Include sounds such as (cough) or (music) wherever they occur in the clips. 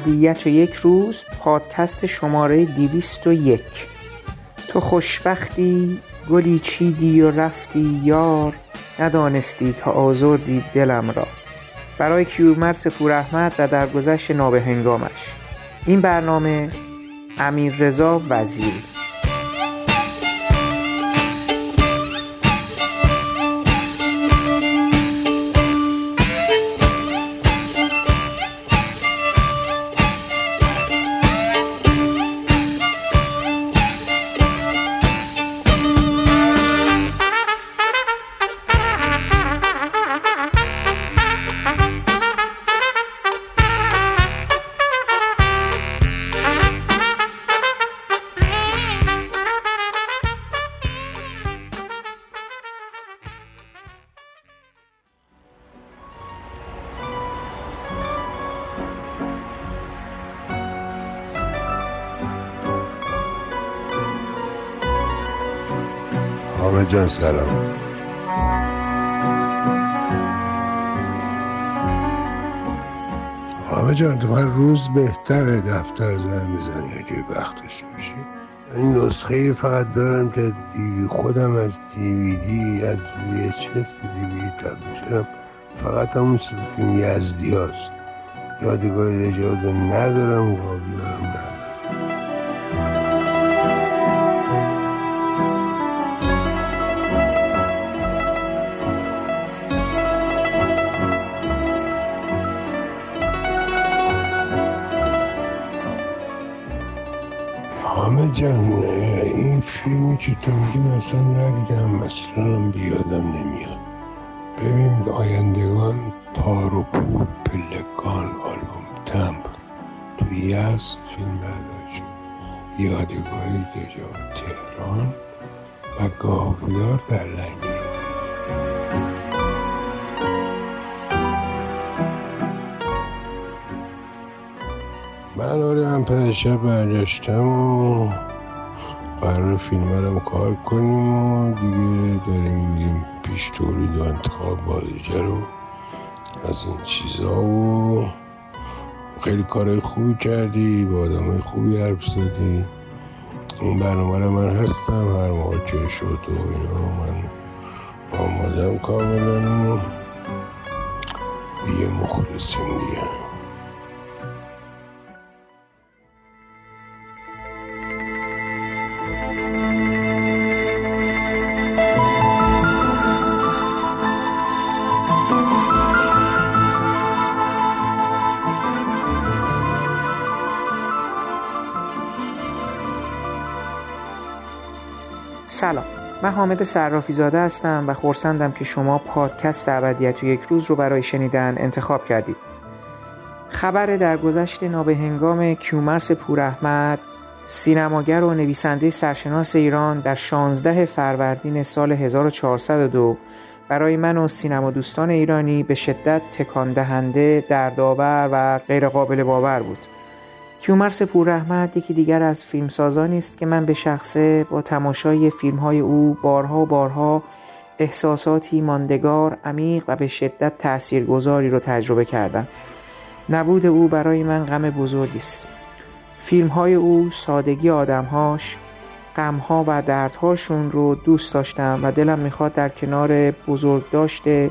ابدیت یک روز پادکست شماره دیویست و یک. تو خوشبختی گلی چیدی و رفتی یار ندانستی تا آزردی دلم را. برای کیومرس پور احمد و گذشت نابهنگامش. این برنامه امیر رضا وزیری سلام حامد جان تو هر روز بهتره دفتر زن می‌زنی اگه وقتش میشه این نسخه فقط دارم که دیوی خودم از دیویدی از VHS به دیویدی تبدیل شدم. فقط همون فیلم یزدی هست یادگاه اجازه ندارم قابی دارم ندارم. حامد جان این فیلمی که تو میگی مثلا ندیدم مثلا بیادم نمیاد. ببین آیندگان تار و پود پلکان آلبوم تمبر. تو یزد فیلم بردار شد یادگاهی دجا تهران و گاویار در لنگر من آره من پدشب برگشتم و قرار فیلم کار کنیم و دیگه داریم میریم پیش تولید و انتخاب بازیگر و از این چیزا و خیلی کارهای خوبی کردی با آدم خوبی حرف زدی. اون برنامه من هستم هر موقع که شد و اینا من آمادم کاملا و دیگه مخلصیم دیگه. سلام من حامد صرافی زاده هستم و خورسندم که شما پادکست ابدیت و یک روز رو برای شنیدن انتخاب کردید خبر در گذشت نابهنگام کیومرس پور احمد سینماگر و نویسنده سرشناس ایران در 16 فروردین سال 1402 برای من و سینما دوستان ایرانی به شدت تکان دهنده، دردآور و غیرقابل باور بود. کیومرس پوررحمت یکی دیگر از فیلمسازانی است که من به شخصه با تماشای فیلمهای او بارها بارها احساساتی ماندگار، عمیق و به شدت تاثیرگذاری را تجربه کردم. نبود او برای من غم بزرگی است. فیلمهای او سادگی آدمهاش، غمها و دردهاشون رو دوست داشتم و دلم می‌خواد در کنار بزرگ داشته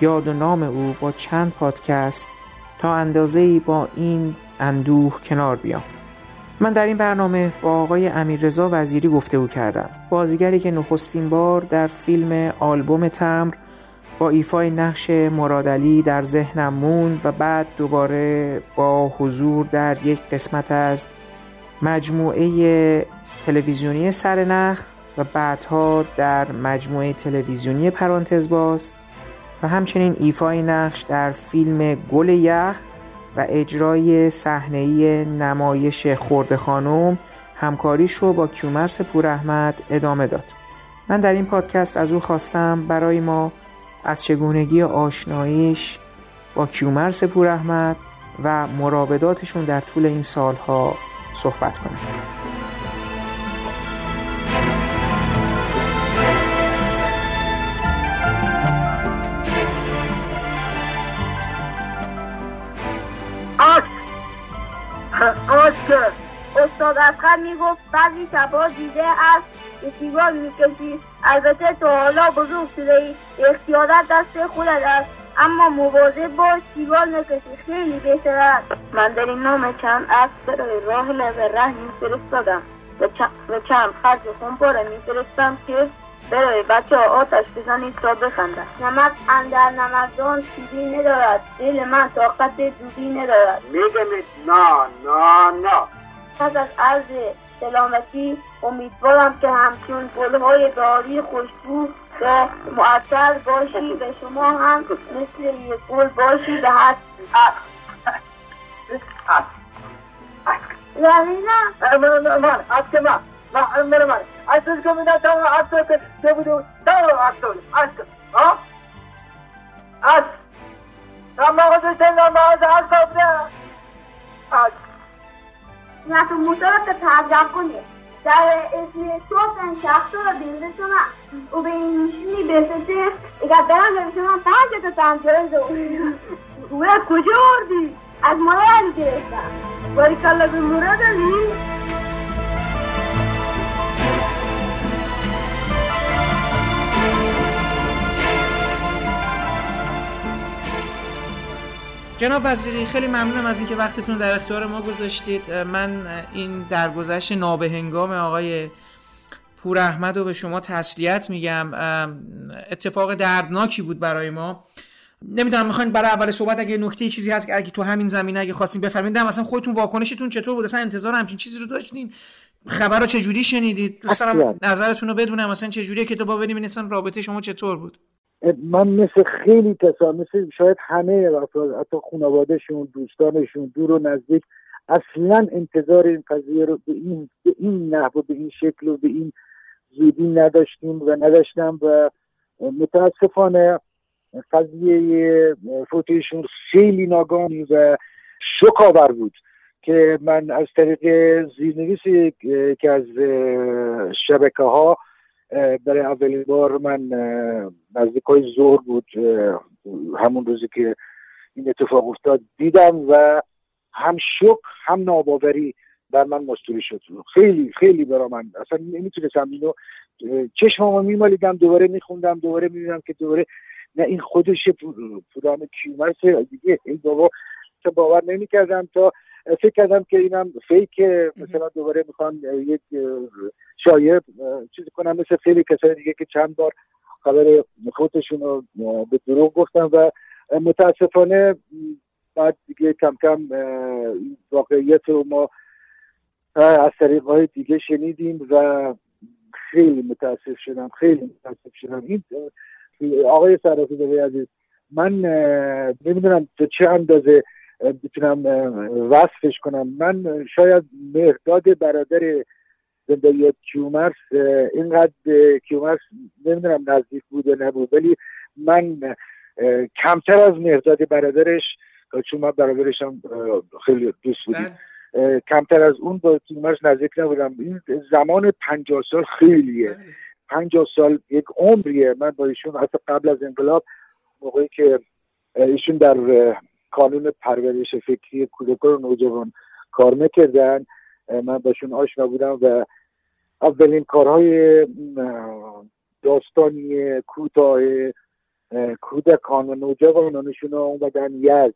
یاد و نام او با چند پادکست تا اندازه با این اندوه کنار بیام. من در این برنامه با آقای امیررضا وزیری گفته کردم. بازیگری که نخستین بار در فیلم آلبوم تمر با ایفای نقش مرادلی در ذهنم موند و بعد دوباره با حضور در یک قسمت از مجموعه تلویزیونی سرنخ و بعدها در مجموعه تلویزیونی پرانتز باز و همچنین ایفای نقش در فیلم گل یخ و اجرای صحنه‌ای نمایش خورده خانم همکاریش رو با کیومرث پوراحمد ادامه داد. من در این پادکست از او خواستم برای ما از چگونگی آشناییش با کیومرس پوراحمد و مراوداتشون در طول این سالها صحبت استاد اسخر می‌گفت بعضی شبها دیده است. که سیگار می‌کشی. البته تو حالا بزرگ شده ای. اختیارت دست خودت است. اما مواظب باش سیگار نکشی. خیلی بهتر است. من در این نام چند اسب برای راه لبه رحم فرستادم و چند خرج خونپاره میفرستم که برای بچه ها آتش بزنید تا بخندن. نمک اندر نمکدان چیزی ندارد. دل من طاقت دودی ندارد. میگم نه نه نه. پس از عرض سلامتی امیدوارم که همچون گلهای داری خوشبو و معطر باشی به شما هم مثل یک گل باشی به حد. (laughs) یعنی نه؟ من من از که من من من. من از که من تا از که که بودو تا از از ها از اما خودش نام از از از نه تو موتور تعجب کنه در اسم تو این شخص رو دیده شما و به این نشونی برسه اگر برم به شما پنج تا تنجره دو او کجا آوردی از مراد گرفتم باری کلا به مراد علی جناب وزیری خیلی ممنونم از اینکه وقتتون در اختیار ما گذاشتید. من این درگذشت نابهنگام آقای پور احمد رو به شما تسلیت میگم. اتفاق دردناکی بود برای ما. نمی‌دونم می‌خواین برای اول صحبت اگه نکته چیزی هست که اگه تو همین زمینه اگه خواستین بفرمایید. مثلا خودتون واکنشتون چطور بود؟ اصلا انتظار همچین چیزی رو داشتین؟ خبر رو چجوری شنیدید؟ دوست دارم نظرتون رو بدونم مثلا چجوری کتابا ببینیم مثلا رابطه شما چطور بود؟ من مثل خیلی کسا مثل شاید همه افراد حتی خانوادهشون دوستانشون دور و نزدیک اصلا انتظار این قضیه رو به این به این نحو به این شکل و به این زودی نداشتیم و نداشتم و متاسفانه قضیه فوتیشون خیلی ناگانی و شکاور بود که من از طریق زیرنویسی که از شبکه ها برای اولین بار من نزدیک های ظهر بود همون روزی که این اتفاق افتاد دیدم و هم شک هم ناباوری بر من مستوری شد. خیلی خیلی برا من اصلا نمی‌تونستم اینو چشممو میمالیدم دوباره میخوندم دوباره می‌بینم که دوباره نه این خودش پوران کیومرس دیگه این بابا باور نمی‌کردم تا فکر کردم که اینم فیک مثلا دوباره می‌خوان یک شایع چیزی کنم مثل خیلی کسای دیگه که چند بار خبر خودشون رو به دروغ گفتم و متاسفانه بعد دیگه کم کم واقعیت رو ما از طریق های دیگه شنیدیم و خیلی متاسف شدم خیلی متاسف شدم. این آقای سرافی عزیز من نمی‌دونم تو چه اندازه بتونم وصفش کنم من شاید مهداد برادر زندگی کیومرس اینقدر کیومرس نمی‌دونم نزدیک بود یا نبود ولی من کمتر از مهداد برادرش چون من برادرش هم خیلی دوست بودیم. کمتر از اون با کیومرس نزدیک نبودم این زمان پنجاه سال خیلیه بله. پنجاه سال یک عمریه من با ایشون حتی قبل از انقلاب موقعی که ایشون در کانون پرورش فکری کودکان و نوجوان کار می‌کردن. من باشون آشنا بودم و اولین کارهای داستانی کوتاه کودکان و نوجوانانشون اومدن یزد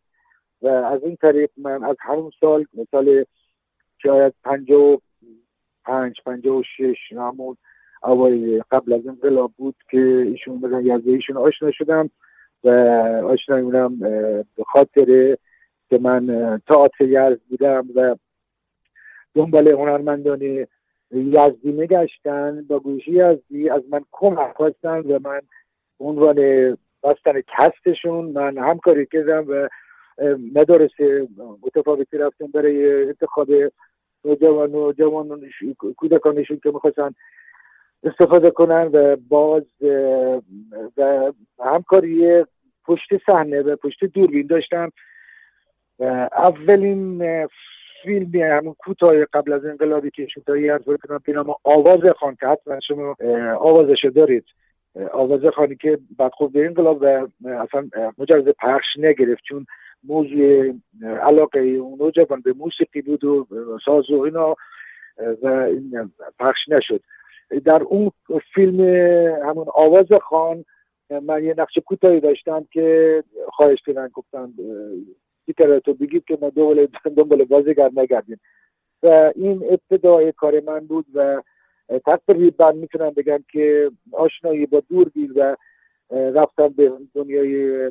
و از این طریق من از همون سال مثال شاید پنجاه و پنج پنجاه و شش همون قبل از انقلاب بود که ایشون بزن یزده ایشون آشنا شدم. و آشنا میمونم به خاطر که من تئاتر یزد بودم و دنبال هنرمندان یزدی میگشتن با گوشی یزدی از من کمک خواستن و من عنوان بستن کستشون من همکاری کردم و مدارس متفاوتی رفتم برای انتخاب نوجوان و جوان کودکانشون که می‌خواستن استفاده کنن و باز و همکاری پشت صحنه و پشت دوربین داشتم و اولین فیلمی همون کوتاه قبل از انقلابی که شوتایی از کنم به نام آواز خان که حتما شما آوازش دارید. آواز خانی که بعد خود به انقلاب و اصلا مجرد پخش نگرفت چون موضوع علاقه اون نوجوان به موسیقی بود و ساز و اینا و پخش نشد. در اون فیلم همون آواز خان من یه نقش کوتاهی داشتم که خواهش کردن گفتن بیتره تو بگید که ما دنبال دنبال بازیگر نگردیم. و این ابتدای کار من بود و تقریبا می‌تونم بگم که آشنایی با دوربین و رفتم به دنیای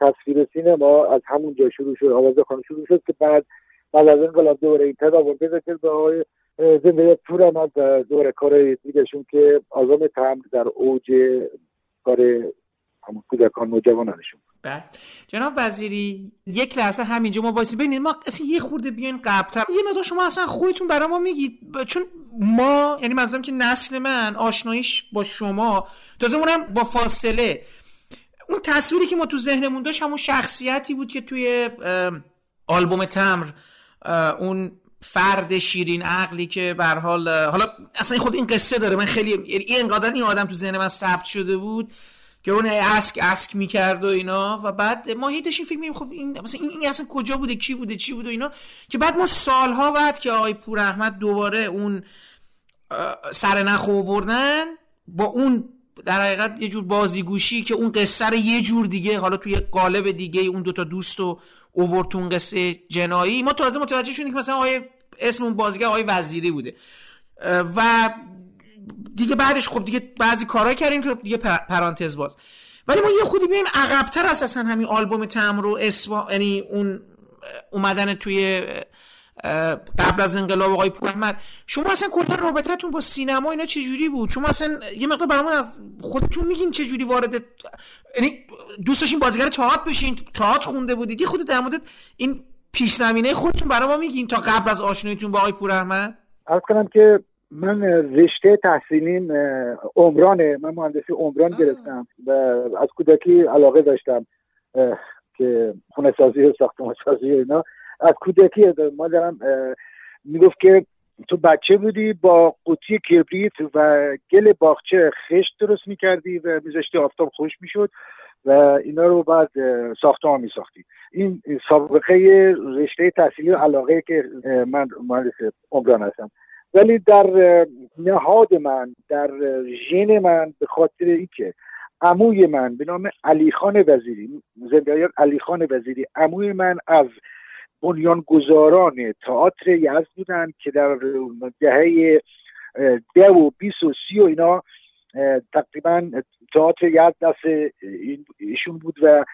تصویر سینما. از همون جا شروع شد آواز خانم شروع شد که بعد بعد از انقلاب دوباره این تداول پیدا به آقای زندگی پور از دوباره کار دیگهشون که آزام تمر در اوج کار همون کودکان نوجوانانشون بله. جناب وزیری یک لحظه همینجا ما وایسی ببینید ما اصلا یه خورده بیاین قبلتر. یه مقدار شما اصلا خودتون برای ما میگید. چون ما یعنی منظورم که نسل من آشناییش با شما تازه اونم با فاصله. اون تصویری که ما تو ذهنمون داشت همون شخصیتی بود که توی آلبوم تمر اون فرد شیرین عقلی که بر حال حالا اصلا خود این قصه داره من خیلی یعنی اینقدر این آدم تو ذهن من ثبت شده بود که اون اسک اسک می‌کرد و اینا و بعد ما هی داشتیم فکر خب این مثلا این, این اصلا کجا بوده کی بوده چی بوده اینا که بعد ما سالها بعد که آقای پور احمد دوباره اون سر نخ آوردن با اون در حقیقت یه جور بازیگوشی که اون قصه رو یه جور دیگه حالا توی قالب دیگه اون دوتا دوست و اوورد تو اون قصه جنایی. ما تازه متوجه شدیم که مثلا آقای اسم اون بازیگر آقای وزیری بوده. و دیگه بعدش خب دیگه بعضی کارا کردیم که دیگه پرانتز باز. ولی ما یه خودی بیایم عقبتر از اصلا همین آلبوم تمر رو اسوا یعنی اون اومدن توی قبل از انقلاب آقای پور احمد. شما اصلا کلا رابطتون با سینما اینا چه جوری بود؟ شما اصلا یه مقدار برامون از خودتون میگین چه جوری وارد یعنی دوست داشتین بازیگر تئاتر بشین تئاتر خونده بودید. یه خود در مورد این پیش زمینه خودتون برای ما میگین تا قبل از آشناییتون با آقای پور احمد کنم که من رشته تحصیلیم عمرانه. من مهندسی عمران گرفتم و از کودکی علاقه داشتم که خونه سازی و ساختمان سازی و اینا. از کودکی مادرم می‌گفت که تو بچه بودی با قوطی کبریت و گل باغچه خشت درست می‌کردی و میذاشتی آفتاب خوش می‌شد و اینا رو بعد ساختمان میساختی. این سابقه رشته تحصیلی و علاقه که من مهندس عمران هستم. ولی در نهاد من در ژن من به خاطر اینکه عموی من به نام علی خان وزیری زندگیان علی خان وزیری عموی من از بنیانگذاران تئاتر یزد بودن که در دهه ده و بیس و سی و اینا تقریبا تئاتر یزد دست ایشون بود و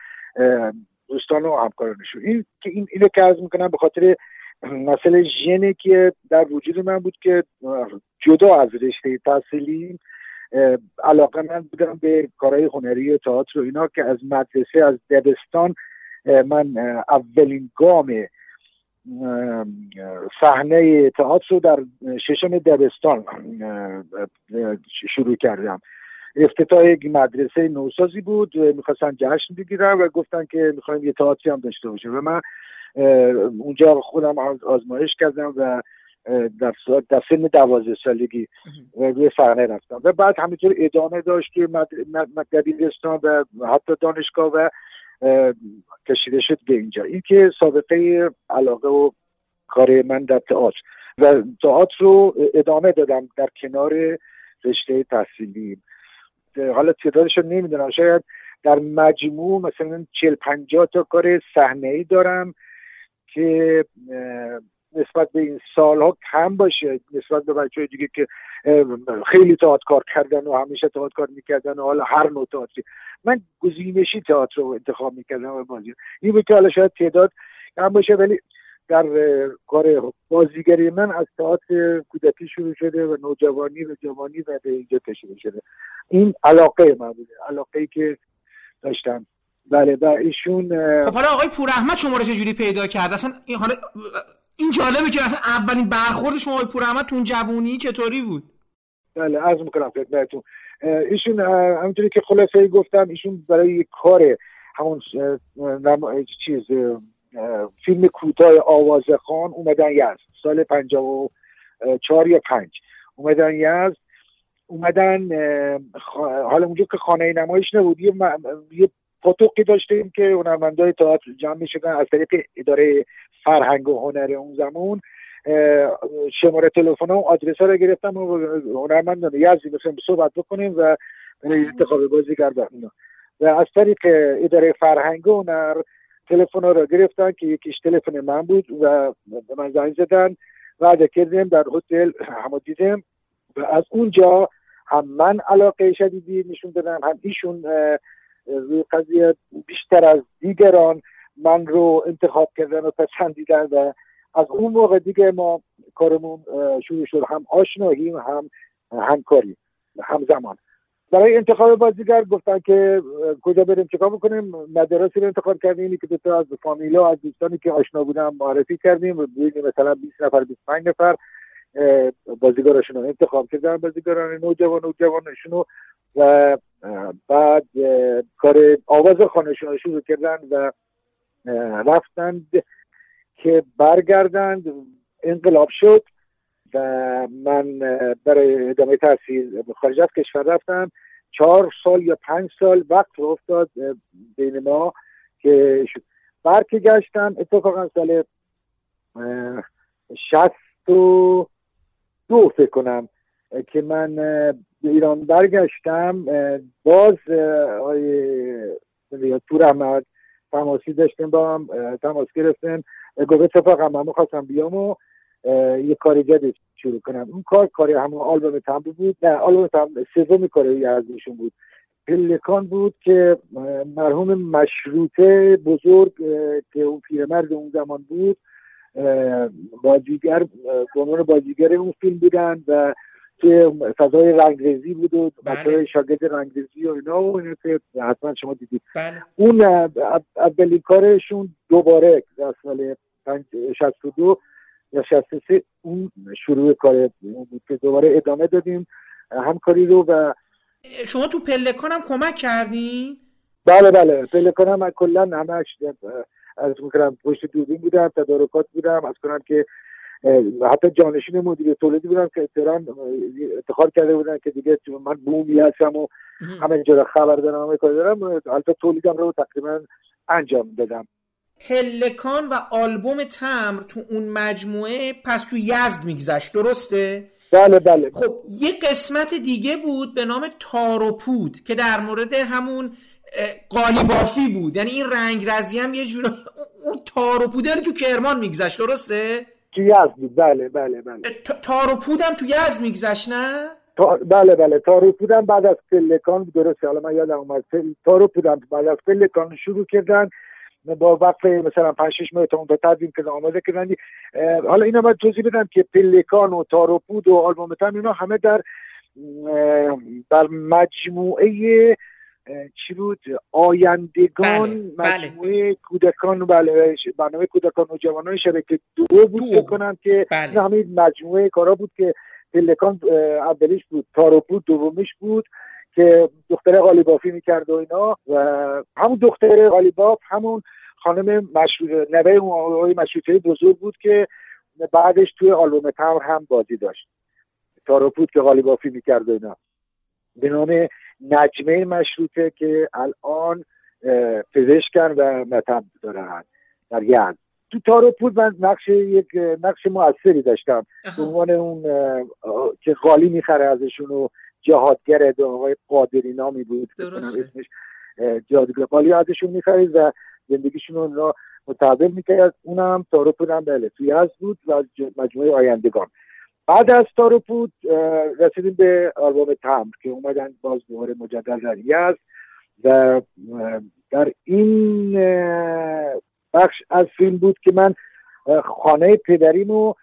دوستان و همکارانشون. این که این اینو که می‌کنم به خاطر مسئله ژنی که در وجود من بود که جدا از رشته تحصیلی علاقه من بودم به کارهای هنری و تئاتر و اینا که از مدرسه از دبستان من اولین گام صحنه تئاتر رو در ششم دبستان شروع کردم. افتتاح یک مدرسه نوسازی بود می‌خواستن جشن بگیرن و گفتن که می‌خوایم یه تئاتری هم داشته باشه و من اونجا خودم آزمایش کردم و در, در سن دوازده سالگی روی صحنه رفتم. و بعد همینطور ادامه داشت که دبیرستان و حتی دانشگاه و کشیده شد به اینجا. این که سابقه علاقه و کار من در تئاتر. و تئاتر رو ادامه دادم در کنار رشته تحصیلی. حالا تعدادش رو نمی‌دونم. شاید در مجموع مثلا چل پنجاه تا کار صحنه ای دارم که نسبت به این سالها کم باشه نسبت به بچه دیگه که خیلی تئاتر کار کردن و همیشه تئاتر کار می‌کردن و حالا هر نوع تئاتری. من گزینشی تئاتر رو انتخاب می‌کردم و بازی. این بود که حالا شاید تعداد کم باشه ولی در کار بازیگری من از تئاتر کودکی شروع شده و نوجوانی و جوانی و به اینجا کشیده شده. این علاقه من بوده علاقه ای که داشتم. بله و ایشون خب حالا آقای پور احمد شما رو چجوری پیدا کرد؟ اصلا این حالا این جالبه که اصلا اولین برخورد شما آقای پور احمد تو اون جوونی چطوری بود؟ بله عرض می‌کنم خدمتتون. ایشون همونطوری که خلاصه گفتم ایشون برای یک کار همون چیز فیلم کوتاه آواز خان اومدن یزد. سال پنجاه و چهار یا پنج. اومدن یزد اومدن حالا اونجا که خانه نمایش نبود یه, یه پاتوقی داشتیم که هنرمندای تئاتر جمع می‌شدن از طریق اداره فرهنگ و هنر اون زمان شماره تلفن و آدرس ها رو گرفتم و هنرمندان یزدی مثل صحبت بکنیم و انتخاب بازیگر و اینا و از طریق اداره فرهنگ و هنر تلفن رو گرفتن که یکیش تلفن من بود و به من زنگ زدن. وعده کردیم در هتل همو دیدم و از اونجا هم من علاقه شدیدی نشون دادم هم ایشون روی قضیه بیشتر از دیگران من رو انتخاب کردن و پسندیدن و از اون موقع دیگه ما کارمون شروع شد. هم آشنایی هم همکاری همزمان برای انتخاب بازیگر گفتن که کجا بریم چیکار بکنیم؟ مدرسی رو انتخاب کردیم. که دو از فامیلا از دوستانی که آشنا بودم معرفی کردیم. و مثلا 20 نفر 25 نفر. بازیگراشون رو انتخاب کردن بازیگران نوجوان و جوانشون و بعد کار آواز خانهشون رو شروع کردن و رفتند که برگردند انقلاب شد و من برای ادامه تحصیل خارج از کشور رفتم. چهار سال یا پنج سال وقت افتاد بین ما که برگشتم اتفاقا سال شست و دو فکر کنم که من به ایران برگشتم باز آقای تور احمد تماسی داشتیم با هم تماس گرفتیم. گفت اتفاقا من می‌خواستم بیام و یه کار جدید شروع کنم. اون کار کاری همون آلبوم تنبو بود. نه آلبوم تنبو سومی کاری ازشون بود. پلکان بود که مرحوم مشروطه بزرگ که اون پیرمرد اون زمان بود بازیگر عنوان بازیگر اون فیلم بودن و که فضای رنگریزی بود و بله. بچه شاگرد رنگریزی و اینا و اینو که حتما شما دیدید بله. اون اولین کارشون دوباره در سال 62 یا 63 اون شروع کار بود که دوباره ادامه دادیم همکاری رو و شما تو پلکان هم کمک کردین؟ بله بله پلکان هم کلا همش از می‌کنم پشت دوربین بودم تدارکات بودم از کنم که حتی جانشین مدیر تولیدی بودم که تهران اتخار کرده بودن که دیگه من بومی هستم و همه جا خبر دارم همه کار دارم. حتی تولیدم رو تقریبا انجام دادم. پلکان و آلبوم تمر تو اون مجموعه پس تو یزد میگذشت. درسته؟ بله بله. خب یه قسمت دیگه بود به نام تاروپود که در مورد همون قالیبافی بود. یعنی این رنگ رزی هم یه جور اون تاروپوده تو کرمان میگذشت. درسته؟ تو یزد بود. بله بله بله. تاروپود هم تو یزد میگذشت نه؟ بله بله. تاروپودم بعد از پلکان درسته. حالا من یادم اومد. تاروپودم بعد از پلکان شروع کردن با وقت مثلا 5 6 ماه تا اون تدوین که آماده کردن. حالا اینا باید توضیح بدم که پلکان و تاروپود و آلبوم تم اینا همه در در مجموعه چی بود آیندگان بله. مجموعه بله. کودکان بله برنامه کودکان و جوانان شبکه دو بود فکر کنم که بله. همین مجموعه کارا بود که پلکان اولیش بود تاروپود دومیش بود که دختر قالیبافی می‌کرد و اینا و همون دختر قالیباف همون خانم مشهور نوه آقای مشروطه بزرگ بود که بعدش توی آلبوم تمر هم بازی داشت تاروپود که قالیبافی می‌کرد و اینا به نام نجمه مشروطه که الان پزشکن و مطب دارن در یزد. تو تاروپود من نقش یک نقش موثری داشتم. به عنوان اون که قالی می‌خره ازشون و جهادگر آقای قادری نامی بود اسمش جهادگر قالی ازشون می‌خرید و زندگیشون را متحول می‌کرد. اونم تاروپود هم بله توی از بود و مجموعه آیندگان. بعد از تاروپود رسیدیم به آلبوم تمر که اومدن باز دوباره مجدد در یزد و در این بخش از فیلم بود که من خانه پدریمو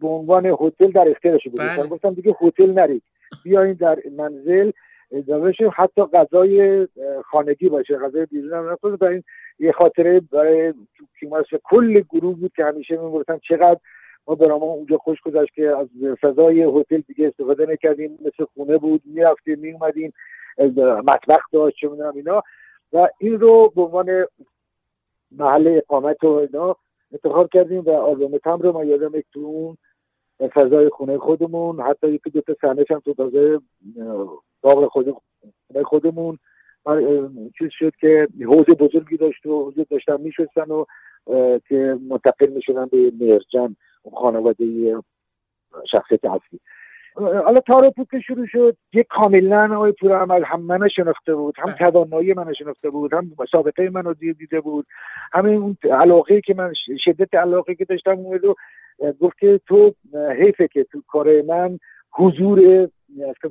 به عنوان هتل در اختیارش بودم. بله. گفتم دیگه هتل نرید. بیاین در منزل اضافه حتی غذای خانگی باشه غذای بیرون هم نخورد. این یه خاطره برای کل گروه بود که همیشه می‌گفتن چقدر ما برامون اونجا خوش گذشت که از فضای هتل دیگه استفاده نکردیم. مثل خونه بود می‌رفتیم میومدیم مطبخ داشت چه می‌دونم اینا. و این رو به عنوان محل اقامت و اینا انتخاب کردیم و آلبوم تم رو ما یادم تو اون فضای خونه خودمون حتی یکی دو تا هم تو فضای باغ خود خودمون. چیز شد که حوض بزرگی داشت و حوض داشتن میشستن و که منتقل می‌شدن به مرجان. خانواده شخصیت اصلی. حالا تارو که شروع شد یک کاملا آقای پور عمل هم منو شناخته بود هم توانایی منو شناخته بود هم سابقه منو دیده بود همین اون علاقه که من شدت علاقه که داشتم اون رو گفت که تو حیفه که تو کار من حضور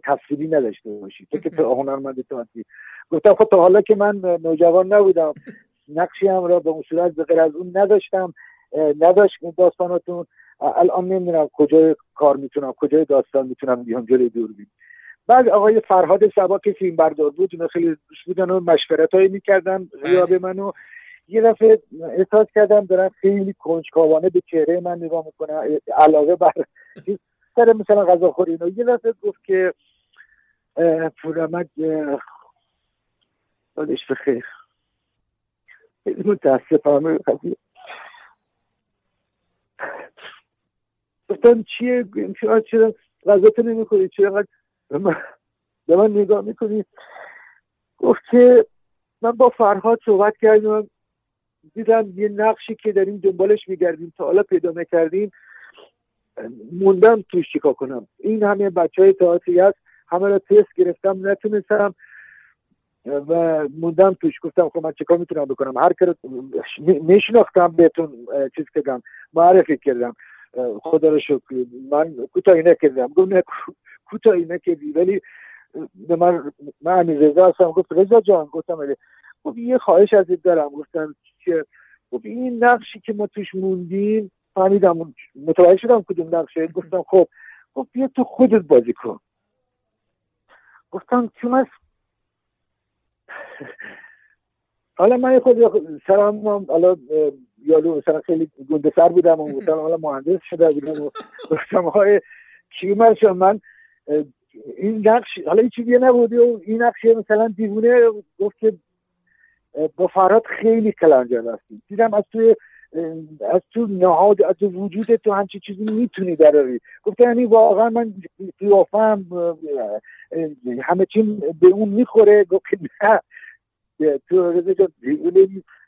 تصویری نداشته باشی تو که تو هنرمند تو هستی. گفتم خب تا حالا که من نوجوان نبودم نقشی هم را به اون صورت به از اون نداشتم نداشت داستاناتون. الان نمی‌دونم کجای کار می‌تونم کجای داستان می‌تونم بیام جلوی دوربین. بعد آقای فرهاد سبا که فیلم بردار بود؟ اینا خیلی دوست بودن و مشورت هایی می‌کردن غیاب منو. یه دفعه احساس کردم دارن خیلی کنجکاوانه به چهره من نگاه می‌کنن علاوه بر سر مثلا غذاخوری اینو یه دفعه گفت که پورمد دادش بخیر. خیلی متاسفم قضیه گفتم چیه؟ چرا غذا نمی‌خوری؟ چرا به من نگاه می‌کنی؟ گفت که من با فرهاد صحبت کردم. دیدم یه نقشی که داریم دنبالش میگردیم تا حالا پیدا نکردیم. موندم توش چیکار کنم. این همه بچه های هست. همه را تست گرفتم نتونستم. و موندم توش. گفتم خب من چیکار می‌تونم بکنم؟ هر کار میشناختم بهتون چیز کردم معرفی کردم. خدا رو شکر. من کوتاهی نکردم. گفت نه کوتاهی نکردی. ولی به من من همین رضا هستم. گفت رضا جان گفتم خب یه خواهش ازت دارم. گفتم که خب این نقشی که ما توش موندیم فهمیدم متوجه شدم کدوم نقشه. گفتم خب خب بیا تو خودت بازی کن. گفتم چون (laughs) حالا من خود سرم حالا یالو مثلا خیلی گنده سر بودم و گفتم حالا مهندس شده بودم و گفتم های کیومرش من این نقش حالا این چیزی نبودی و این نقش مثلا دیوونه گفت که با فراد خیلی کلنجار هستیم. دیدم از توی از تو نهاد از تو وجود تو همچی چیزی می‌تونی دراری. گفته یعنی واقعا من قیافم همه چیم به اون می‌خوره. گفت نه تو رضا دیوونه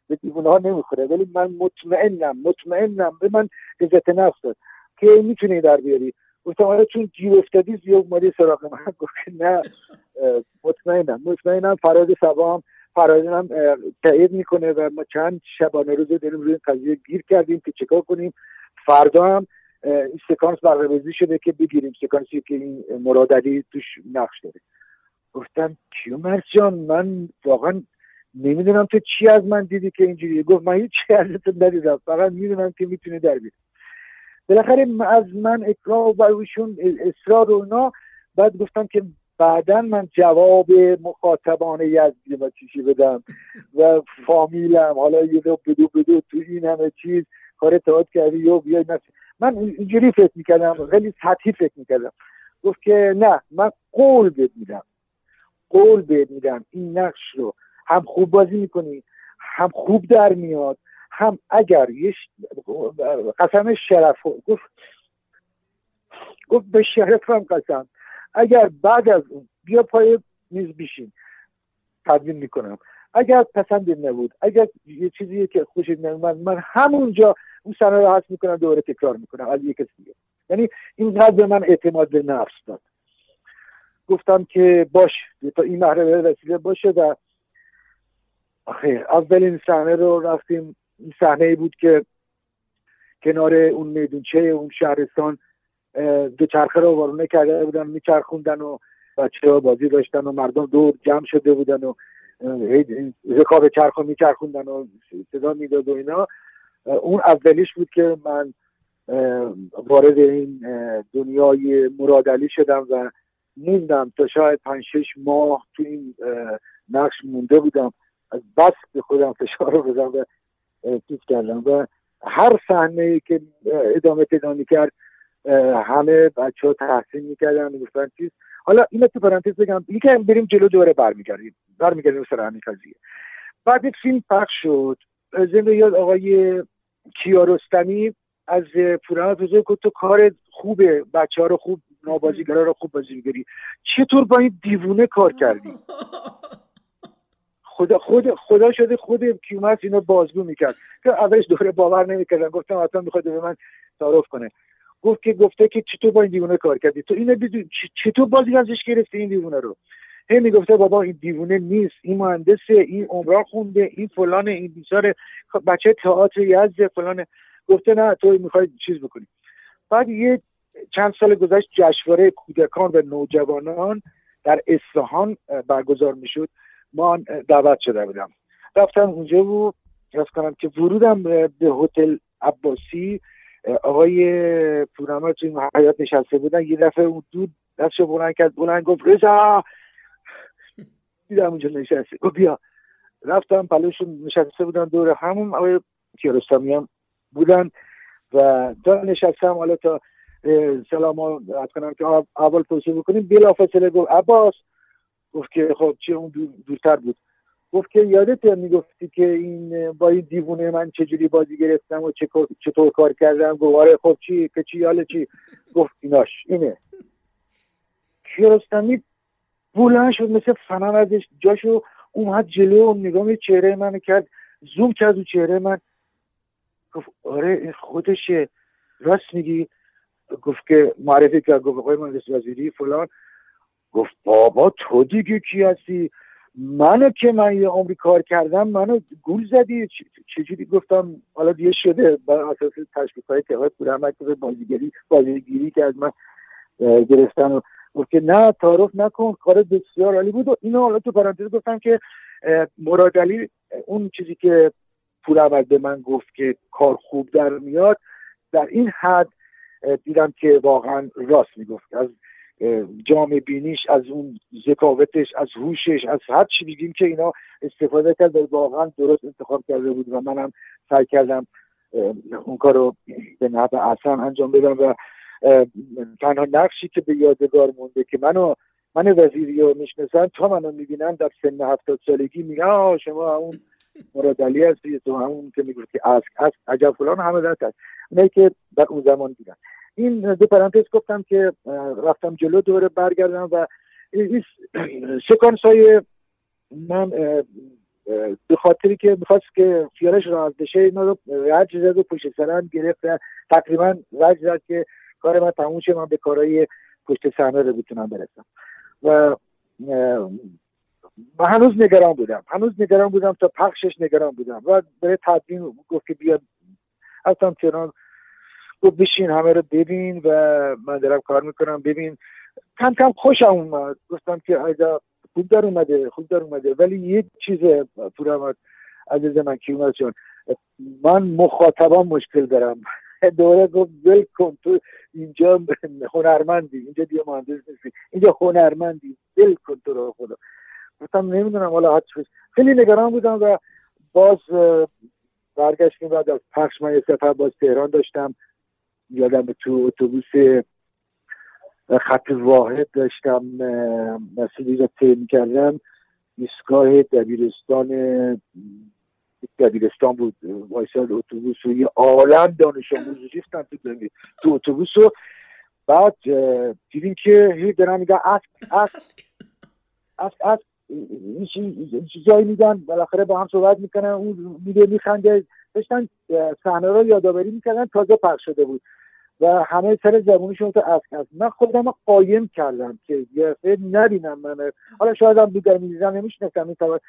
به دیوونه ها نمی‌خوره. ولی من مطمئنم مطمئنم به من عزت نفس که می‌تونی در بیاری؟ گفتم آره چون گیر افتادی زیاد مالی سراغ من؟ (laughs) گفت نه. مطمئنم مطمئنم فراد سبا هم هم تایید می‌کنه و ما چند شبانه روز داریم روی این قضیه گیر کردیم که چکار کنیم. فردا هم این سکانس شده که بگیریم. سکانسی که این مرادلی توش نقش داره. گفتم کیومرس جان من واقعا نمی‌دونم تو چی از من دیدی که اینجوری گفت من هیچ ازتون ندیدم. فقط می‌دونم که می‌تونه در بیاد بالاخره از من اکراه و ایشون اصرار و اینا. بعد گفتم که بعدا من جواب مخاطبان یزدی و چیشی بدم و فامیلم حالا یه دو بدو بدو تو این همه چیز کار تئاتر کردی یا بیای من اینجوری فکر می‌کردم خیلی سطحی فکر می‌کردم. گفت که نه من قول بهت میدم. قول بهت میدم. این نقش رو هم خوب بازی می‌کنی هم خوب در میاد هم اگر یه قسم شرف گفت گفت به شرفم قسم. اگر بعد از اون بیا پای میز بیشین تدوین می‌کنم. اگر پسند نبود اگر یه چیزی که خوشت نمیاد من همونجا اون سنه رو حس می‌کنم دوباره تکرار می‌کنم. از یک کسی یعنی این به من اعتماد به نفس داد. گفتم که باش تا این محرمه وسیله باشه و آخه اولین صحنه رو رفتیم این صحنه بود که کنار اون میدونچه اون شهرستان دو چرخه رو وارونه کرده بودن میچرخوندن و بچه ها بازی داشتن و مردم دور جمع شده بودن و رکاب چرخ رو میچرخوندن و صدا می‌داد و اینا. اون اولیش بود که من وارد این دنیای مرادلی شدم و موندم تا شاید پنج شش ماه تو این نقش مونده بودم. از بس به خودم فشار رو بدم و چیز کردم و هر صحنه که ادامه پیدا کرد همه بچه ها تحسین می‌کردن می‌گفتن چیز. حالا این تو پرانتز بگم یکم بریم جلو دوره برمیگردیم برمیگردیم سر همین قضیه. بعد یک فیلم پخش شد زنده یاد آقای کیارستمی از پوران بزرگ تو کار خوبه بچه ها رو خوب نابازیگرا رو خوب بازی میگری چطور با این دیوونه کار کردی؟ (laughs) خدا خود خدا شده خود کیومرس اینو بازگو می‌کرد. که اولش دوره باور نمی‌کردن. گفتم حتما می‌خواد به من تعارف کنه. گفت که گفته که چطور با این دیوونه کار کردی؟ تو اینو چطور بازی ازش گرفتی این دیوونه رو؟ هی می‌گفته بابا این دیوونه نیست. این مهندسه این عمرا خونده این فلان این بیچاره. بچه تئاتر یزد فلان. گفته نه تو می‌خوای چیز بکنی. بعد یه چند سال گذشت جشنواره کودکان و نوجوانان در اصفهان برگزار می‌شد. ما دعوت شده بودم. رفتم اونجا و از کنم که ورودم به هتل عباسی آقای پورنما توی حیات نشسته بودن یه دفعه اون دود دستشو بلند کرد بلند گفت رضا! دیدم اونجا نشسته. گفت بیا. رفتم پلوشون نشسته بودن دور همون آقای کیارستمی هم بودن و تا نشستم حالا تا سلام از کنم که اول توصیه بکنیم بلا فاصله گفت عباس! گفت که خب چه اون دورتر بود. گفت که یادت می‌گفتی که این با این دیوونه من چجوری بازی گرفتم و چطور کار کردم؟ گفت آره خب چی؟ که چی؟ حالا چی؟ گفت ایناش اینه. کیارستمی بلند شد مثل فنان ازش جاشو اومد جلو و نگاه چهره من کرد زوم کرد و چهره من. گفت آره این خودشه. راست میگی. گفت که معرفی کرد گفت آقای مهندس وزیری فلان. گفت بابا تو دیگه کی هستی؟ منو که من یه عمری کار کردم منو گول زدی. چجوری گفتم؟ حالا دیگه شده. بر اساس تشکیف های تقاط بودم بازیگری بازیگیری که از من گرفتن و گفت که نه تعارف نکن کار بسیار عالی بود. و اینو حالا تو پرانتز گفتم که مرادلی اون چیزی که پور به من گفت که کار خوب در میاد در این حد دیدم که واقعا راست می‌گفت. از جامع بینیش از اون ذکاوتش از هوشش از هر چی بگیم که اینا استفاده کرد واقعا درست انتخاب کرده بود و منم سعی کردم اون کار رو به نحو اصلا انجام بدم و تنها نقشی که به یادگار مونده که منو من وزیری رو می‌شناسن تا منو می‌بینن در سن هفتاد سالگی میگن شما اون مراد علی هستی تو همون که می‌گفت که اسک اسک عجب فلان همه دست هست. که در اون زمان دیدن این دو پرانتز گفتم که رفتم جلو دوره برگردم و این سکانس های من به خاطری که می‌خواست که خیالش راحت بشه اینا رو رج زد و پشت سرم گرفت تقریبا رج زد که کار من تموم شه من به کارهای پشت صحنه رو بتونم برسم. و و هنوز نگران بودم. هنوز نگران بودم تا پخشش نگران بودم. و برای تدوین گفت که بیاد. اصلا تهران گفت بشین همه رو ببین و من دارم کار می‌کنم ببین. کم کم خوشم اومد. گفتم که ایجا خوب در اومده خوب در اومده. ولی یک چیز پورمد عزیز من جان من مخاطبان مشکل دارم. (laughs) دوره گفت ول کن تو اینجا هنرمندی اینجا دیگه مهندس نیستی اینجا هنرمندی. ول کن تو رو خدا. گفتم نمی‌دونم حالا خیلی نگران بودم و باز برگشتیم بعد از پخش من یه سفر باز تهران داشتم. یادم تو اتوبوس خط واحد داشتم مسئولی رو طی کردم ایستگاه دبیرستان دبیرستان بود وایساد اتوبوس و یه عالم دانش آموز ریختن تو تو اتوبوس و بعد دیدیم که هی دارن میگن اسب اسب اسب اسب چیزایی میگن بالاخره با هم صحبت می‌کنن اون میگه میخنده. داشتن صحنه رو یادآوری می‌کردن تازه پخش شده بود. و همه سر زبونشون تو اسک هست من خودم قایم کردم که یه نبینم من. حالا شاید هم دیگر میزن نمیشنفتم این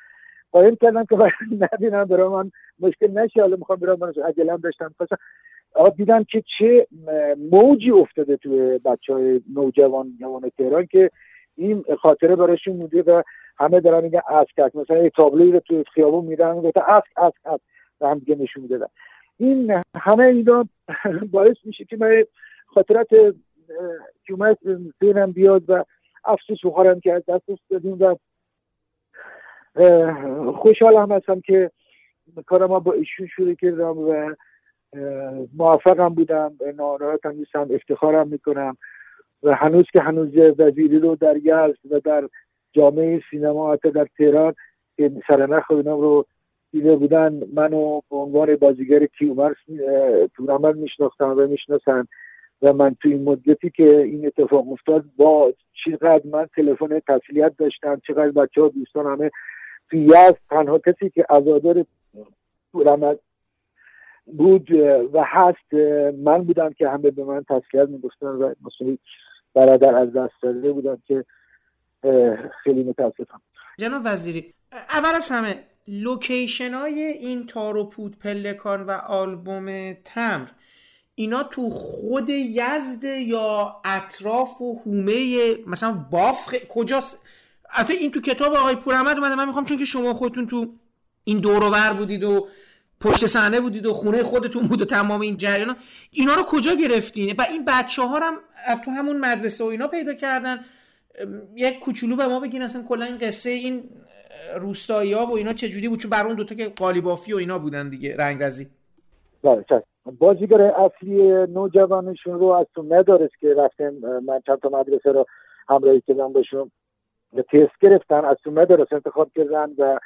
قایم کردم که (laughs) نبینم برای من مشکل نشه. حالا می‌خوام برای من عجلم داشتم. دیدم که چه موجی افتاده توی بچه های نوجوان جوان تهران که این خاطره براشون مونده و همه دارن میگن اسک مثلا یه تابلوی رو توی خیابون میدن گفته اسک اسک اسک و هم دیگه نشون می‌دادن این همه اینا (laughs) باعث میشه که من خاطرات که اومد بیاد و افسوس بخورم که از دست دادیم و خوشحال هم هستم که کارم با ایشون شروع کردم و موفقم بودم ناراحتم نیستم افتخارم می‌کنم. و هنوز که هنوز وزیری رو در یزد و در جامعه سینما حتی در تهران که سرنخ اینام رو دیده بودن منو به عنوان بازیگر کیومرس تورنمنت میشناختم و می‌شناسن و من تو این مدتی که این اتفاق افتاد با چقدر من تلفن تسلیت داشتم چقدر بچه ها دوستان همه تو یزد تنها کسی که ازادار تورنمنت بود و هست من بودم که همه به من تسلیت می‌گفتن و مثلا برادر از دست داده بودم که خیلی متاسفم. جناب وزیری اول از همه لوکیشن های این تار و پود پلکان و آلبوم تمر اینا تو خود یزد یا اطراف و حومه مثلا باف کجاست؟ حتی این تو کتاب آقای پورحمد اومده من می‌خوام چون که شما خودتون تو این دور بودید و پشت صحنه بودید و خونه خودتون بود و تمام این جریان اینا رو کجا گرفتین؟ و این بچه ها هم تو همون مدرسه و اینا پیدا کردن. یک کوچولو به ما بگین اصلا کلا این قصه این روستایی ها و اینا چجوری بود؟ چون بر اون دوتا که قالیبافی و اینا بودن دیگه رنگرزی بله بازیگر اصلی نوجوانشون رو از تو مدارس که رفتم من چند تا مدرسه رو همراهی کردم باشون تست گرفتن از تو مدارس انتخاب کردن و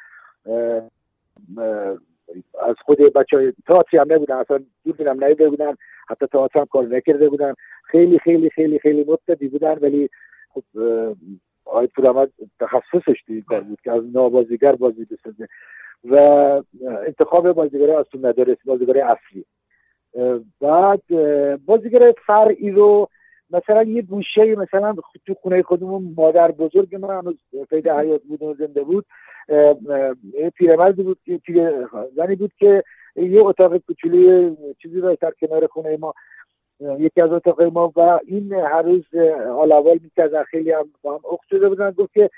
از خود بچه های هم نبودن اصلا بینم نیده بودن حتی تاعتی هم کار نکرده بودن. خیلی خیلی خیلی خیلی مبتدی بودن ولی خب آقای پورامد تخصصش توی کار بود که از نابازیگر بازی بسازه. و انتخاب بازیگر از تو مدارس بازیگر اصلی بعد بازیگر فرعی رو مثلا یه گوشه مثلا تو خونه خودمون مادر بزرگ من هنوز پیدا حیات بود و زنده بود پیرمردی بود پیر زنی بود که یه اتاق کوچولی چیزی رو در کنار خونه ما یکی از اتاق ما و این هر روز حال اول می‌کرد خیلی هم با هم اخت شده بودن. گفت که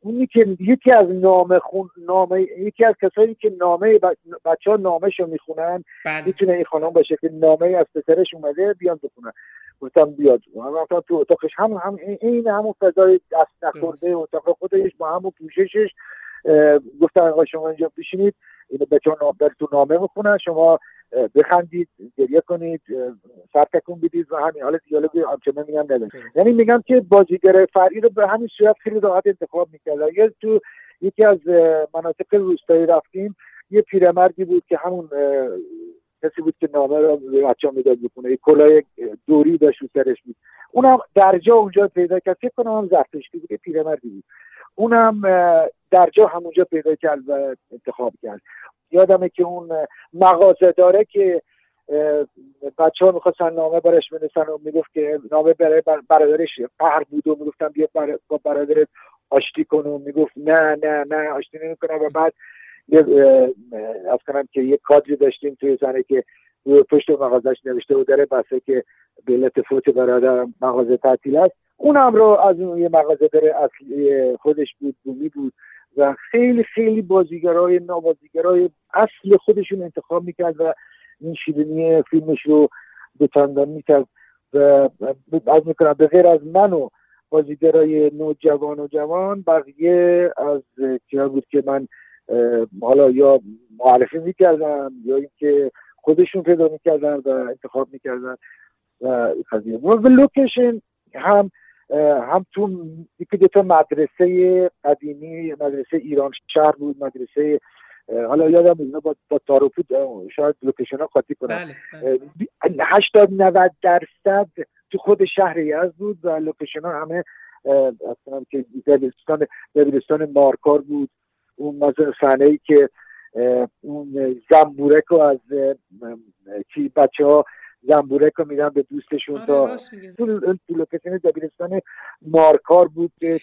اونی که یکی از نامه خون نامه یکی از کسایی که نامه بچه ها نامه شو می‌خونن بله. می‌تونه این خانم باشه که نامه از پسرش اومده بیان بخونن. گفتم بیاد. من تو اتاقش. هم هم این همون فضای دست نخورده اتاق خودش با همون پوششش گفتن آقا شما اینجا بشینید اینو تو نامه می‌خونن. شما بخندید گریه کنید سر تکون بدید و همین. حال دیالوگ آنچنان میگم نداره یعنی میگم که بازیگر فرعی رو به همین صورت خیلی راحت انتخاب می‌کرد یه تو یکی از مناطق روستایی رفتیم. یه پیرمردی بود که همون کسی بود که نامه رو به بچه می‌داد بکنه یه کلاه دوری داشت رو سرش بود. اونم درجا اونجا پیدا کرد. فکر کنم هم زرتشتی بود پیرمردی بود. اونم درجا همونجا پیدا کرد و انتخاب کرد. یادمه که اون مغازه داره که بچه ها می‌خواستن نامه برش بنویسن و می‌گفت که نامه برای برادرش قهر بود و می‌گفتن بیا با برادرت آشتی کن و می‌گفت نه نه نه آشتی نمی‌کنم و بعد از کنم که یه کادری داشتیم توی زنه که پشت مغازش نوشته و داره بسه که به علت فوت برادر مغازه تعطیل است. اونم رو از اون یه مغازه داره اصلی خودش بود بومی بود و خیلی خیلی بازیگرای نابازیگرای اصل خودشون انتخاب می‌کرد و این شیرینی فیلمش رو دوتاندان می‌کرد و از می‌کنم به غیر از من و بازیگرای نوجوان و جوان بقیه از کیا بود که من حالا یا معرفی می‌کردم یا اینکه خودشون پیدا می‌کردن و انتخاب می‌کردن و قضیه. و لوکیشن هم هم تو یکی دوتا مدرسه قدیمی مدرسه ایران شهر بود مدرسه حالا یادم اینا با, با تاروپود شاید لوکیشن ها قاطی کنم. بله، بله. هشتاد نود درصد تو خود شهر یزد بود و لوکیشن ها همه اصلا که دبیرستان دبیرستان مارکار بود. اون صحنه ای که اون زنبورک رو از کی بچه ها زنبورک رو میدن به دوستشون آره تا تو لوکیشن دبیرستان مارکار بود یه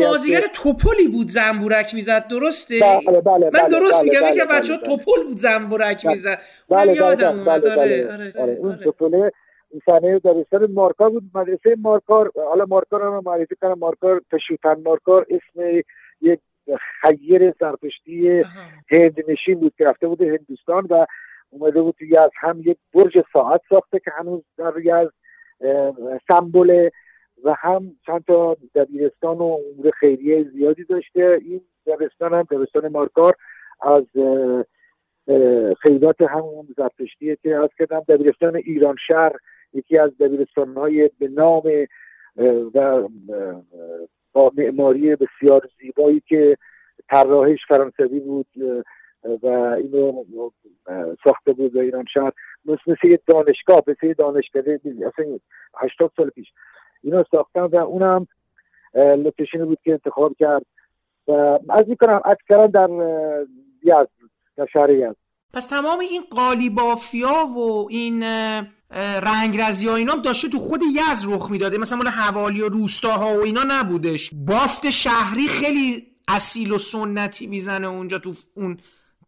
بازیگر توپلی بود زنبورک می‌زد درسته؟ بله بله من بله، درست بله میگم بله که بله بچه توپل بود زنبورک می‌زد. بله بله بله بله. آره اون توپله صحنه دبیرستان مارکار بود مدرسه مارکار حالا مارکار رو معرفی کنم مارکار تشوتن مارکار اسم یک خیر زرتشتی هند نشین بود که رفته بود هندوستان و اومده بود از هم یک برج ساعت ساخته که هنوز در از سمبل و هم چند تا دبیرستان و امور خیریه زیادی داشته. این دبستان هم دبستان مارکار از خیلیات همون زرتشتیه که از کردم دبیرستان ایران شهر یکی از دبیرستان های به نام و با معماری بسیار زیبایی که طراحش فرانسوی بود و اینو ساخته بود ایران شهر. مثل یه دانشگاه مثل یه دانشکده اصلا 80 سال پیش اینو ساختن و اونم لوکیشنی بود که انتخاب کرد. و از می‌کنم اکثرا در یزد در شهر یزد. پس تمام این قالیبافیا و این رنگرزی ها اینا داشته تو خود یزد رخ می‌داده. مثلا مال حوالی و روستاها و اینا نبودش. بافت شهری خیلی اصیل و سنتی می‌زنه اونجا تو اون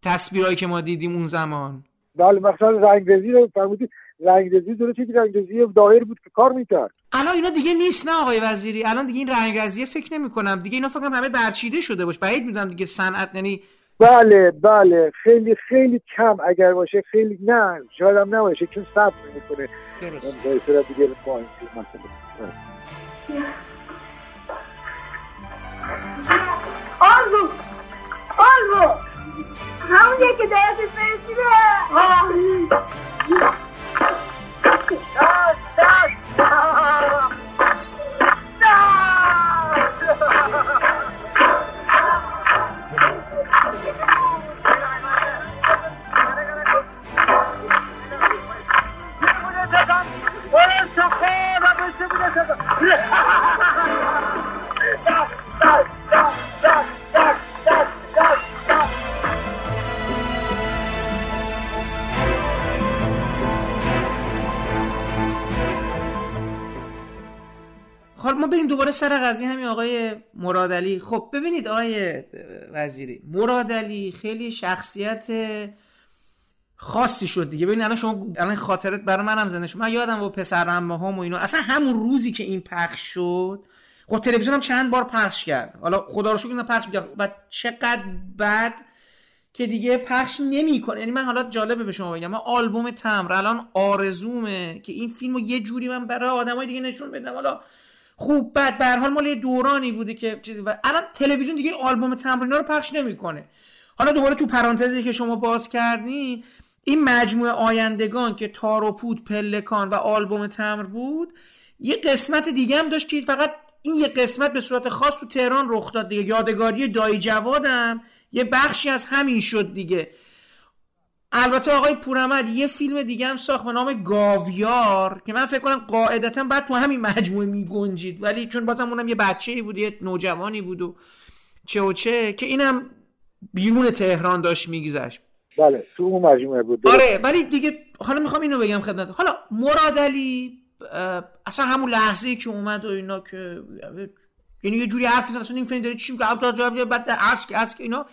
تصویرهایی که ما دیدیم اون زمان. بله مثلا رنگرزی رو فرمودید. رنگرزی درسته که رنگرزی دایر بود که کار می‌کرد. الان اینا دیگه نیست نه آقای وزیری. الان دیگه این رنگرزی فکر نمی کنم دیگه اینا فکر همه برچیده شده باش. بعید می‌دونم دیگه صنعت یعنی بله بله. خیلی خیلی کم اگر باشه خیلی نه شاید هم نباشه چون صبر می‌کنه. به دیگه پایین مثلا. آلبو. آلبو. همون که درست فرستیده حالا ما بریم دوباره سر قضیه همین آقای مرادلی خب ببینید آقای وزیری مرادلی خیلی شخصیت خاصی شد دیگه. ببین الان شما الان خاطرت برای منم زنده شد. من یادم با پسر هم و اینا. اصلا همون روزی که این پخش شد خب تلویزیون هم چند بار پخش کرد. حالا خدا رو شکر پخش می‌کرد. و چقدر بد که دیگه پخش نمی‌کنه. یعنی من حالا جالبه به شما بگم. من آلبوم تمر الان آرزومه که این فیلمو یه جوری من برای آدمای دیگه نشون بدم. حالا خوب بد به حال مال یه دورانی بوده که و الان تلویزیون دیگه آلبوم تمرینا رو پخش نمی‌کنه. حالا دوباره تو پرانتزی که شما باز کردین این مجموعه آیندگان که تار و پود پلکان و آلبوم تمر بود یه قسمت دیگه هم داشت که فقط این یه قسمت به صورت خاص تو تهران رخ داد دیگه. یادگاری دایی جوادم. یه بخشی از همین شد دیگه. البته آقای پورمد یه فیلم دیگه هم ساخت به نام گاویار که من فکر کنم قاعدتا بعد تو همین مجموعه میگنجید. ولی چون بازم اونم یه بچه ای بود یه نوجوانی بود و چه و چه که اینم بیرون تهران داشت میگذشت. بله تو اون مجموعه بود آره ولی دیگه حالا می‌خوام اینو بگم خدمت حالا مراد علی اصلا همون لحظه که اومد و اینا که یعنی یه جوری حرف می‌زنه اصلا این داره چی بعد عسک عسک اینا.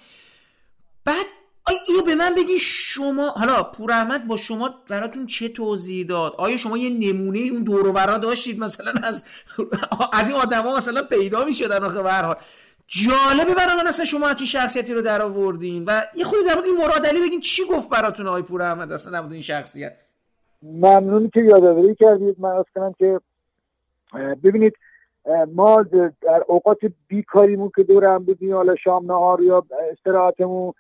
بعد آیا اینو به من بگین شما حالا پور احمد با شما براتون چه توضیح داد؟ آیا شما یه نمونه اون دور داشتید مثلا از از این آدما مثلا پیدا می‌شدن آخه به جالبه برای من اصلا شما چه شخصیتی رو در آوردین. و یه خودی در مورد این مراد علی بگین چی گفت براتون آقای پور احمد اصلا در این شخصیت؟ ممنونی که یادآوری کردید. من از کنم که ببینید ما در اوقات بیکاریمون که دور هم بودیم حالا شام نهار یا استراحتمون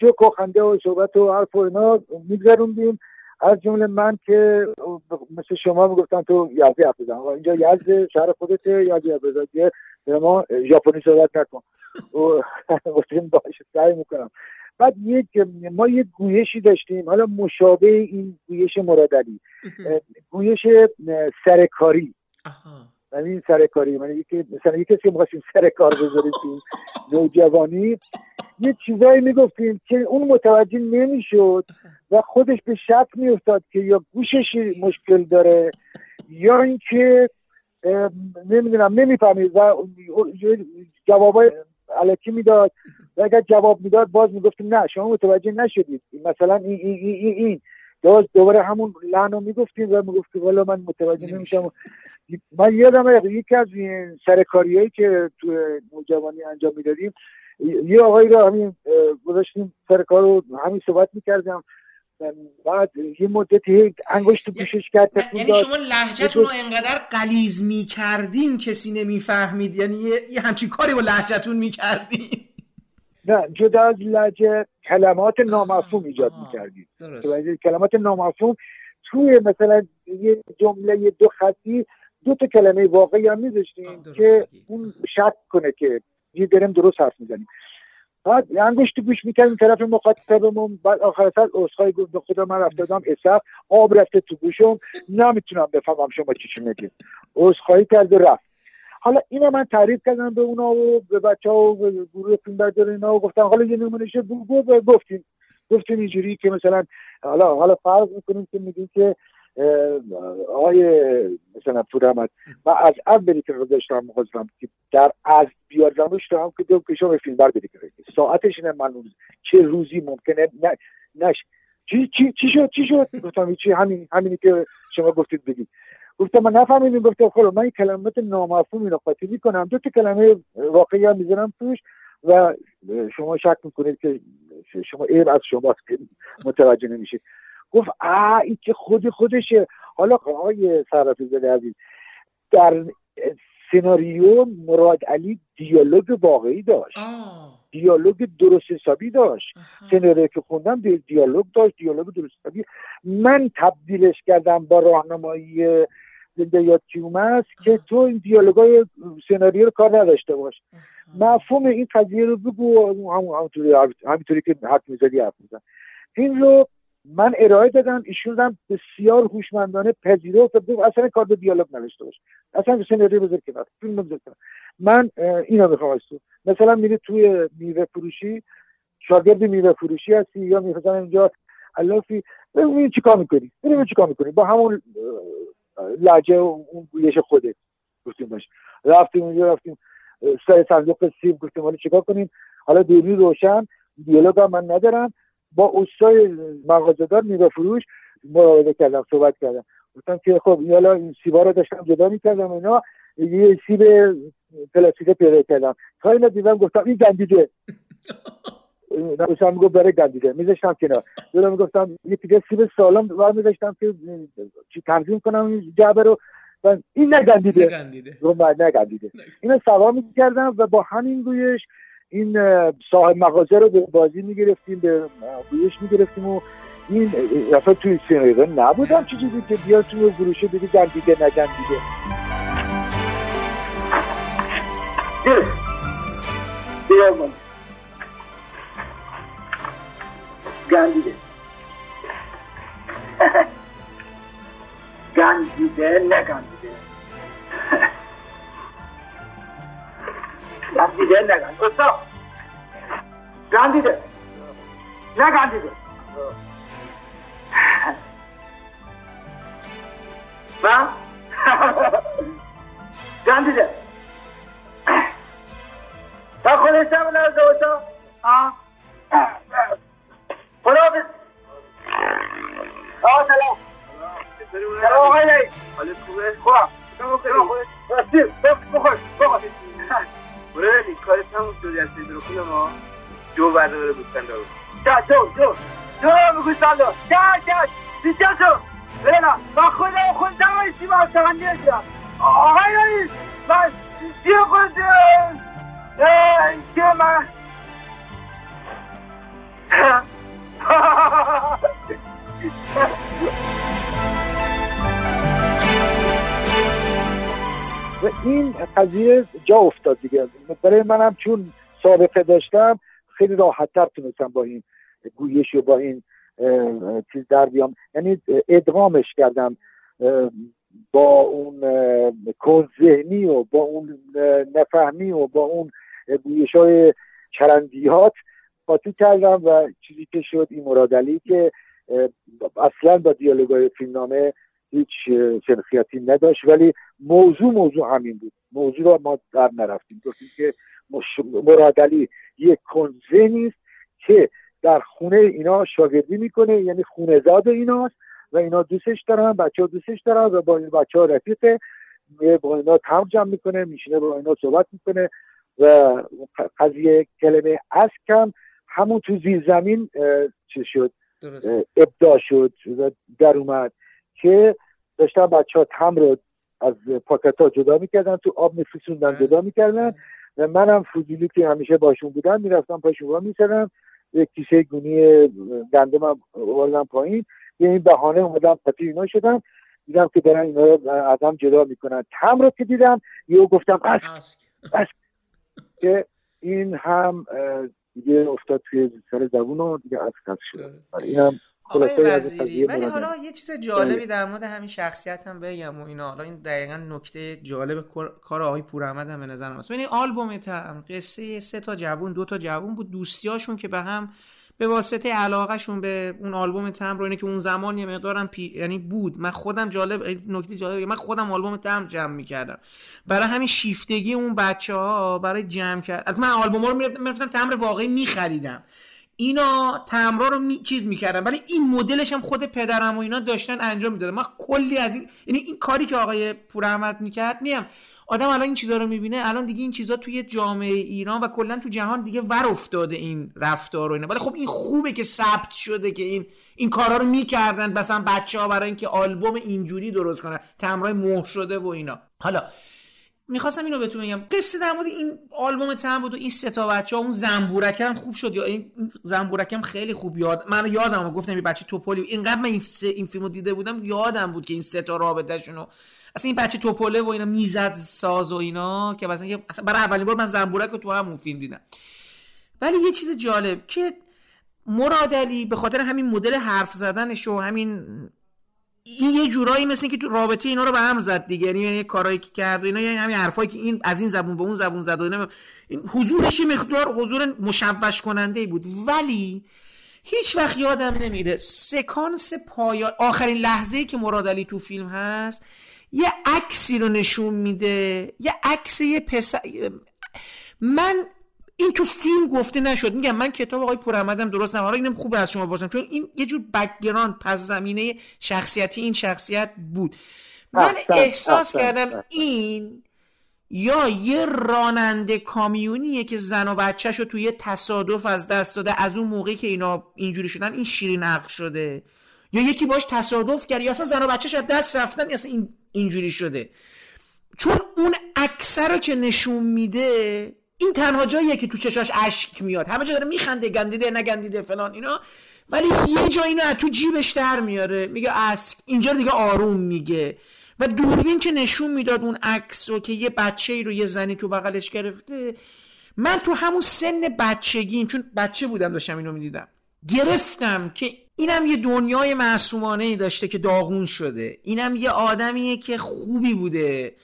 جوک و خنده و صحبت و حرف و اینا میگذروندیم. از جمله من که مثل شما می‌گفتن تو یزدی حرف بزن. اینجا یزد شهر خودته یزدی حرف بزن به ما ژاپنی صحبت نکن. و (laughs) باشه سعی می‌کنم. بعد یک ما یک گویشی داشتیم حالا مشابه این گویش مرادلی گویش سرکاری. این سرکاری من یکی مثلا یکی کسی می‌خواستیم سر کار بذاریم نوجوانی یه چیزایی می‌گفتیم که اون متوجه نمی‌شد و خودش به شک میافتاد که یا گوشش مشکل داره یا اینکه نمی‌دونم نمی‌فهمید و جوابای علکی می‌داد و اگر جواب می‌داد باز می‌گفتیم نه شما متوجه نشدید مثلا این این این, این. دوباره همون لحن رو می‌گفتیم و می‌گفتیم والا من متوجه نمیشم من یادم یکی از این سرکاریایی که تو نوجوانی انجام می‌دادیم یه آقایی رو همین گذاشتیم سر کار رو همین صحبت می‌کردم. بعد یه مدتی انگشت گوشش کرد یعنی شما لحجتون رو انقدر قلیز می‌کردین کسی نمی‌فهمید؟ یعنی یه همچین کاری با لحجتون می‌کردین؟ نه جدا از لحجه کلمات نامفهوم ایجاد می‌کردیم. کلمات نامفهوم توی مثلا یه جمله یه دو خطی دو تا کلمه واقعی هم میذاشتیم که اون شک کنه که یه داریم درست حرف می‌زنیم. بعد انگشت گوش می‌کردیم طرف مخاطبمون بعد آخر سر عذرخواهی گفت به خدا من رفته بودم اسف آب رفته تو گوشم نمی‌تونم بفهمم شما چی چی میگید. عذرخواهی کرد و رفت. حالا اینو من تعریف کردم به اونا و به بچه ها و به گروه فیلم بردار اینا و گفتم حالا یه نمونشه گفتیم. گفتیم اینجوری که مثلا حالا حالا فرض می‌کنیم که میگیم که آقای مثلا پور و از اولی که داشتم می‌خواستم که در از بیارمش هم که دو کشم فیلم بر بری ساعتش اینه من چه روزی ممکنه؟ نه نش چی چی چی شد؟ چی شد؟ گفتم چی همین همینی که شما گفتید بگید گفتم من نفهمیدم گفتم خب من این کلمات نامفهوم اینو قاطی می‌کنم. دو تا کلمه واقعی هم می‌ذارم توش و شما شک می‌کنید که شما ایر از شما متوجه نمیشید. گفت آ این که خود خودشه. حالا آقای صرافی زاده عزیز در سناریو مراد علی دیالوگ واقعی داشت. دیالوگ درست حسابی داشت. سناریو که خوندم دیالوگ داشت دیالوگ درست حسابی. من تبدیلش کردم با راهنمایی زنده یاد کیومرس که تو این دیالوگای سناریو رو کار نداشته باش. مفهوم این قضیه رو بگو همونطوری همینطوری که حرف می‌زدی حرف میزن این رو من ارائه دادم ایشون هم بسیار هوشمندانه پذیرفت و گفت اصلا کار به دیالوگ نداشته باش. اصلا سناریو بذار کنار فیلم بذار کنار. من اینو می‌خوام از مثلا میره توی میوه فروشی شاگرد میوه فروشی هستی یا مثلا اینجا الافی ببین چیکار می‌کنی؟ ببین چیکار می‌کنی؟ با همون لحجه اون گویش خوده گفتیم باش. رفتیم اونجا رفتیم سر صندوق سیب گفتیم حالا چیکار کنیم؟ حالا دوربین روشن دیالوگ من ندارم. با استای مغازه‌دار میوه فروش مراوده کردم صحبت کردم. گفتم که خب حالا این سیبا رو داشتم جدا می‌کردم اینا یه سیب پلاستیک پیدا کردم. تا اینا دیدم گفتم این گندیده. نمیشم می‌گفت برای گندیده. میذاشتم کنار. دورم می‌گفتم یه دیگه سیب سالم بر میذاشتم که چی تنظیم کنم این جعبه رو. این نگندیده. نگندیده. اینو سوا می‌کردم و با همین گویش این صاحب مغازه رو به بازی می‌گرفتیم به گویش می‌گرفتیم و این اصلا توی سینریقه نبودم چی چیزی که بیا توی گروشه بگی گندیده نگندیده بیا گندیده گندیده (laughs) گندیده نگندیده استاد گندیده نگندیده و گندیده تا خودشتم نرده استاد آه خداحافظ آه سلام سلام آقای نایی حالت خوبه؟ خوبم بخور بخور برای کار تموم شدی از سیدر خونه ما جو برده بره گوستن دارو. جو جو جو به گوستن دارو چه چه بیچه شو برینا من خودم خود تمام سی با سغندی شدم آقای رئیس من چی خود چی من؟ (laughs) و این قضیه جا افتاد دیگه. برای منم چون سابقه داشتم خیلی راحت تر تونستم با این گویش و با این چیز در بیام. یعنی ادغامش کردم با اون کن ذهنی و با اون نفهمی و با اون گویش های چرندیات قاطی کردم و چیزی که شد این مرادلی که اصلا با دیالوگای فیلمنامه هیچ شنخیتی نداشت ولی موضوع موضوع همین بود. موضوع را ما در نرفتیم. گفتیم که مرادلی یک کنزه نیست که در خونه اینا شاگردی می‌کنه یعنی خونه زاد ایناست و اینا دوستش دارن بچه ها دوستش دارن و با این بچه ها رفیقه با اینا تم جمع می‌کنه میشینه با اینا صحبت می‌کنه و قضیه کلمه از کم همون تو زیر زمین چی شد؟ ابداع شد در اومد. که داشتن بچه ها تم رو از پاکت ها جدا می‌کردن تو آب میفرسوندن بله. جدا می‌کردن. و منم فضولی که همیشه باشون بودم می‌رفتم پاشون میسدم یک کیسه گونی گندم هم پایین. یه این بهانه اومدم پتی اینا شدم. دیدم که دارن اینا رو از هم جدا می‌کنن. تم رو که دیدم یه گفتم اسک که این هم دیگه افتاد توی سر زبون و دیگه اسک شد. این هم آقای وزیری ولی حالا یه چیز جالبی در مورد همین شخصیت هم بگم و اینا. حالا این دقیقا نکته جالب کار آقای پوراحمد هم به نظر هست ببینید آلبوم تم قصه سه تا جوون دو تا جوون بود. دوستیاشون که به هم به واسطه علاقهشون به اون آلبوم تم رو اینه که اون زمان یه مقدارم پی... یعنی بود. من خودم جالب نکته جالبه من خودم آلبوم تم جمع می‌کردم. برای همین شیفتگی اون بچه ها برای جمع کرد من آلبوم رو می‌رفتم تمر واقعی میخریدم. اینا تمرا رو می... چیز می‌کردن. ولی این مدلش هم خود پدرم و اینا داشتن انجام می‌دادن. من کلی از این یعنی این کاری که آقای پور احمد می‌کرد میم آدم الان این چیزها رو می‌بینه الان دیگه این چیزها توی جامعه ایران و کلا تو جهان دیگه ور افتاده این رفتار و اینا. ولی خب این خوبه که ثبت شده که این این کارا رو می‌کردن. مثلا بچه ها برای اینکه آلبوم اینجوری درست کنن. تمرای مهر شده و اینا. حالا می‌خواستم اینو بهتون بگم. قصه در مورد این آلبوم تم بود و این سه تا بچه اون زنبورک هم خوب شد. یا این زنبورک هم خیلی خوب یاد من یادم گفتم این بچه توپولی اینقدر من این, این فیلمو دیده بودم یادم بود که این سه تا رابطه‌شون اصلا این بچه توپله و اینا می‌زد ساز و اینا که مثلا برای اولین بار من زنبورک رو تو همون فیلم دیدم. ولی یه چیز جالب که مرادلی به خاطر همین مدل حرف زدنش و همین این یه جورایی مثل که تو رابطه اینا رو به هم زد دیگه. یعنی یه کارایی که کرد اینا یعنی همین حرفایی که این از این زبون به اون زبون زد و اینا این حضورش مقدار حضور مشوش کننده بود. ولی هیچ وقت یادم نمیره سکانس پایان آخرین لحظه که مراد تو فیلم هست یه عکسی رو نشون میده. یه عکس یه پسر من این تو فیلم گفته نشد. میگم من کتاب آقای پوراحمدم درست نه حالا اینم خوبه از شما بازم چون این یه جور background پس زمینه شخصیتی این شخصیت بود. من احساس کردم این یا یه راننده کامیونیه که زن و بچهش رو توی تصادف از دست داده از اون موقعی که اینا اینجوری شدن این شیرین عقل شده. یا یکی باش تصادف کرد یا اصلا زن و بچهش از دست رفتن یا اصلا این اینجوری شده. چون اون اکثر رو که نشون میده این تنها جاییه که تو چشاش اشک میاد. همه جا داره میخنده گندیده نگندیده فلان اینا. ولی یه جایی اینو تو جیبش در میاره. میگه اسک. اینجا دیگه آروم میگه. و دوربین که نشون می‌داد اون عکس رو که یه بچه ای رو یه زنی تو بغلش گرفته من تو همون سن بچگیم چون بچه بودم داشتم اینو می‌دیدم. گرفتم که اینم یه دنیای معصومانه ای داشته که داغون شده. اینم یه آدمیه که خوبی بوده.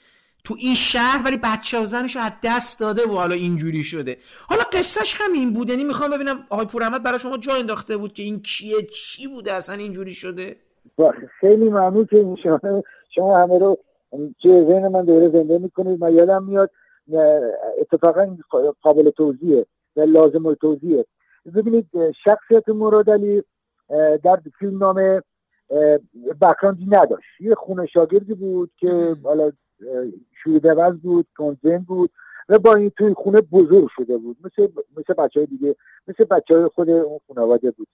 تو این شهر ولی بچه و زنش از دست داده و حالا اینجوری شده. حالا قصهش همین بود یعنی می‌خوام ببینم آقای پورحمد برای شما جا انداخته بود که این کیه چی بوده اصلا اینجوری شده؟ خیلی ممنون که شما شما همه رو چه ذهن من دوره زنده می‌کنید. من یادم میاد اتفاقا قابل توضیحه و لازم توضیحه. ببینید شخصیت مراد علی در فیلم نامه بکراندی نداشت. یه خونه شاگردی بود که حالا شوی بود کنزن بود و با این توی خونه بزرگ شده بود. مثل مثل بچه های دیگه مثل بچه های خود اون خانواده بود.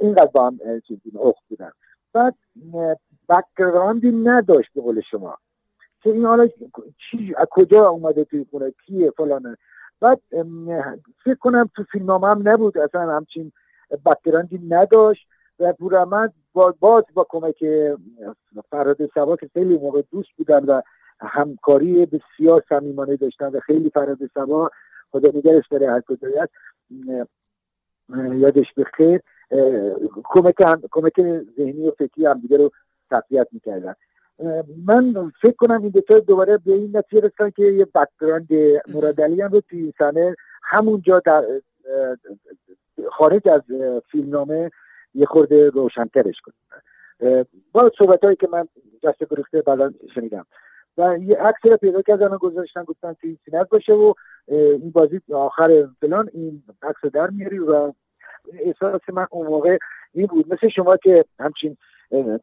اینقدر با هم چیز اخت بودن. بعد بکراندی نداشت به قول شما. که این حالا چی از کجا اومده توی خونه؟ کیه؟ فلانه. بعد فکر کنم تو فیلم هم نبود. اصلا همچین بکراندی نداشت و پورامد باز با کمک فراد سبا که خیلی موقع دوست بودن و همکاری بسیار صمیمانه داشتن و خیلی فراد سبا خدا نگرش داره هر کجایی هست یادش بخیر کمک کمک ذهنی و فکری هم دیگه رو تقویت می‌کردن. من فکر کنم این دوتا دوباره به این نتیجه رسن که یه بکگراند مرادلی هم رو توی این سنه همونجا در خارج از فیلمنامه یه خورده روشنترش کنیم با صحبت هایی که من دست گریخته بعدا شنیدم. و یه عکس رو پیدا کردن گذاشتن گفتن که این سینت باشه و این بازی آخر فلان این عکس در میاری و احساس من اون موقع این بود. مثل شما که همچین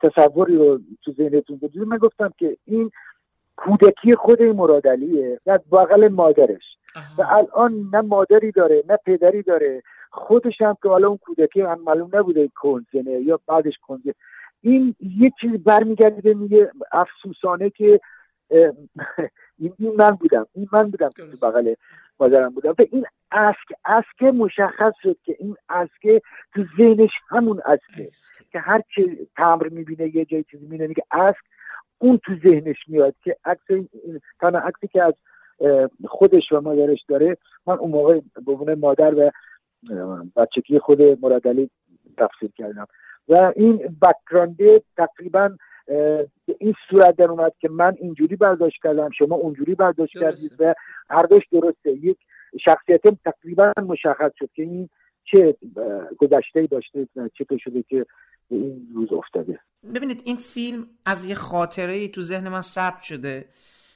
تصوری رو تو ذهنتون بود من گفتم که این کودکی خود مرادلیه از بغل مادرش. و الان نه مادری داره نه پدری داره. خودش هم که حالا اون کودکی هم معلوم نبوده کنزنه یا بعدش کنزنه این یه چیز برمیگرده میگه افسوسانه که (laughs) این من بودم. این من بودم که بغل مادرم بودم. و این اسک اسک مشخص شد که این اسک تو ذهنش همون اسکه. که هر چی تمر می‌بینه یه جای چیزی می‌بینه که اسک اون تو ذهنش میاد که عکس تنها عکسی که از خودش و مادرش داره. من اون موقع به مادر و بچگی خود مرادلی تفسیر کردم. و این بکرانده تقریبا به این صورت در اومد که من اینجوری برداشت کردم شما اونجوری برداشت کردید و هر دوش درسته. یک شخصیتم تقریبا مشخص شد که این چه گذشته داشته چه شده که به این روز افتاده. ببینید این فیلم از یه خاطره تو ذهن من ثبت شده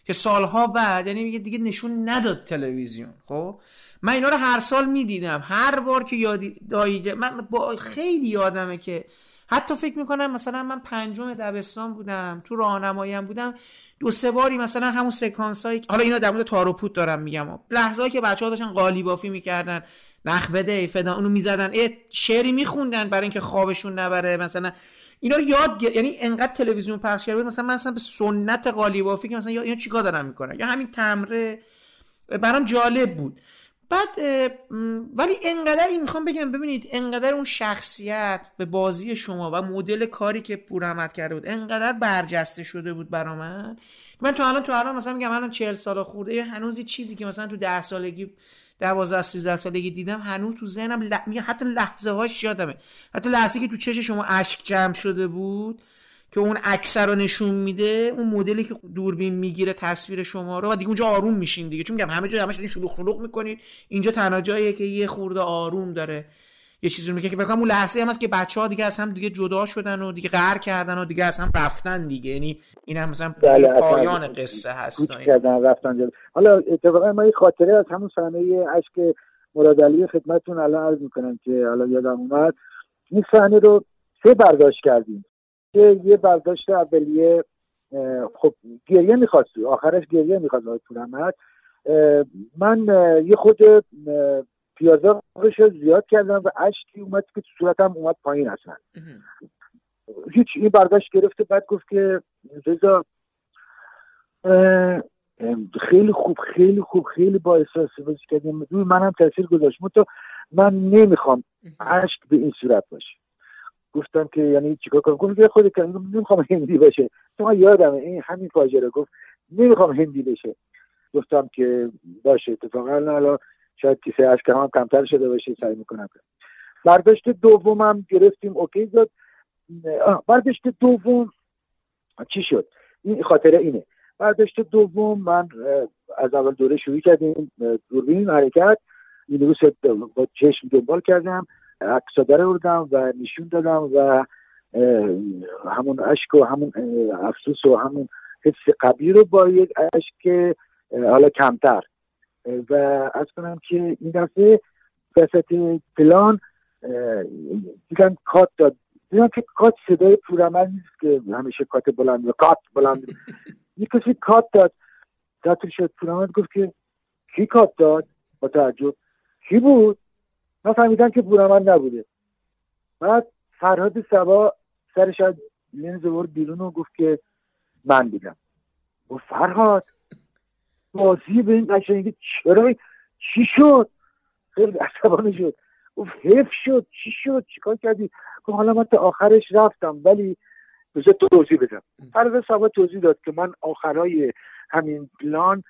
که سالها بعد یعنی دیگه نشون نداد تلویزیون خب؟ من اینا رو هر سال می‌دیدم. هر بار که یادی دایی من با خیلی یادمه که حتی فکر می‌کنم مثلا من پنجم دبستان بودم تو راهنماییم بودم دو سه باری مثلا همون سکانس هایی حالا اینا در مورد تارو پوت دارم میگم. لحظه که بچه ها داشتن قالی بافی می‌کردن نخ بده فدا اونو می‌زدن. شعری میخوندن برای اینکه خوابشون نبره مثلا اینا رو یاد گر... یعنی انقدر تلویزیون پخش کرده مثلا من مثلا به سنت قالی بافی که مثلا اینا چیکار دارن می‌کنن؟ یا همین تمره برام جالب بود. بعد ولی انقدر این می‌خوام بگم ببینید انقدر اون شخصیت به بازی شما و مدل کاری که پور کرده بود انقدر برجسته شده بود برا من من تو الان تو الان مثلا میگم الان 40 سال خورده هنوز چیزی که مثلا تو 10 سالگی 12 13 سالگی دیدم هنوز تو ذهنم ل... حتی لحظه هاش یادمه. حتی لحظه که تو چش شما اشک جمع شده بود که اون اکثر رو نشون میده اون مدلی که دوربین می‌گیره تصویر شما رو و دیگه اونجا آروم میشین دیگه. چون میگم همه جا همش شلوغ شلوغ می‌کنید اینجا تنها جاییه که یه خورده آروم داره. یه چیزی میگه که بگم اون لحظه هم هست که بچه ها دیگه از هم دیگه جدا شدن و دیگه قهر کردن و دیگه از هم رفتن دیگه. یعنی این هم مثلا بله پایان قصه هست کردن رفتن حالا اتفاقا ما یه خاطره از همون صحنه اشک مراد خدمتتون الان عرض می‌کنم که حالا یادم اومد. این صحنه رو سه برداشت کردیم. که یه برداشت اولیه خب گریه می‌خواست آخرش گریه می‌خواست آقای پورمد من یه خود پیازاقش رو زیاد کردم و اشکی اومد که تو صورتم اومد پایین اصلا. هیچ این برداشت گرفته بعد گفت که رضا خیلی خوب خیلی خوب خیلی با احساس بازی کردیم روی منم تاثیر گذاشت. تو من نمی‌خوام اشک به این صورت باشه. گفتم که یعنی چیکار کنم؟ گفت که خودت نمی‌خوام هندی باشه. تو یادم این همین فاجعه گفت نمی‌خوام هندی بشه. گفتم که باشه اتفاقا الان شاید کیسه اشک هم کمتر شده باشه سعی می‌کنم. برداشت دومم گرفتیم. اوکی داد برداشت دوم چی شد؟ این خاطره اینه. برداشت دوم من از اول دوره شروع کردیم دوربین حرکت. این با چشم دنبال کردم. عکسا بردم و نشون دادم و همون اشک و همون افسوس و همون حس قبلی رو با یک اشک حالا کمتر. و از کنم که این دفعه وسط پلان دیدم کات داد. دیدم که کات صدای پورعمل نیست که همیشه کات بلند و کات بلند. (laughs) یه کسی کات داد. داتر شد پورعمل گفت که کی کات داد؟ با تعجب کی بود؟ من فهمیدم که پورعمل نبوده. بعد فرهاد سبا سرش از لنز ورد بیرون و گفت که من دیدم گفت فرهاد بازی به این قشنگی چرا؟ چی شد؟ خیلی عصبانی شد. گفت حیف شد. چی شد؟ چیکار کردی؟ گفت حالا من تا آخرش رفتم ولی بذار توضیح بدم. فرض سبا توضیح داد که من آخرای همین پلان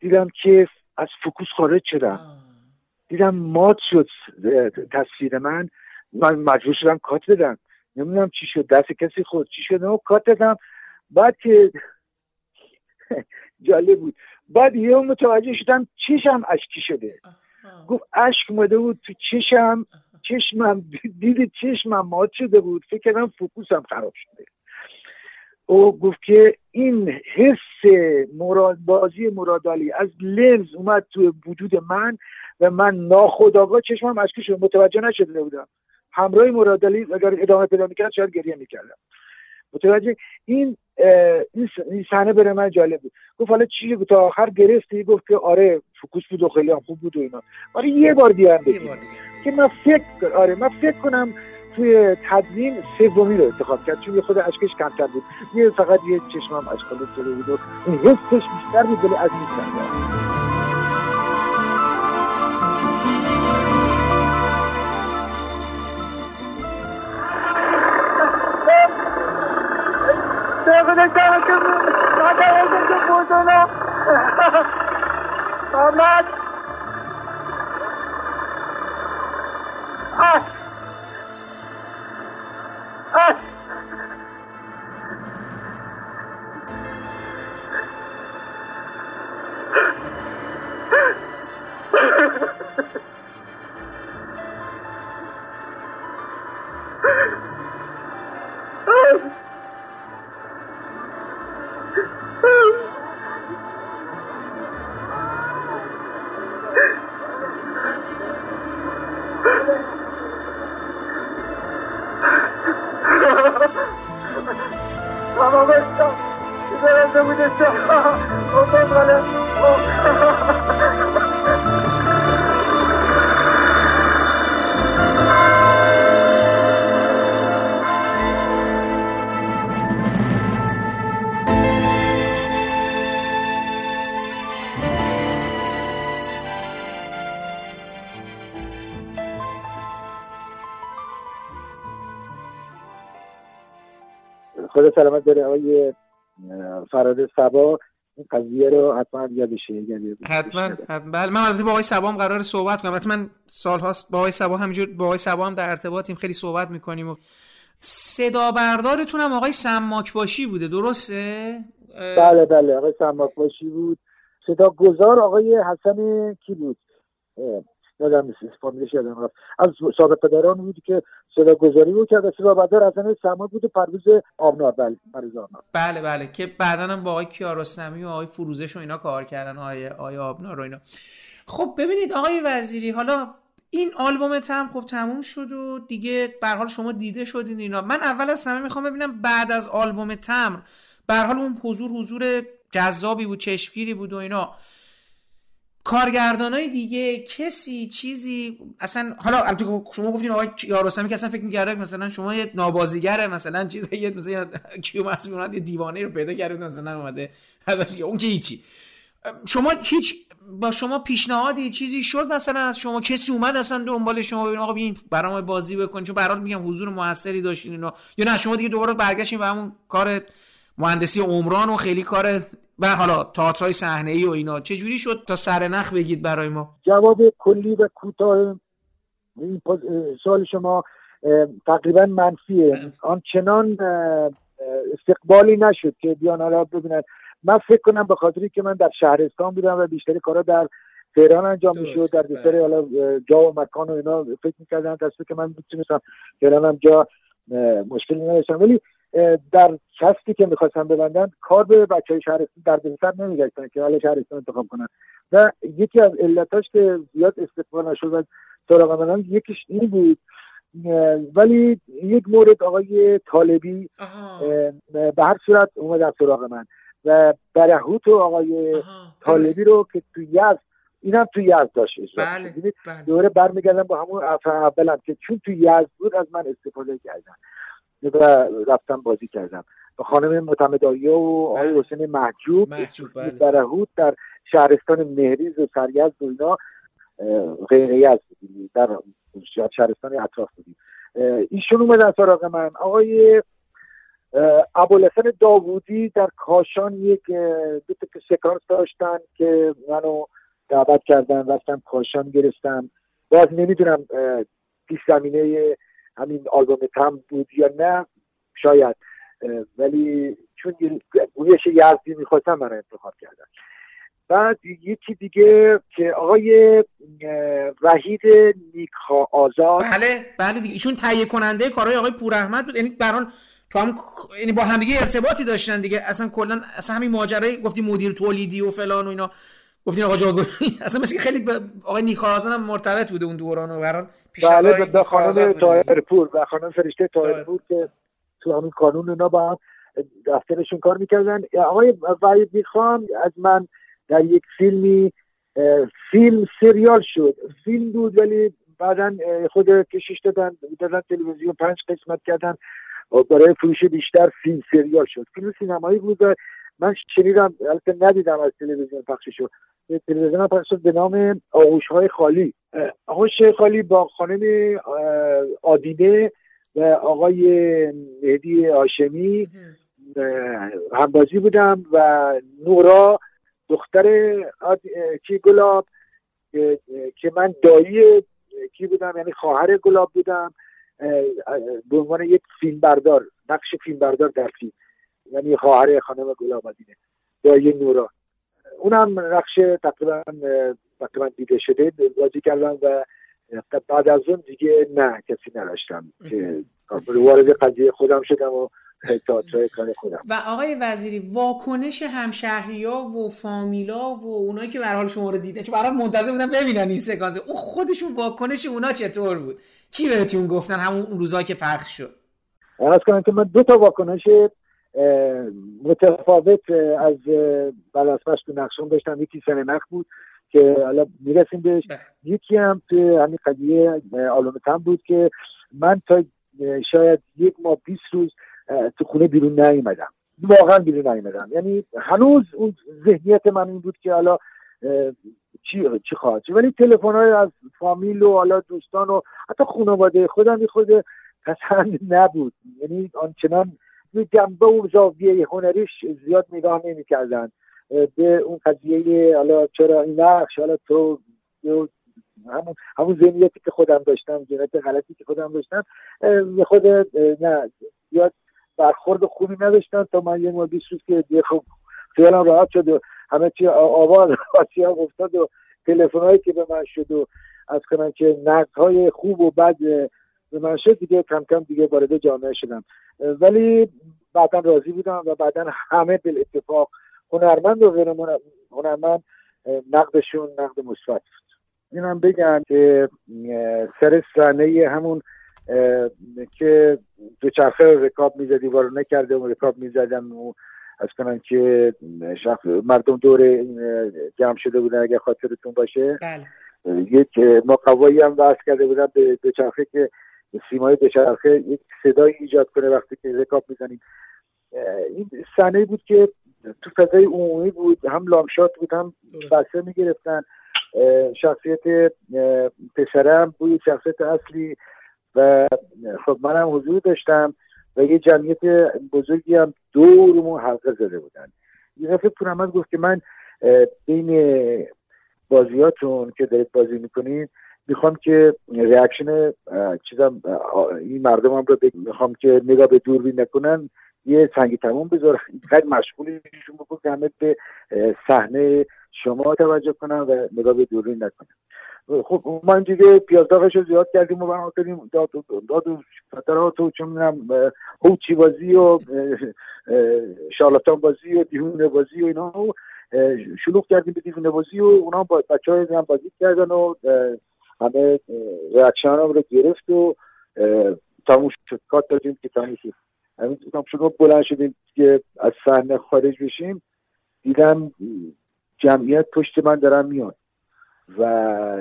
دیدم که از فکوس خارج شدم. دیدم مات شد تصویر من. من مجبور شدم کات بدم. نمی‌دونم چی شد دست کسی خود چی شد کات دادم. بعد که (laughs) جالب بود. بعد یه متوجه شدم چشم اشکی شده. گفت اشک مده بود تو چشم. چشمم دید چشمم مات شده بود. فکر کردم فکوسم خراب شده. او گفت که این حس مراد بازی مرادالی از لنز اومد تو وجود من و من ناخداگاه چشمم اشکی شده متوجه نشده بودم. همراه مرادالی اگر ادامه پیدا می‌کرد شاید گریه می‌کردم. متوجه این این صحنه برای من جالب بود. گفت حالا چی تا آخر گرفتی؟ گفت که آره فوکوس بود و خیلی هم خوب بود و اینا. آره یه بار دیگه که من فکر آره من فکر کنم توی تدوین سومی رو انتخاب کرد چون خود اشکش کمتر بود یه فقط یه چشمم اشکال شده بود و این حسش بیشتر بود ولی از این Ahmet! Ah! داره آقای فراد سبا این قضیه رو حتما یادشه حتما حتما. بله من البته با آقای سبا هم قرار صحبت کنم. من سال هاست با آقای سبا همینجور با آقای سبا هم در ارتباطیم خیلی صحبت می‌کنیم و صدا بردارتون هم آقای سماک باشی بوده درسته؟ بله بله آقای سماک باشی بود. صدا گذار آقای حسن کی بود؟ یادم نیست فامیلش یادم رفت. از سابق پدران بود که صدا گذاری بود کرد صدا بدر از سما بود و پرویز آبنار. بله پرویز آبنار. بله بله که بعدا هم با آقای کیارستمی و آقای فروزش و اینا کار کردن آقای آقای آبنار و اینا. خب ببینید آقای وزیری حالا این آلبوم تم خب تموم شد و دیگه به حال شما دیده شدین اینا. من اول از همه می‌خوام ببینم بعد از آلبوم تمر به حال اون حضور حضور جذابی بود چشمگیری بود و اینا. های دیگه کسی چیزی اصلا حالا شما گفتین آقای یارستمی که اصلا فکر می‌کرده مثلا شما یه نابازیگره مثلا چیز یه مثلا کیو مرز یه دیوانه رو پیدا کرده مثلا اومده ازش اون که هیچی. شما هیچ با شما پیشنهادی چیزی شد مثلا از شما؟ کسی اومد اصلا دنبال شما ببین آقا بیاین برام بازی بکنین چون برات میگم حضور موثری داشتین اینا. یا نه شما دیگه دوباره برگشتین به همون کار مهندسی عمران و خیلی کار و حالا تئاترای صحنه ای و اینا چه جوری شد تا سر نخ بگید برای ما؟ جواب کلی و کوتاه این سوال شما تقریبا منفیه. آنچنان استقبالی نشد که بیان حالا ببینن. من فکر کنم به خاطری که من در شهرستان بودم و بیشتری کارا در تهران انجام می‌شد در بیشتری بله. حالا جا و مکان و اینا فکر می‌کردن دست که من می‌تونستم تهران هم جا مشکلی نداشتم. ولی در کستی که می‌خواستن ببندن کار به بچه های شهرستان در بهتر نمیگشتن که حالا شهرستان انتخاب کنن و یکی از علتاش که زیاد استقبال نشد و سراغ منم یکیش این بود ولی یک مورد آقای طالبی به هر صورت اومد از سراغ من و برهوت و آقای طالبی رو که تو یزد این هم تو یزد داشت بله. بله. دوره برمیگردم با همون اولم که چون تو یزد بود از من استفاده کردن و رفتم بازی کردم. با خانم متمدایی و آقای بله. حسین محجوب برهود بله. در شهرستان مهریز و سریز و اینا غیر بودیم. در شهرستان اطراف بودیم. ایشون اومدن سراغ من. آقای ابوالحسن داوودی در کاشان یک دو تا سکانس داشتن که منو دعوت کردن رفتم کاشان گرفتم. باز نمی‌دونم پیش زمینه همین آلبوم تم بود یا نه شاید. ولی چون گویش یزدی می‌خواستم من انتخاب کردم بعد یکی دیگه که آقای وحید نیکها آزاد. بله بله دیگه. ایشون تهیه کننده کارهای آقای پور احمد بود. یعنی برحال تو هم یعنی با هم دیگه ارتباطی داشتن دیگه. اصلا کلا اصلا همین ماجرای گفتی مدیر تولیدی و فلان و اینا. گفتین آقا جاگوری (laughs) اصلا مثل خیلی آقای نیکازن هم مرتبط بوده اون دوران و بران بله به خانم طائرپور و خانم فرشته طائرپور که تو همین کانون اینا با هم دفترشون کار می‌کردن. آقای وحید می‌خوان از من در یک فیلمی فیلم سریال شد. فیلم بود ولی بعدا خود کشش دادن دادن تلویزیون پنج قسمت کردن. برای فروش بیشتر فیلم سریال شد. فیلم سینمایی بود من شنیدم البته ندیدم از تلویزیون پخش شد تلویزیون پخش شد به نام آغوش های خالی. آغوش خالی با خانم آدینه و آقای مهدی هاشمی همبازی بودم و نورا دختر کی گلاب که من دایی کی بودم یعنی خواهر گلاب بودم به عنوان یک فیلم بردار نقش فیلم بردار در فیلم یعنی خواهر خانم گلاب آدینه دایی نورا. اونم نقش تقریبا تقریبا دیده شده. بازی کردم و بعد از اون دیگه نه کسی نداشتم که وارد قضیه خودم شدم و کار خودم. و آقای وزیری واکنش همشهریا و فامیلا و اونایی که به حال شما رو دیدن چون برای منتظر بودن ببینن این سکانس. اون خودشون واکنش اونا چطور بود؟ چی بهتون گفتن؟ همون روزایی که پخش شد. از کنم که من دو تا واکنش متفاوت از بلاسپش تو نقشون داشتم. یکی سن نخ بود که حالا می‌رسیم بهش. بله. یکی هم تو همین قضیه آلومتن بود که من تا شاید یک ماه 20 روز تو خونه بیرون نیومدم. واقعا بیرون نیومدم. یعنی هنوز اون ذهنیت من این بود که حالا چی چی خواهد ولی تلفن های از فامیل و حالا دوستان و حتی خانواده خودم خود پسند نبود. یعنی آنچنان جنبه و زاویه هنریش زیاد نگاه نمی‌کردن. به اون قضیه حالا چرا این نقش؟ حالا تو همون همون ذهنیتی که خودم داشتم جنت غلطی که خودم داشتم خود نه زیاد برخورد خوبی نداشتن تا من یه ماه بیست روز که دیگه خب خیالم راحت شد و همه چی آواز خاصی ها افتاد و تلفن هایی که به من شد و از کنم که نقد های خوب و بد به من شد دیگه کم کم دیگه وارد جامعه شدم. ولی بعدا راضی بودم و بعدا همه بل اتفاق هنرمند و غیر هنرمند نقدشون نقد مثبت بود. اینم بگم که سر صحنه همون که دوچرخه رکاب می‌زدی وارو نکرده و رکاب می‌زدن و از کنن که مردم دور جمع شده بودن اگر خاطرتون باشه. بله. یک مقوایی هم وصل کرده بودن به دوچرخه که سیمای دوچرخه یک صدایی ایجاد کنه وقتی که رکاب می‌زنیم. این صحنه بود که تو فضای عمومی بود هم لامشات بود هم بسه می‌گرفتن. شخصیت پسرم بود شخصیت اصلی و خب منم حضور داشتم و یه جمعیت بزرگی هم دورمون حلقه زده بودن. یه دفعه پورمد گفت که من بین بازیاتون که دارید بازی می‌کنین می‌خوام که ریاکشن چیزم این مردم هم رو می‌خوام که نگاه به دوربین نکنن. یه سنگی تموم بذار. خیلی مشغولشون بکن که همه به صحنه شما توجه کنن و نگاه به دوربین نکنن. خب ما دیگه پیازداغش رو زیاد کردیم و برنامه کردیم. داد و داد و فترات و چه می‌دونم هوچی بازی و شارلاتان بازی و دیونه بازی و اینا و شلوغ کردیم به دیونه بازی و اونا بچه های هم بازی کردن و همه ریاکشن رو گرفت و تموم شد. کات دادیم که تموم شد. همین شما بلند شدیم که از صحنه خارج بشیم دیدم جمعیت پشت من دارن میاد و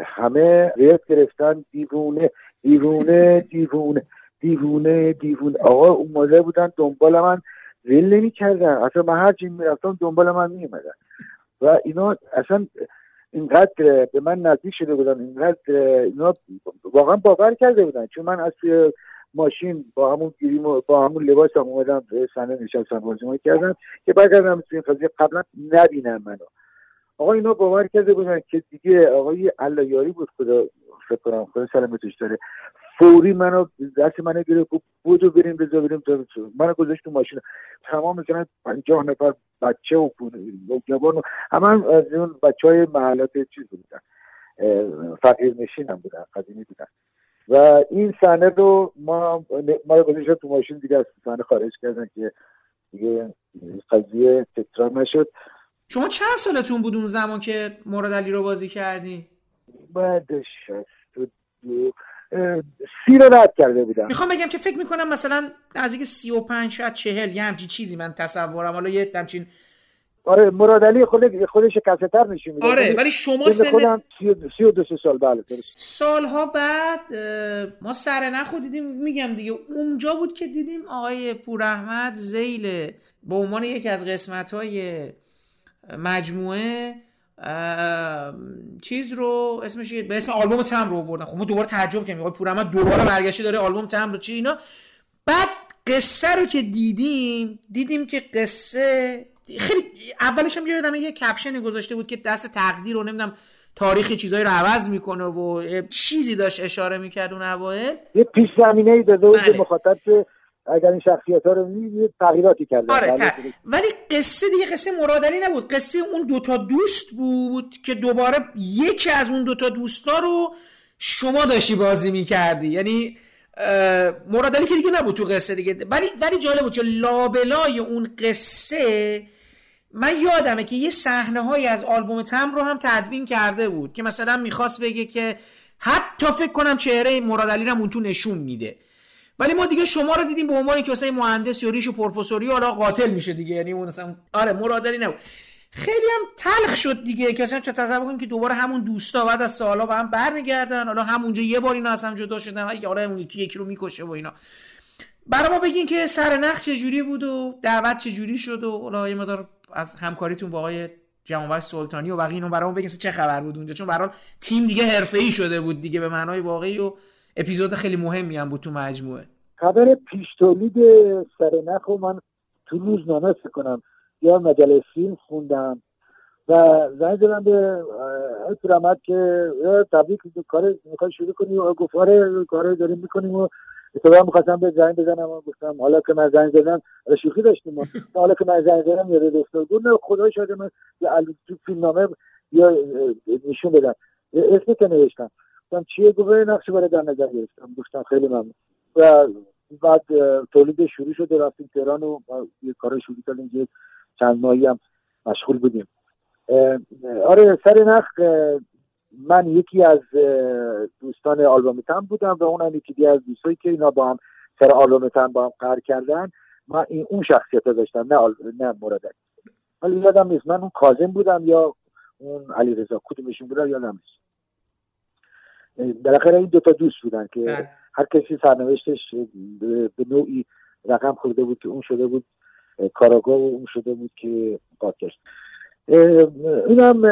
همه ریت گرفتن. دیوونه دیوونه دیوونه دیوونه دیوونه. آقا اومده بودن دنبال من. ول نمی کردن اصلا من هر چی می‌رفتم دنبال من می و اینا اصلا اینقدر به من نزدیک شده بودن اینقدر اینا واقعا باور کرده بودن. چون من از ماشین با همون گیریم با همون لباس هم اومدم صحنه نشستم بازی کردم که برگردم تو این قضیه. قبلا نبینم منو. آقا اینا باور کرده بودن که دیگه آقای یاری بود خدا فکر کنم خدا سلامتش داره. فوری منو دست منو گرفت گفت بودو بریم بزا بریم تا منو گذاشت تو ماشین. تمام مثلا پنجاه نفر بچه و جوان همه از اون بچه های محلات چیز بودن. فقیر نشین هم بودن قدیمی بودن. و این صحنه رو ما ما گذاشتن تو ماشین دیگه از صحنه خارج کردن که دیگه قضیه تکرار نشد. شما چند سالتون بود اون زمان که مراد علی رو بازی کردی؟ بعد شست دو سی رو رد کرده بودم. می‌خوام بگم که فکر می‌کنم مثلا نزدیک سی و پنج شاید چهل یه همچین چیزی من تصورم. حالا یه همچین آره مراد علی خود خودش کسیتر نشون میده. آره ولی شما سن خودم سی و دو سال بله سالها بعد ما سر نخو دیدیم میگم دیگه اونجا بود که دیدیم آقای پور احمد زیل به عنوان یکی از قسمت های مجموعه چیز رو اسمش به اسم آلبوم تم رو بردن خب ما دوباره تعجب کردیم. احمد دوباره برگشته داره آلبوم تم رو چی اینا؟ بعد قصه رو که دیدیم دیدیم که قصه خیلی اولش هم یادم یه کپشنی گذاشته بود که دست تقدیر رو نمی‌دونم تاریخی چیزایی رو عوض می‌کنه و چیزی داشت اشاره می‌کرد اون اوایل. یه پیش زمینه ای داده بود بله. مخاطب که اگر این شخصیت ها رو می‌دید تغییراتی کرده آره. ولی قصه دیگه قصه مرادلی نبود. قصه اون دوتا دوست بود که دوباره یکی از اون دوتا دوستا رو شما داشتی بازی می‌کردی. یعنی مرادلی که دیگه نبود تو قصه دیگه. ولی ولی جالب بود که لابلای اون قصه من یادمه که یه صحنه های از آلبوم تم رو هم تدوین کرده بود که مثلا می‌خواست بگه که حتی فکر کنم چهره مرادلی رو اون تو نشون میده. ولی ما دیگه شما رو دیدیم به عنوان که مثلا مهندس یا ریش و پروفسوری حالا قاتل میشه دیگه. یعنی اون مثلا آره مرادلی نبود. خیلی هم تلخ شد دیگه. که اصلا تصور کنیم که دوباره همون دوستا بعد از سالا به هم برمیگردن. حالا همونجا یه بار اینا از هم جدا شدن. که آره اون یکی یکی رو می‌کشه و اینا. برای ما بگین که سر نخ چجوری بود و دعوت چجوری شد و حالا یه مدار از همکاریتون با آقای جمعآور سلطانی و بقیه اینو برامون بگین چه خبر بود اونجا. چون برای تیم دیگه حرفه‌ای شده بود دیگه به معنای واقعی و اپیزود خیلی مهمی هم بود تو مجموعه. خبر پیش تولید سر نخ من تو روزنامه فکر کنم یا مجله فیلم خوندم. و زنگ زدم به پیرمد که تبریک کار می‌خوای شروع کنی؟ و گفت آره کار داریم می‌کنیم و اتفاقا می‌خواستم به زنگ بزنم و گفتم حالا که من زنگ زدم شوخی داشتیم (laughs) حالا که من زنگ زدم یاد دفتر گفت نه خدا شاید من تو فیلمنامه یا نشون بدم. اسم که نوشتم. گفتم چیه؟ گفت نقش برای در نظر گرفتم. گفتم خیلی ممنون. و بعد تولید شروع شد و رفتیم تهران و یه کار شروع کردیم که چند ماهی هم مشغول بودیم. آره سر نخ من یکی از دوستان آلبوم تم بودم و اونم یکی از دوستایی که اینا با هم سر آلبوم تم با هم قرار کردن. من این اون شخصیت داشتم نه. نه مراد ولی یادم نیست من اون کازم بودم یا اون علی رضا کدومشون بودم یادم نیست. بالاخره این دوتا دوست بودن که بله. هر کسی سرنوشتش به نوعی رقم خورده بود که اون شده بود کاراگاه و اون شده بود که قاتل اینم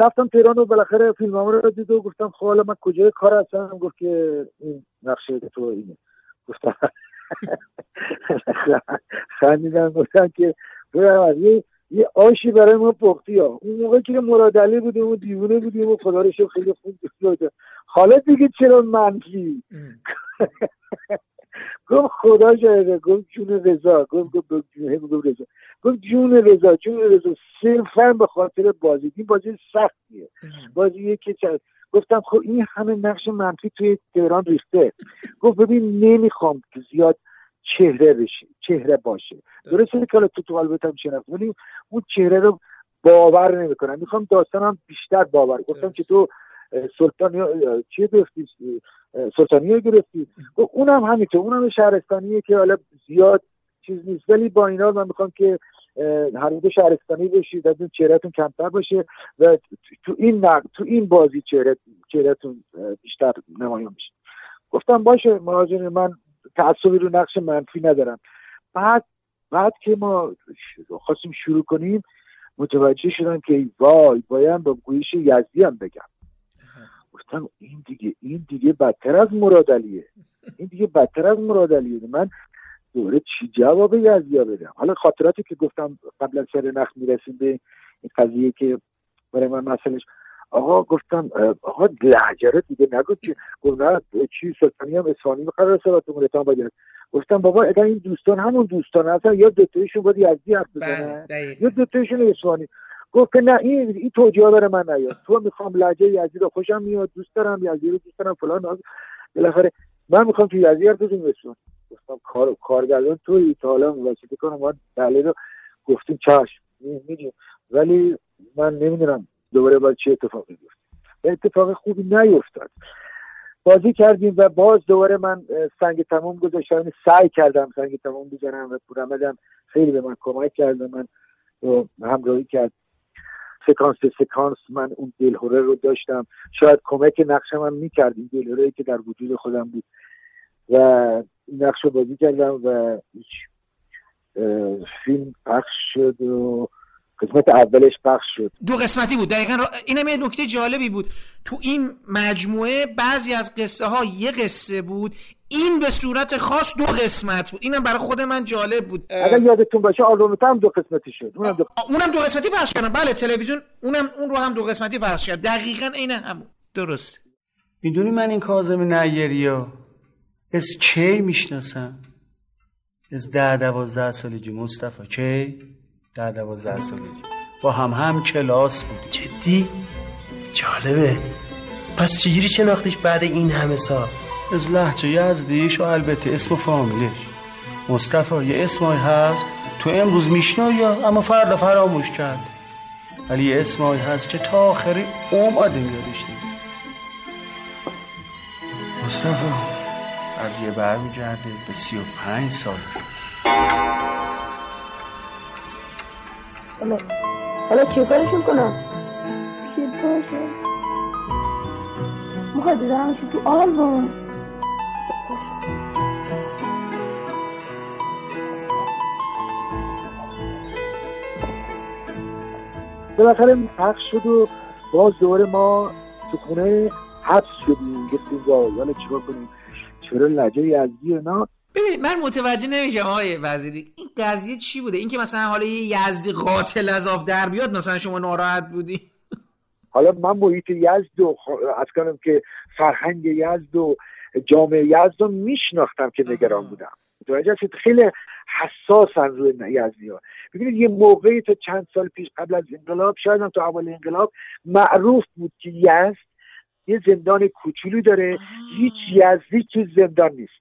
رفتم تهران و بالاخره فیلم رو دید و گفتم خب من کجای کار هستم؟ گفت که این نقشه تو اینه. گفتم (laughs) خندیدم گفتم که یه یه آشی برای ما پختی ها. اون موقع که مرادلی بودیم و دیوونه بودیم و خدا رو خیلی خوب دوست حالا دیگه چرا منفی؟ گفت خدا شاهده. گفت جون رضا. گفت گفت گفت رضا. گفت جون رضا جون رضا. صرفا به خاطر بازی. این بازی سختیه. بازی که چند گفتم خب این همه نقش منفی توی تهران ریخته. گفت ببین نمی‌خوام که زیاد چهره بشه چهره باشه. درسته که تو تو قلبتم شناخت ولی اون چهره رو باور نمی‌کنم. می‌خوام داستانم بیشتر باور گفتم که تو سلطانی چیه گرفتی؟ سلطانی گرفتی اونم همینطور. اونم شهرستانیه که حالا زیاد چیز نیست. ولی با اینا من می‌خوام که هر دو شهرستانی بشید از اون چهرهتون کمتر باشه و تو این نق... تو این بازی چهره چهرهتون بیشتر نمایان میشه گفتم باشه مهاجر من تعصبی رو نقش منفی ندارم. بعد بعد که ما خواستیم شروع کنیم متوجه شدم که وای باید با گویش یزدی هم بگم. گفتم این دیگه این دیگه بدتر از مرادلیه این دیگه بدتر از مرادلیه من دوره چی جواب یزدیا بدم؟ حالا خاطراتی که گفتم قبل از سر نخ می‌رسیم به این قضیه که برای من مسئلهش آقا گفتم آقا لحجره دیگه نگو چی گفت نه چی سلطانی هم اصفانی قرار صحبتمون رتان باید. گفتم بابا اگر این دوستان همون دوستان هستن یا دوتایشون باید یزدی حرف بزنن بله، یا دوتایشون اصفانی گفت که نه این این توجیه برای من نیاد. تو می‌خوام لحجه یزدی رو خوشم میاد دوست دارم یزدی رو دوست دارم فلان بالاخره من می‌خوام تو یزدی حرف بزنم گفتم کار کارگردان توی تا حالا واسطه کنم ما دلیل رو گفتیم چشم. میدیم ولی من نمی‌دونم دوباره باید چه اتفاقی بیفته. اتفاق خوبی نیفتاد. بازی کردیم و باز دوباره من سنگ تمام گذاشتم. یعنی سعی کردم سنگ تمام بزنم و پورمدم خیلی به من کمک کرد و من همراهی کرد. سکانس به سکانس من اون دلهوره رو داشتم. شاید کمک نقشم هم می‌کرد این دلهوره که در وجود خودم بود. و نقش رو بازی کردم و فیلم پخش شد و قسمت اولش پخش شد. دو قسمتی بود. دقیقا را... اینم یه نکته جالبی بود. تو این مجموعه بعضی از قصه ها یه قصه بود این به صورت خاص دو قسمت بود. اینم برای خود من جالب بود. اگر یادتون باشه آلبومت هم دو قسمتی شد. اونم دو, اونم دو قسمتی پخش کردم. بله تلویزیون اونم اون رو هم دو قسمتی پخش کرد. دقیقا اینه هم درست. می‌دونی من این کاظم نیری ها از کی می‌شناسم؟ از ده دوازده سالگی مصطفی کی ده دوازده سالگی. با هم هم کلاس بود جدی؟ جالبه. پس چجوری شناختیش بعد این همه سال؟ از لحجه یزدیش و البته اسم و فامیلش. مصطفی یه اسمای هست تو امروز میشنایی اما فردا فراموش کرد. ولی یه اسمایی هست که تا آخری اوم آدم یادش مصطفی. از یه برمیگرده به سی و پنج سال. حالا حالا چه کارشون کنم؟ چی باشه می‌خواد دیدمشون تو آلبوم بالاخره پخش شد و باز دوباره ما تو خونه حبس شدیم. گفتیم با حالا چیکار کنیم؟ چرا لجه یزدی اینا؟ ببینید من متوجه نمیشم آقای وزیری این قضیه چی بوده؟ اینکه مثلا حالا یه یزدی قاتل از آب در بیاد مثلا شما ناراحت بودی؟ حالا من محیط یزد و از کنم که فرهنگ یزد و جامعه یزد رو میشناختم که نگران بودم. متوجه خیلی حساسن روی یزدی ها. ببینید یه موقعی تا چند سال پیش قبل از انقلاب شاید هم تا اول انقلاب معروف بود که یزد یه زندان کوچولو داره. هیچ یزدی تو زندان نیست.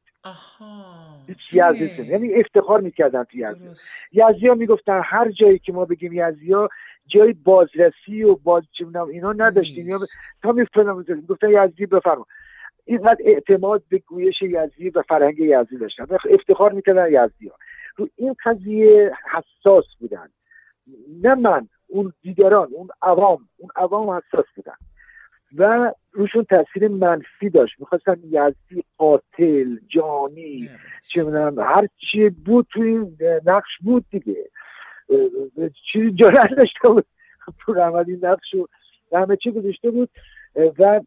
هیچ یزدی نیست یعنی افتخار می‌کردن تو یزدی یزدی ها می‌گفتن هر جایی که ما بگیم یزدی ها جای بازرسی و باز اینا نداشتیم. یا تا میفتنم گفتن یزدی بفرما. اینقدر اعتماد به گویش یزدی و فرهنگ یزدی داشتن. افتخار می‌کردن یزدی ها رو این قضیه حساس بودن. نه من اون دیگران اون عوام. اون عوام حساس بودن. و روشون تاثیر منفی داشت. می‌خواستن یزدی قاتل جانی چه می‌دونم هر چی بود تو این نقش بود دیگه. چیزی جرأت داشته بود. تو این نقش رو همه چی گذاشته بود. و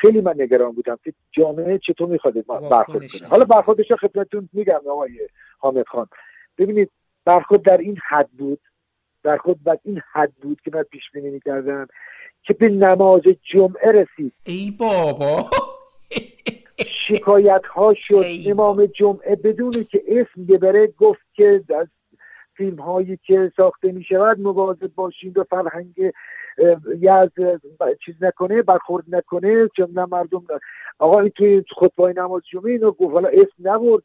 خیلی من نگران بودم که جامعه چطور می‌خواد برخورد کنه. حالا برخوردش رو خدمتتون میگم آقای حامد خان. ببینید برخورد در این حد بود در این حد بود که من پیش بینی می‌کردم که به نماز جمعه رسید. ای بابا. شکایت ها شد امام جمعه بدون که اسم ببره گفت که از فیلم هایی که ساخته می شود مواظب باشید و فرهنگ یز چیز نکنه برخورد نکنه چون مردم آقا این توی خطبه نماز جمعه اینو گفت. حالا اسم نبرد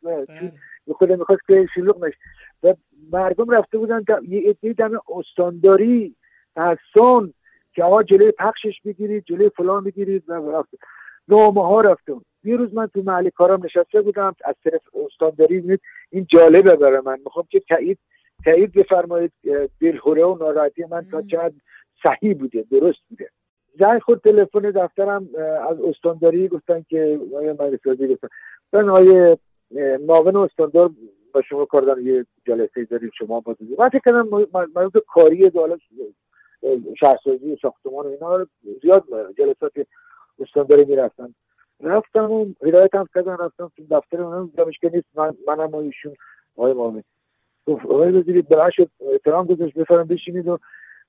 خود می‌خواست که شلوغ نشه. و مردم رفته بودن یه عده دم استانداری تحسن که آقا جلوی پخشش بگیرید جلوی فلان بگیرید و رفته نامه ها رفته یه روز من تو محل کارم نشسته بودم. از طرف استانداری این جالبه برای من. می‌خوام که تایید تایید بفرمایید دلخوره و ناراحتی من تا چقدر صحیح بوده درست بوده. زنگ خود تلفن دفترم از استانداری گفتن که آیا مدرسازی گفتن. من آیه معاون استاندار با شما کار یه جلسه داریم شما با من فکر مربوط کاری دالا شهرسازی ساختمان و اینا زیاد جلسات استانداری می‌رفتن. رفتم و هدایت هم کردن رفتم تو دفتر اونم. دیدمش که نیست من منم و ایشون آقای معاون. گفت آقای وزیری بلند شد احترام گذاشت بفرم بشینید و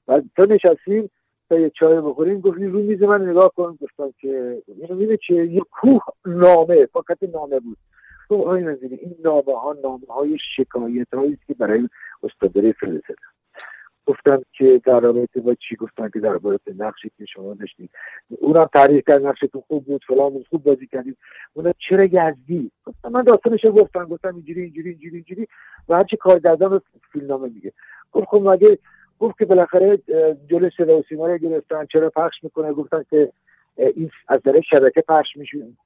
بعد تا نشستیم تا یه چای بخوریم گفت رو میز من نگاه کن. گفتم که اینو میده چیه؟ یه کوه نامه فقط نامه بود. گفت آقای وزیری این نامه ها نامه های شکایت هایی که برای استادره فرستادم گفتم که در رابطه با چی؟ گفتن که در رابطه نقشی که شما داشتید. اونم تعریف کرد نقشتون خوب بود فلان بود خوب بازی کردید. اونم چرا یزدی گفتم من داستانش رو گفتم. گفتم اینجوری اینجوری اینجوری اینجوری. و هرچی کار کردم فیلمنامه میگه. گفت خب مگه گفت که بالاخره جلوی صدا و سیما گرفتن چرا پخش می‌کنه؟ گفتن که این از داره شبکه پخش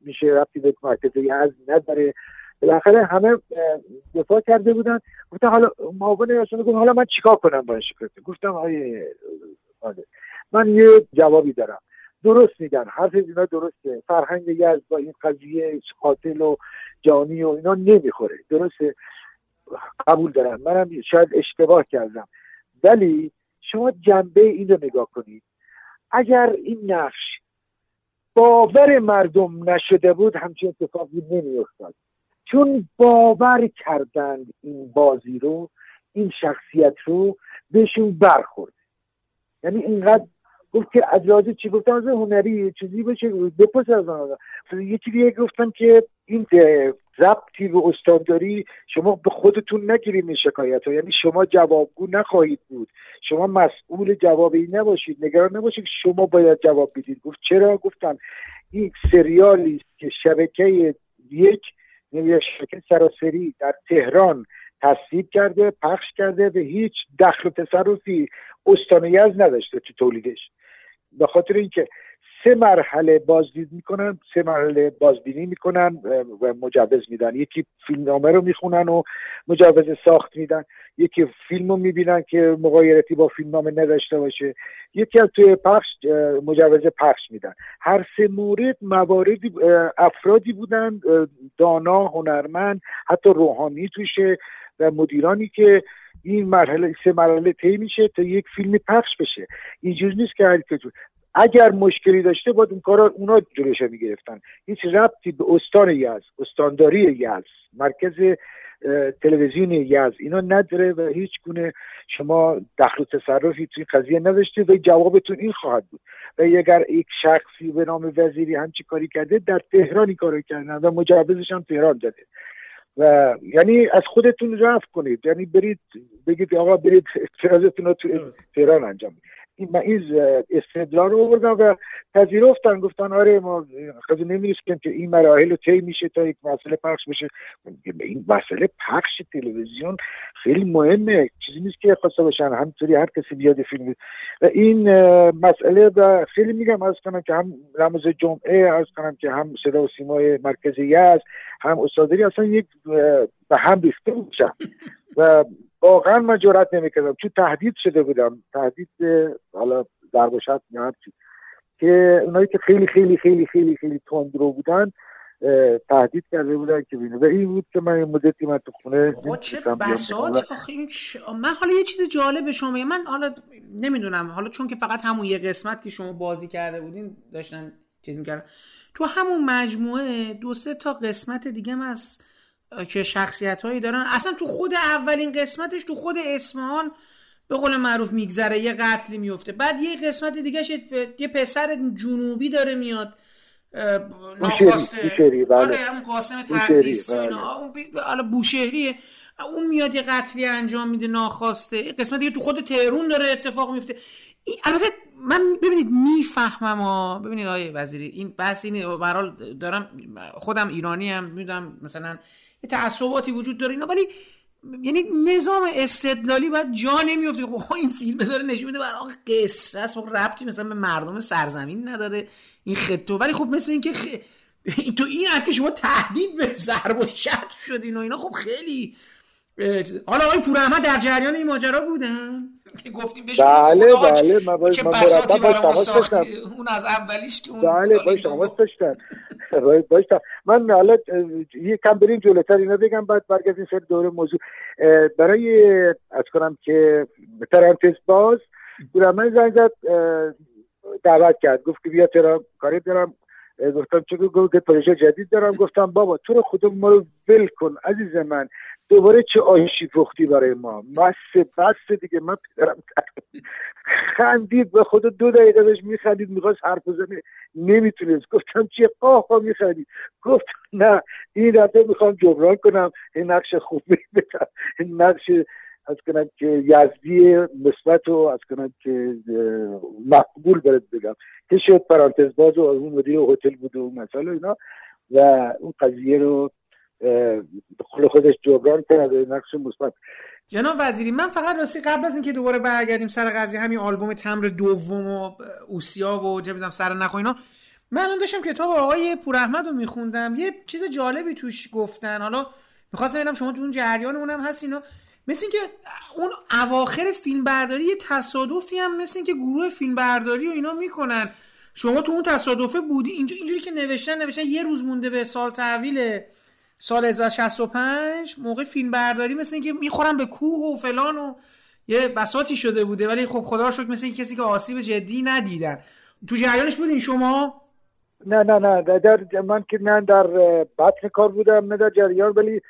میشه رفتی به مرکز یزد نداره. بالاخره همه دفاع کرده بودن. گفتن حالا معاون ریاست گفت حالا من چیکار کنم با این شکایت گفتم آیه من یه جوابی دارم. درست میگن. حرف اینا درسته. فرهنگ یزد با این قضیه قاتل و جانی و اینا نمی‌خوره. درسته؟ قبول دارم. منم شاید اشتباه کردم. ولی شما جنبه این رو نگاه کنید. اگر این نقش باور مردم نشده بود همچین اتفاقی نمیافتاد. چون باور کردند این بازی رو این شخصیت رو بهشون برخورد. یعنی اینقدر گفت که از چی گفتم از هنری چیزی بشه بپرس از یکی دیگه گفتم که این ربطی به استانداری شما به خودتون نگیریم این شکایت ها یعنی شما جوابگو نخواهید بود. شما مسئول جواب این نباشید نگران نباشید شما باید جواب بدید. گفت چرا؟ گفتم این سریالی که شبکه یک شبکه سراسری در تهران تصویب کرده پخش کرده به هیچ دخل و تصرفی استان یزد نداشته تو تولیدش. به خاطر اینکه سه مرحله بازدید می‌کنن سه مرحله بازبینی می‌کنن و مجوز میدن. یکی فیلمنامه رو می‌خونن و مجوز ساخت میدن. یکی فیلم رو می‌بینن که مقایرتی با فیلمنامه نداشته باشه. یکی از توی پخش مجوز پخش میدن. هر سه مورد مواردی افرادی بودن دانا هنرمند حتی روحانی توشه و مدیرانی که این مرحله سه مرحله طی میشه تا یک فیلم پخش بشه. اینجوری نیست که هر اگر مشکلی داشته باید اون کارا اونا جلوش می‌گرفتن. هیچ ربطی به استان یز استانداری یز مرکز تلویزیون یز اینا نداره و هیچ گونه شما دخل و تصرفی توی قضیه نداشته و جوابتون این خواهد بود. و اگر یک شخصی به نام وزیری همچی کاری کرده در تهرانی کارو کردن و مجوزش هم تهران داده. و یعنی از خودتون رفت کنید. یعنی برید بگید آقا برید (laughs) اعتراضتون رو تو تهران انجام این این استدلال رو بردم و پذیرفتن گفتن آره ما خیلی نمی‌رسیم که این مراحل رو طی میشه تا یک مسئله پخش بشه. این مسئله پخش تلویزیون خیلی مهمه. چیزی نیست که خواسته باشن همینطوری هر کسی بیاد فیلم و این مسئله و خیلی میگم از کنم که هم رمز جمعه از کنم که هم صدا و سیمای مرکزی است هم استادری اصلا یک به هم ریخته و واقعا من جرات نمی‌کردم. چون تهدید شده بودم. تهدید حالا ضرب یا که اونایی که خیلی خیلی خیلی خیلی خیلی تندرو بودن تهدید کرده بودن که بینه و این بود که من مدتی من تو خونه چه بساط. من حالا یه چیز جالب به شما من حالا نمی‌دونم. حالا چون که فقط همون یه قسمت که شما بازی کرده بودین داشتن چیز می‌کردن. تو همون مجموعه دو سه تا قسمت دیگه از که شخصیت هایی دارن. اصلا تو خود اولین قسمتش تو خود اسمان به قول معروف میگذره یه قتلی میفته بعد یه قسمت دیگه یه پسر جنوبی داره میاد ناخواسته. بله. آره همون قاسم تقدیس بله. بوشهریه. اون میاد یه قتلی انجام میده ناخواسته. قسمت دیگه تو خود تهرون داره اتفاق میفته البته من ببینید می‌فهمم ها. ببینید آقای وزیری این بحث اینه دارم خودم ایرانی هم می‌دونم مثلا تعصباتی وجود داره اینا. ولی یعنی نظام استدلالی باید جا نمیفته خب این فیلم داره نشون میده برای قصه است. خب ربطی مثلا به مردم سرزمین نداره. این خطو ولی خب مثل اینکه خ... تو این که شما تهدید به ضرب و شد شدین و اینا خب خیلی حالا آقای پور احمد در جریان این ماجرا بودن؟ که گفتیم بهش بله بله من باید چه بساطی برای ساختی. اون از اولیش که اون بله باید تماس داشتن باید من حالا یه کم بریم جلوتر اینا بگم بعد برگردیم سر دور موضوع. برای از کنم که پرانتز باز پور احمد زنگ زد دعوت کرد. گفت که بیا ترا کاری دارم. گفتم چه گفت پروژه جدید دارم. گفتم بابا تو رو خودم ما رو ول کن عزیز من. دوباره چه آیشی پختی برای ما؟ بس بس دیگه من پدرم خندید به خود دو دقیقه بهش میخندید می‌خواست حرف بزنه نمی‌تونست. گفتم چه قاه میخندید. گفت نه این دفعه می‌خوام جبران کنم. این نقش خوب بدم این نقش از کنم که یزدی مثبت و از کنم که مقبول برد بگم. که شد پرانتز باز و اون مدیر هتل بود و مسئله اینا. و اون قضیه رو خود خودش جبران کرده نقش مثبت. جناب وزیری من فقط راستی قبل از اینکه دوباره برگردیم سر قضیه همین آلبوم تمر دوم و اوسیا و چه می‌دونم سر نخو اینا من الان داشتم کتاب آقای پوراحمد رو میخوندم. یه چیز جالبی توش گفتن. حالا می‌خواستم ببینم شما تو اون جریان اونم هست اینا. مثل اینکه اون اواخر فیلم برداری یه تصادفی هم مثل اینکه گروه فیلم برداری و اینا می‌کنن. شما تو اون تصادفه بودی؟ اینجوری که نوشتن نوشتن یه روز مونده به سال تحویل سال 1965 موقع فیلم برداری مثل اینکه می‌خورن به کوه و فلان و یه بساتی شده بوده ولی خب خدا شکر مثل این کسی که آسیب جدی ندیدن. تو جریانش بودین شما؟ نه نه نه در من که نه در بطن کار بودم نه در جریان ولی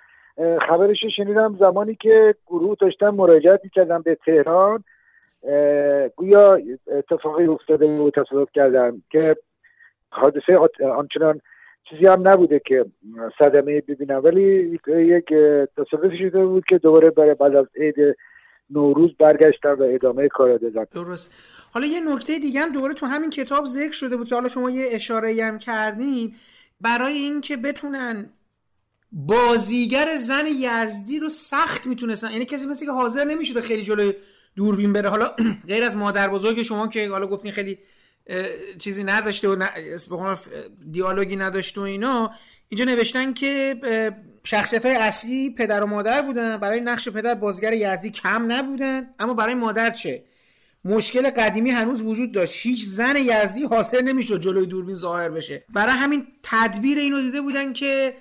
خبرش شنیدم زمانی که گروه داشتن مراجعت می‌کردن به تهران گویا اتفاقی افتاده و تصادف کردن که حادثه آنچنان چیزی هم نبوده که صدمه ببینم. ولی یک تصادفی شده بود که دوباره برای بعد از عید نوروز برگشتن و ادامه کار دادن. درست. حالا یه نکته دیگه هم دوباره تو همین کتاب ذکر شده بود که حالا شما یه اشاره هم کردین برای اینکه بتونن بازیگر زن یزدی رو سخت می‌تونستن. یعنی کسی مثل که حاضر نمی‌شده خیلی جلوی دوربین بره. حالا (clears throat) غیر از مادر بزرگ شما که حالا گفتین خیلی چیزی نداشته و دیالوگی نداشته و اینا. اینجا نوشتن که شخصیت های اصلی پدر و مادر بودن. برای نقش پدر بازیگر یزدی کم نبودن. اما برای مادر چه؟ مشکل قدیمی هنوز وجود داشت. هیچ زن یزدی حاصل نمی‌شد جلوی دوربین ظاهر بشه. برای همین تدبیر اینو دیده بودن که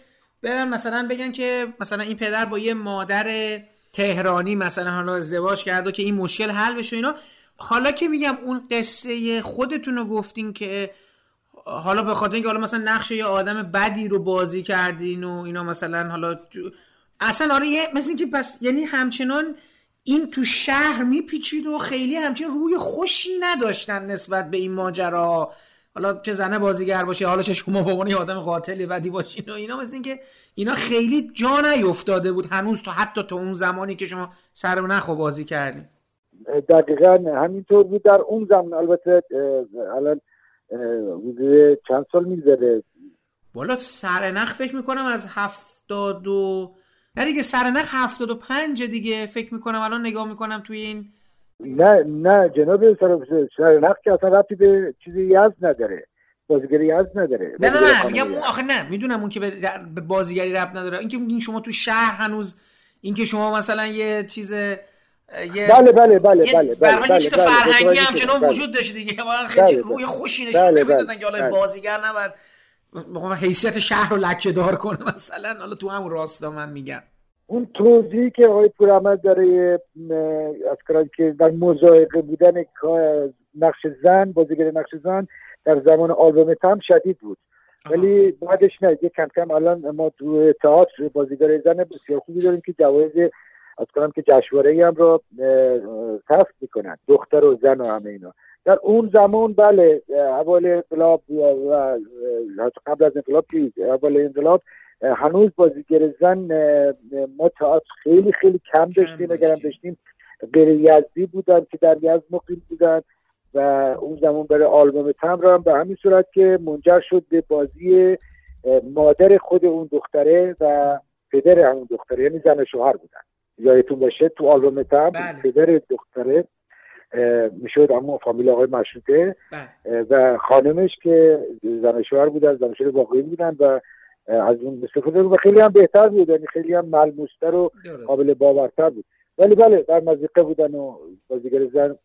برن مثلا بگن که مثلا این پدر با یه مادر تهرانی مثلا حالا ازدواج کرده که این مشکل حل بشه اینا. حالا که میگم اون قصه خودتون رو گفتین که حالا به خاطر اینکه حالا مثلا نقش یه آدم بدی رو بازی کردین و اینا مثلا حالا اصلا آره یه مثل اینکه پس یعنی همچنان این تو شهر میپیچید و خیلی همچین روی خوشی نداشتن نسبت به این ماجرا. حالا چه زنه بازیگر باشه حالا چه شما به عنوان آدم قاتل بدی باشین و اینا. مثل اینکه اینا خیلی جا نیفتاده بود هنوز تا حتی تو اون زمانی که شما سر نخو بازی کردیم دقیقا همینطور بود. در اون زمان البته الان حدود چند سال میگذره؟ والا سرنخ فکر می‌کنم از هفتاد و نه دیگه سرنخ هفتاد و پنج دیگه فکر می‌کنم. الان نگاه می‌کنم توی این نه نه جناب سرنخ که اصلا ربطی به چیزی یز نداره. بازیگری یز نداره. نه نه نه میگم اون آخه نه می‌دونم اون که به بازیگری رب نداره. اینکه این شما تو شهر هنوز اینکه شما مثلا یه چیز یه بله بله بله بله بله بله چیز فرهنگی هم چنان وجود داشته دیگه. واقعا خیلی روی خوشی نشون نمی‌دادن که حالا بازیگر نباید حیثیت شهر رو لکه دار کنه مثلا. حالا تو همون راستا من میگم. اون توضیحی که آقای پورحمد داره از که در مزایقه بودن نقش زن بازیگر نقش زن در زمان آلبوم تم شدید بود. ولی بعدش نه یه کم کم الان ما تو تئاتر بازیگر زن بسیار خوبی داریم که جوایز از کنم که جشنواره هم رو تفت می‌کنن. دختر و زن و همه اینا. در اون زمان بله اول انقلاب و قبل از انقلاب که اول انقلاب هنوز بازیگر زن ما تئاتر خیلی خیلی کم داشتیم. اگرم داشتیم غیر یزدی بودن که در یزد مقیم بودن و اون زمان برای آلبوم تم هم به همین صورت که منجر شد به بازی مادر خود اون دختره و پدر همون دختره یعنی زن شوهر بودن. یادتون باشه تو آلبوم تم بله. پدر دختره می‌شد اما فامیل آقای مشروطه بله. و خانمش که زن شوهر بودن زن شوهر واقعی بودن و از اون استفاده و خیلی هم بهتر بود یعنی خیلی هم ملموستر و قابل باورتر بود ولی بله در مزیقه بودن و بازیگر زن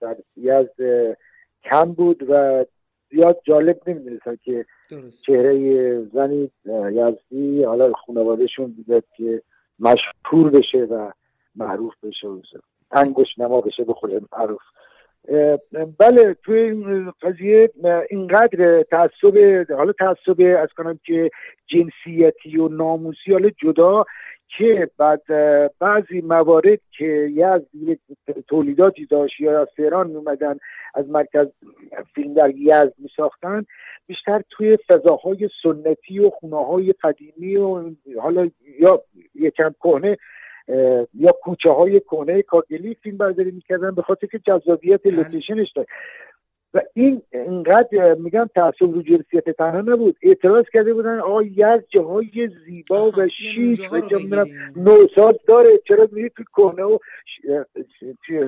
در یزد کم بود و زیاد جالب نمی‌دونستن که چهره زنی یزدی حالا خانوادهشون بوده که مشهور بشه و معروف بشه و انگوش نما بشه به خود معروف. بله توی این قضیه اینقدر تعصب حالا تعصب از کنم که جنسیتی و ناموسی حالا جدا که بعد بعضی موارد که یه از تولیداتی داشت یا از تهران میومدن از مرکز فیلم در یزد می ساختن بیشتر توی فضاهای سنتی و خونه های قدیمی و حالا یا یکم کهنه یا کوچه های کهنه کاگلی فیلم برداری می‌کردن به خاطر که جذابیت بله. لوکیشنش داشت و این اینقدر میگم تعصب رو جنسیت تنها نبود. اعتراض کرده بودن آقا یزد جاهای زیبا و شیک و می‌دونم نوساز داره چرا میری تو کنه و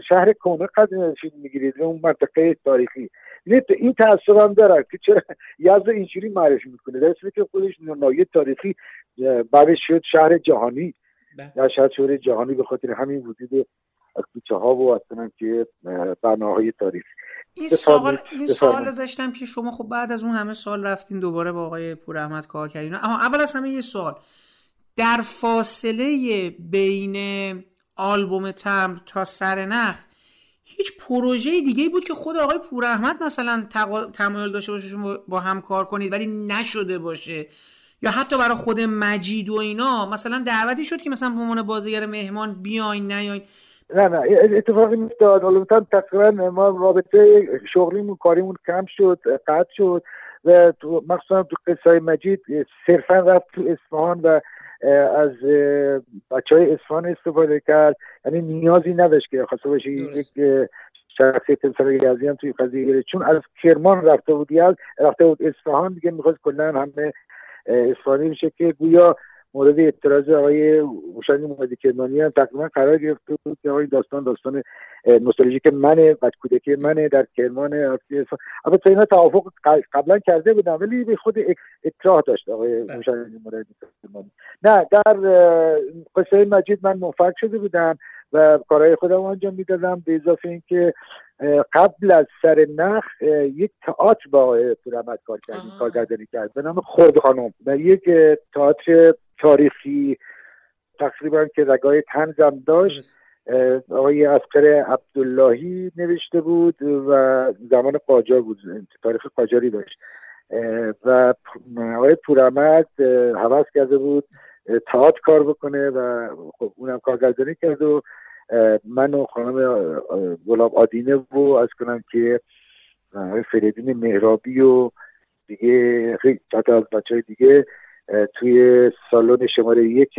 شهر کنه قدر می‌گیرید؟ اون منطقه تاریخی. این تعصب هم داره که چرا یزد اینجوری معرفی می‌کنه؟ در که خودش نایه تاریخی بعدش شد شهر جهانی. بله. شهر شهر جهانی به خاطر همین وجود کوچه ها و اصلا که بناهای تاریخی این سوال این سوال داشتم که شما. خب بعد از اون همه سال رفتین دوباره با آقای پور احمد کار کردین. اما اول از همه یه سوال. در فاصله بین آلبوم تمر تا سر نخ هیچ پروژه دیگه بود که خود آقای پور احمد مثلا تمایل داشته باشه با هم کار کنید ولی نشده باشه؟ یا حتی برای خود مجید و اینا مثلا دعوتی شد که مثلا به عنوان بازیگر مهمان بیاین نیاین؟ نه نه اتفاقی میفتاد حالا تقریبا ما رابطه شغلیمون کاریمون کم شد قطع شد و مخصوصا تو قصه مجید صرفا رفت تو اصفهان و از بچه های اصفهان استفاده کرد. یعنی نیازی نداشت که خواسته باشه یک شخصیت تمثال یزدی هم توی قضیه چون از کرمان رفته بود یز رفته بود اصفهان دیگه می‌خواست کلا همه اصفهانی میشه که گویا مورد اعتراض آقای هوشنگ محمدی کرمانی هم تقریبا قرار گرفته بود که آقای داستان داستان نوستالژیک منه بچ کودکی منه در کرمان البته اینا توافق قبلا کرده بودم ولی به خود اکراه داشت آقای بله. هوشنگ محمدی کرمانی نه در قصه مجید من منفرد شده بودم و کارهای خودم انجام می‌دادم به اضافه اینکه قبل از سر نخ یک تئاتر با پورحمد کار کردیم کارگردانی کرد به نام خود خانم. و یک تئاتر تاریخی تقریبا که رگای تنزم داشت آقای اسقر عبداللهی نوشته بود و زمان قاجار بود تاریخ قاجاری داشت. و آقای پورحمد حوض کرده بود تئاتر کار بکنه و خب اونم کارگردانی کرد و من و خانم گلاب آدینه و از کنم که فریدین مهرابی و دیگه خیلی از بچه های دیگه توی سالن شماره یک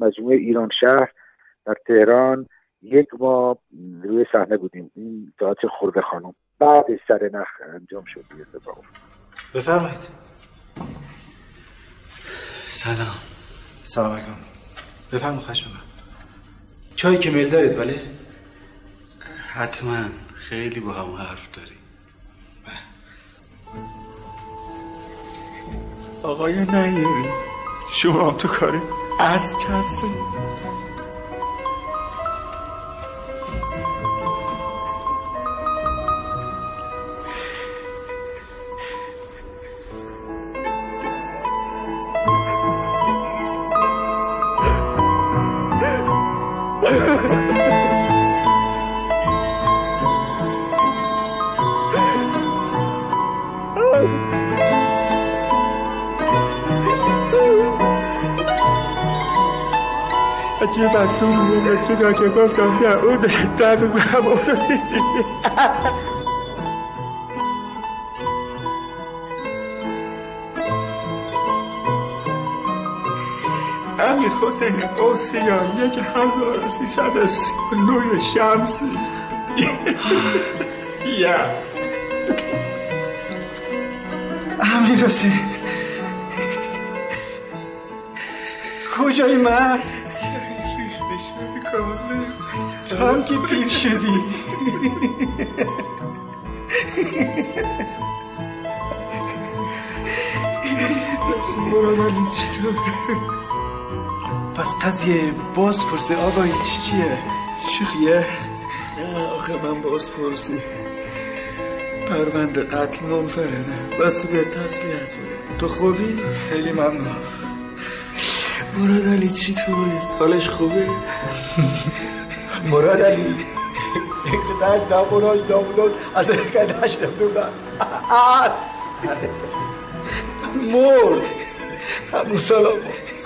مجموعه ایران شهر در تهران یک ما روی صحنه بودیم. این تئاتر خورده خانم. بعد سر نخ انجام شد بفرمایید. سلام. سلام علیکم. بفرمایید خشم من. چای که میل دارید؟ ولی حتما. خیلی با هم حرف داریم. آقای نیری شما تو کاری؟ از کسی. رسیدن که گفتم بیا اون در رو امیر حسین اوسیان یک هزار سیصد سلوی شمسی. یس. امیر حسین کجای مرد؟ هم که پیر شدی. پس قضیه باز پرسه آقای چی چیه؟ شوخیه؟ نه آخه من باز پرسی پروند قتل منفرده. بس به تسلیت بوده. تو خوبی؟ خیلی ممنون. مراد علی چی طوری حالش خوبه؟ (laughs) مراد علی. اقتداش ناموناش ناموناش از اقتداش نمونم مرد. همون سلام.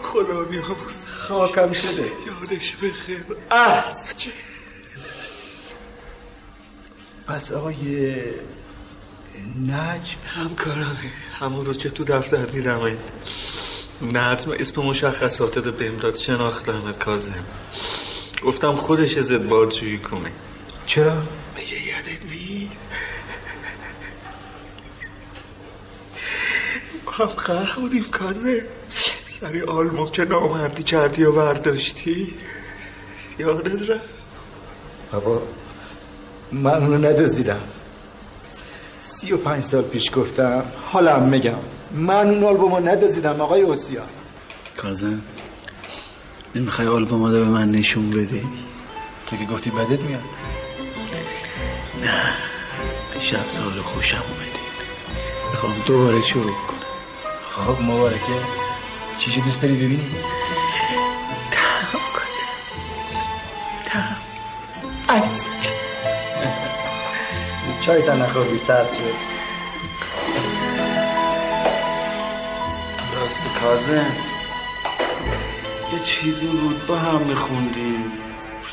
خدا بیامرز خاکم شده. یادش بخیر. از پس آقای نجم. همکارم همون رو که تو دفتر دیدم نجم اسم مشخصات به امداد شناختمت کازم گفتم خودش ازت چی کنه. چرا؟ من یادت نی هم قهر بودیم کازه. سری آلبوم که نامردی کردی و برداشتی یادت را بابا من اونو ندازیدم سی و پنج سال پیش گفتم حالا میگم. من اون آلبوم رو ندازیدم آقای اوسیان کازم نمی‌خوای آلبوم رو به من نشون بدی تو که گفتی بدت میاد. نه شب تا خوشم اومدی. می‌خوام دوباره شروع کنم. خب مبارکه. چیشی دوست داری ببینی؟ تم تم عکس چای تا نخوردی سرد شد. راست کازم. چیزی بود با هم میخوندیم.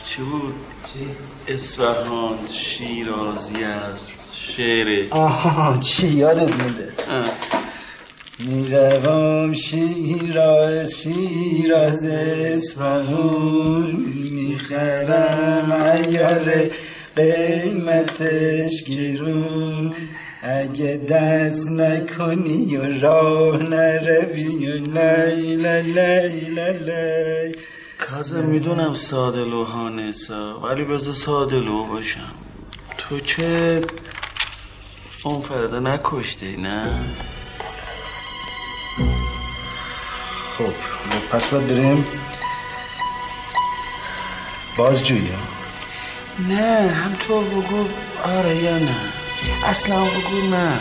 چی بود؟ چی؟ اصفهان شیرازی از شعر. آها چی یادت مونده می‌روم شیراز شیراز اصفهان. می‌خرم ایار قیمتش گرون. اگه دست نکنی و راه نروی و لای لای لای کازم می‌دونم ساده لوحانه سا ولی بذار ساده لو باشم. تو که اون فرده نکشتی نه؟ خب پس باید بریم بازجویی نه همطور بگو آره یا نه. اصلا بگو نه.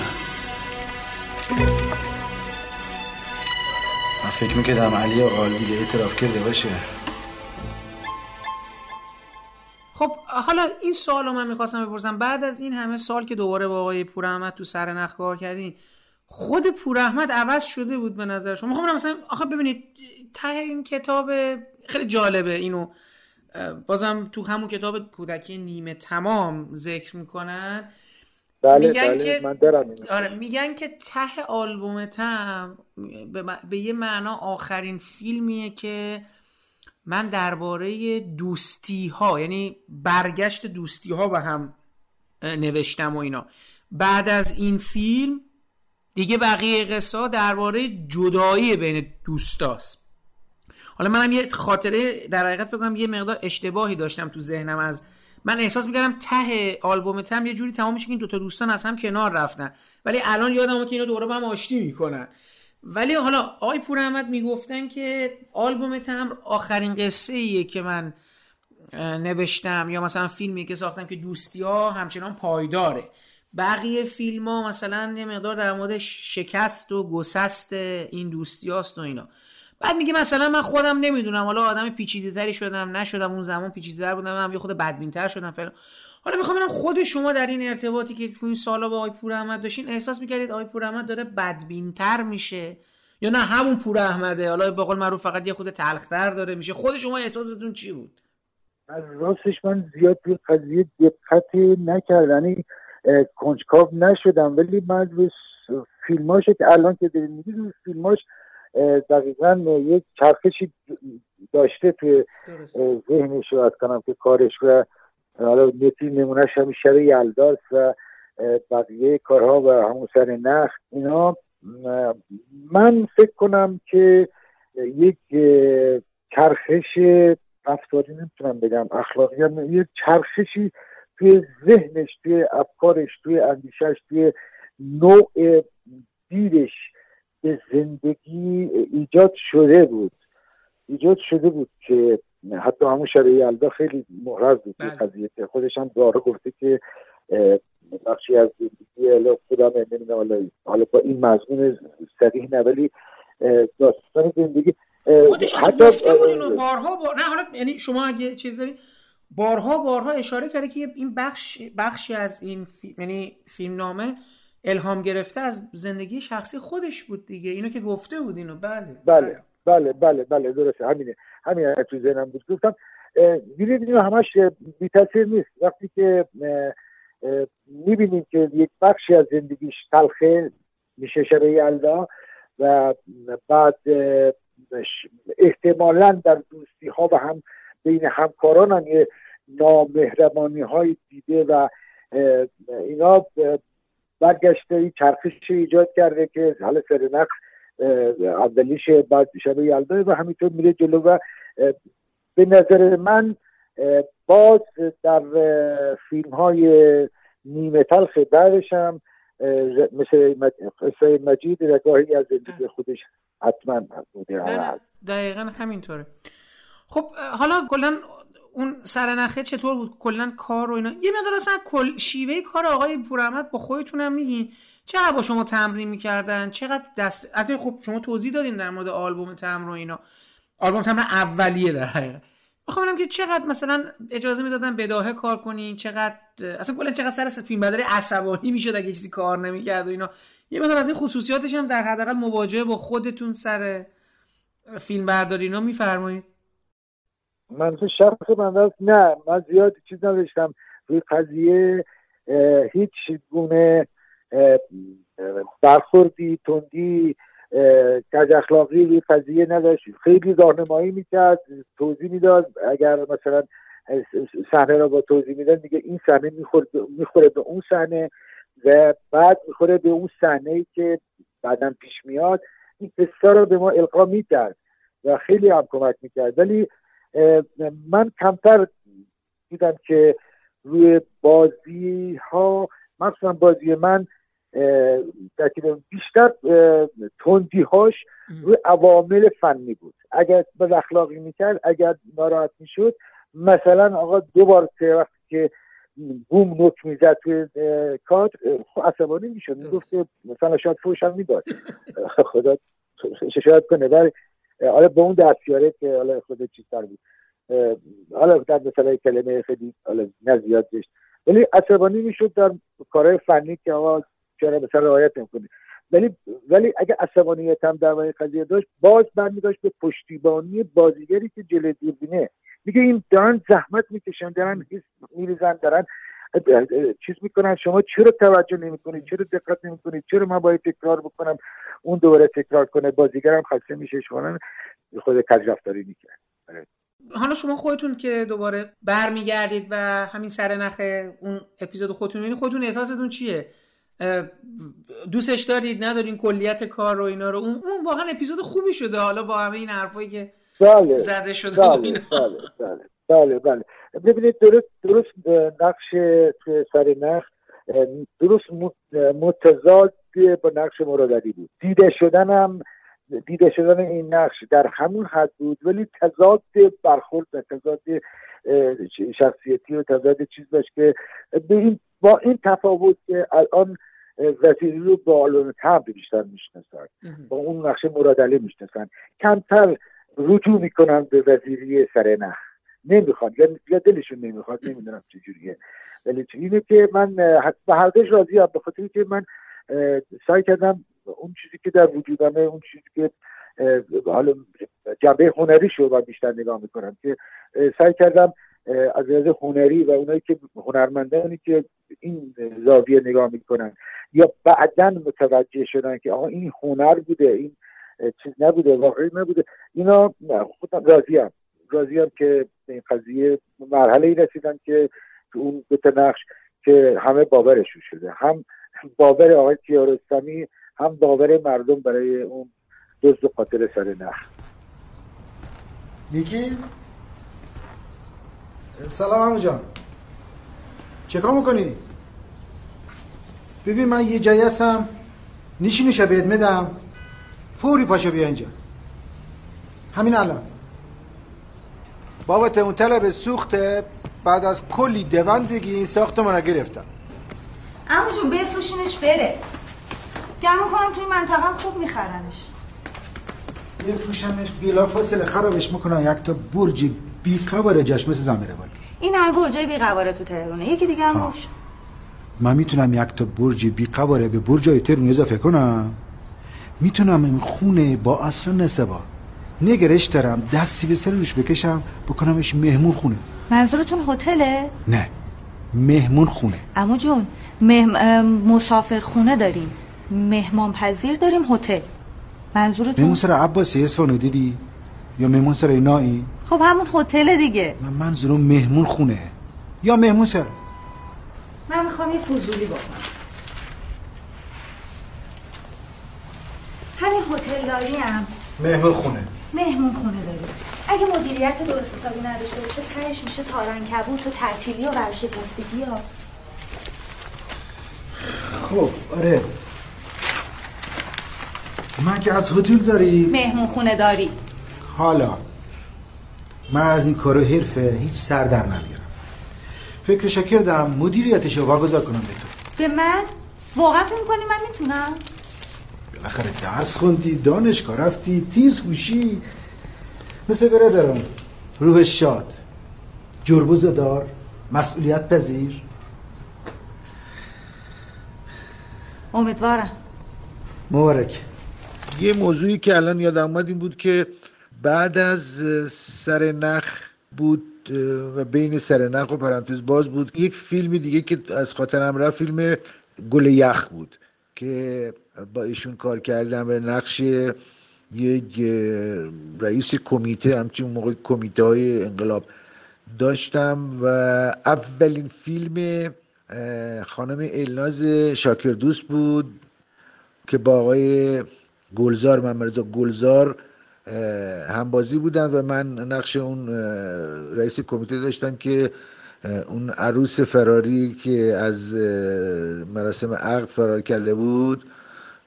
من فکر می‌کردم علی آقال دیگه اعتراف کرده باشه. خب حالا این سوال رو من می‌خواستم بپرسم. بعد از این همه سال که دوباره با آقای پور احمد تو سر نخ کار کردین خود پور احمد عوض شده بود به نظر شما؟ می‌خوام مثلا آخه ببینید ته این کتاب خیلی جالبه اینو. بازم تو همون کتاب کودکی نیمه تمام ذکر می‌کنن. بله میگن بله که من دارم. آره میگن که ته آلبوم تم به, م- به یه معنا آخرین فیلمیه که من درباره دوستی ها یعنی برگشت دوستی ها به هم نوشتم و اینا بعد از این فیلم دیگه بقیه قصه درباره جدایی بین دوستاست حالا منم یه خاطره در حقیقت کنم یه مقدار اشتباهی داشتم تو ذهنم از من احساس می‌کردم ته آلبوم تم یه جوری تمام میشه که این دوتا دوستان از هم کنار رفتن. ولی الان یادم اومد که اینا دوباره با هم آشتی می‌کنن. ولی حالا آقای پور احمد می‌گفتن که آلبوم تمر آخرین قصه ایه که من نوشتم یا مثلا فیلمی که ساختم که دوستی ها همچنان پایداره. بقیه فیلم ها مثلا یه مقدار در مورد شکست و گسست این دوستی و اینا. بعد میگه مثلا من خودم نمی‌دونم حالا آدم پیچیده تری شدم نشدم اون زمان پیچیده تر بودم هم یه خود بدبین تر شدم فعلا حالا می‌خوام ببینم خود شما در این ارتباطی که تو این سالا با آقای پور احمد داشتین احساس می‌کردید آقای پور احمد داره بدبین تر میشه؟ یا نه همون پور احمده حالا به قول معروف فقط یه خود تلختر داره میشه. خود شما احساستون چی بود؟ از راستش من زیاد روی قضیه دقت نکردم یعنی کنجکاو نشدم ولی من فیلماش که الان که داریم میگی روی فیلماش دقیقا یک چرخشی داشته توی رو از کنم که کارش و حالا یکی نمونهش همین شب یلداست و بقیه کارها و همون سر نخ اینا. من فکر کنم که یک چرخش رفتاری نمی‌تونم بگم اخلاقی هم یه چرخشی توی ذهنش توی افکارش توی اندیشش توی نوع دیدش به زندگی ایجاد شده بود. ایجاد شده بود که حتی همون شب یلدا خیلی محرز بود بله. قضیه. خودش هم داره گفته که بخشی از زندگی حالا خودم نمی‌دونم حالا با این مضمون صریح نه ولی داستان زندگی. خودش حتی- گفته بود اینو بارها بار... نه حالا یعنی شما اگه چیز داری بارها بارها اشاره کرده که این بخش بخشی از این فی... یعنی فیلم نامه الهام گرفته از زندگی شخصی خودش بود دیگه. اینو که گفته بود اینو بله. بله بله بله بله درسته. همینه همین تو ذهنم بود. گفتم می‌بینید اینو همش بی تاثیر نیست. وقتی که می‌بینیم که یک بخشی از زندگیش تلخه میشه شب یلدا و بعد احتمالا در دوستی ها و هم بین همکاران هم یه نامهربانی های دیده و اینا برگشته این چرخش ایجاد کرده که حالا سر نقص اولیش بعد شب یلدا و همینطور میره جلو و به نظر من باز در فیلم های نیمه تلخ بعدش هم مثل قصه مجید رگاهی از زندگی خودش حتما بوده دقیقا همینطوره. خب حالا کلا اون سرنخه چطور بود؟ کلا کار و اینا. یه مقدار اصلا کل شیوه کار آقای پوراحمد با خودتون هم میگین. چقدر با شما تمرین می‌کردن؟ چقدر دست حتی خب شما توضیح دادین در مورد آلبوم تمر و اینا. آلبوم تمر اولیه در حقیقت. می‌خوام که چقدر مثلا اجازه می‌دادن بداهه کار کنین؟ چقدر اصلا کلا چقدر سر فیلم بدری عصبانی می‌شد اگه چیزی کار نمی‌کرد و اینا. یه مقدار از این خصوصیاتش هم در حداقل مواجهه با خودتون سر فیلم برداری اینا میفرمایید. من شخص من نه من زیاد چیز نداشتم. روی قضیه هیچ گونه برخوردی تندی کج اخلاقی روی قضیه نداشت. خیلی راهنمایی می‌کرد توضیح می‌داد. اگر مثلا صحنه را با توضیح می‌داد میگه این صحنه می‌خوره به اون صحنه و بعد می‌خوره به اون صحنه ای که بعدا پیش میاد. این قصه رو به ما القا می‌کرد و خیلی هم کمک می‌کرد. ولی من کمتر دیدم که روی بازی ها مخصوصا بازی من بیشتر تندی هاش روی عوامل فنی بود. اگر به اخلاقی می‌کرد اگر ناراحت می‌شد مثلا آقا دو بار سه وقتی که بوم نوک می‌زد توی کار خب عصبانی می‌شد. می‌گفت مثلا شاید فوش هم می‌داد. (laughs) خدا شاید کنه. ولی حالا به اون دستیاره که حالا خود چیزتر بود. حالا در مثلا کلمه خیلی حالا نزیاد داشت ولی عصبانی می‌شد در کارهای فنی که آقا چرا مثلا رعایت نمی‌کنی. ولی ولی اگه عصبانیت هم در قضیه داشت باز برمیداشت به پشتیبانی بازیگری که جلوی دوربینه میگه این دارن زحمت می‌کشن دارن میریزن دارن چیز می‌کنن؟ شما چرا توجه نمی‌کنید چرا دقت نمی‌کنید چرا من باید تکرار بکنم؟ اون دوباره تکرار کنه. بازیگرم خسته میشه. شما خود کج رفتاری می‌کنه آره. حالا شما خودتون که دوباره برمیگردید و همین سر نخ اون اپیزود خودتون می‌بینید خودتون احساستون چیه؟ دوستش دارید؟ ندارین؟ کلیت کار رو اینا رو؟ اون, اون واقعا اپیزود خوبی شده. حالا با همه این حرفایی که بله. زده شده بله بله بله بله بله. ببینید درست درست نقش سر نخ درست متضاد با نقش مرادی بود. دیده شدنم دیده شدن این نقش در همون حد بود ولی تضاد برخورد و تضاد شخصیتی و تضاد چیز داشت که به این با این تفاوت که الان وزیری رو با آلون تبر بیشتر می‌شناسن با اون نقش مرادلی می‌شناسن کمتر رجوع می‌کنن به وزیری سر نخ نمی‌خواد. یا دلشون نمی‌خواد نمی‌دونم چجوریه. ولی اینه که من به هر دوش راضی به خاطر که من سعی کردم اون چیزی که در وجودمه اون چیزی که حالا جنبه هنری شو من بیشتر نگاه می‌کنم که سعی کردم از لحاظ هنری و اونایی که هنرمندانی که این زاویه نگاه می‌کنن یا بعدا متوجه شدن که آقا این هنر بوده این چیز نبوده واقعی نبوده اینا خودم راضیم. راضیم که این قضیه مرحله ای رسیدن که اون دو نقش که همه باورشون شده. هم باور آقای کیارستمی هم باور مردم برای اون دزد و قاتل سر نخ نیکی؟ سلام همو جان. چه کار می‌کنی؟ ببین من یه جایی هستم نیشی بهت میدم فوری پاشو بیا اینجا. همین الان. بابت اون طلب سوخته بعد از کلی دوندگی این ساختمان رو گرفتم. امو جون بفروشینش بره. گمون کنم توی منطقه خوب میخرنش. بفروشنش بیلا فاصله خرابش می‌کنن یک تا برج بی قواره جاش مثل زمیره بالا این همه برجای بی قواره تو تهرونه یکی دیگه هم من می‌تونم یک تا برج بی قواره به برجای تهرون اضافه کنم. می‌تونم این خونه با اصل نسبا نگرش دارم دستی به سر روش بکشم بکنمش مهمون خونه. منظورتون هتله؟ نه مهمون خونه. امو جون مهم... مسافر خونه داریم. مهمان پذیر داریم هتل. منظورتون مهمون سر عباسی اسفانو دیدی یا مهمون سر اینایی خب همون هتل دیگه. من منظورم مهمون خونه. یا مهمون سر من می‌خوام یه فضولی بکنم. همین هتل هم مهمون خونه. مهمون خونه داریم. اگه مدیریت درست حسابی نداشته باشه تهش میشه تارن کبوت و تعطیلی و ورشکستگی ها. خب آره. من که از هتل داری؟ مهمون خونه داری. حالا من از این کارو حرفه هیچ سر در نمیارم. فکرش کردم مدیریتش رو واگذار کنم به تو. به من؟ واقعا فکر می‌کنی من می‌تونم؟ بالاخره درس خوندی دانشگاه رفتی تیز خوشی مثل برادرم روح شاد جربوز دار مسئولیت پذیر. امیدوارم. مبارک. یه موضوعی که الان یادم اومد این بود که بعد از سر نخ بود و بین سر نخ و پرانتز باز بود یک فیلم دیگه که از خاطرم رفت فیلم گل یخ بود. که با ایشون کار کردم به نقش یک رئیس کمیته همچین موقع کمیته های انقلاب داشتم و اولین فیلم خانم الناز شاکر دوست بود که با آقای گلزار من مرزا گلزار همبازی بودن و من نقش اون رئیس کمیته داشتم که اون عروس فراری که از مراسم عقد فرار کرده بود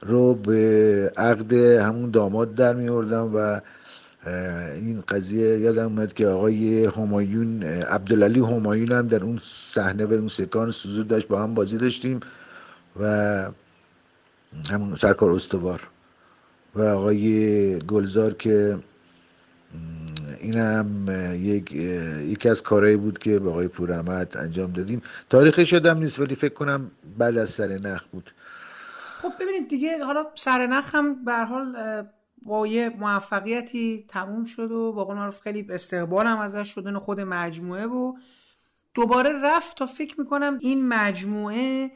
رو به عقد همون داماد در می و این قضیه یادم اومد که آقای همایون عبدالعلی همایون هم در اون صحنه و اون سکان سوزور داشت با هم بازی داشتیم و همون سرکار استوار و آقای گلزار که این هم یک یکی از کارهایی بود که به آقای پورحمد انجام دادیم. تاریخش شدم نیست ولی فکر کنم بعد از سر نخ بود. خب ببینید دیگه حالا سر نخ هم به حال با یه موفقیتی تموم شد و با قول خیلی استقبال هم ازش شدن خود مجموعه و دوباره رفت تا فکر می‌کنم این مجموعه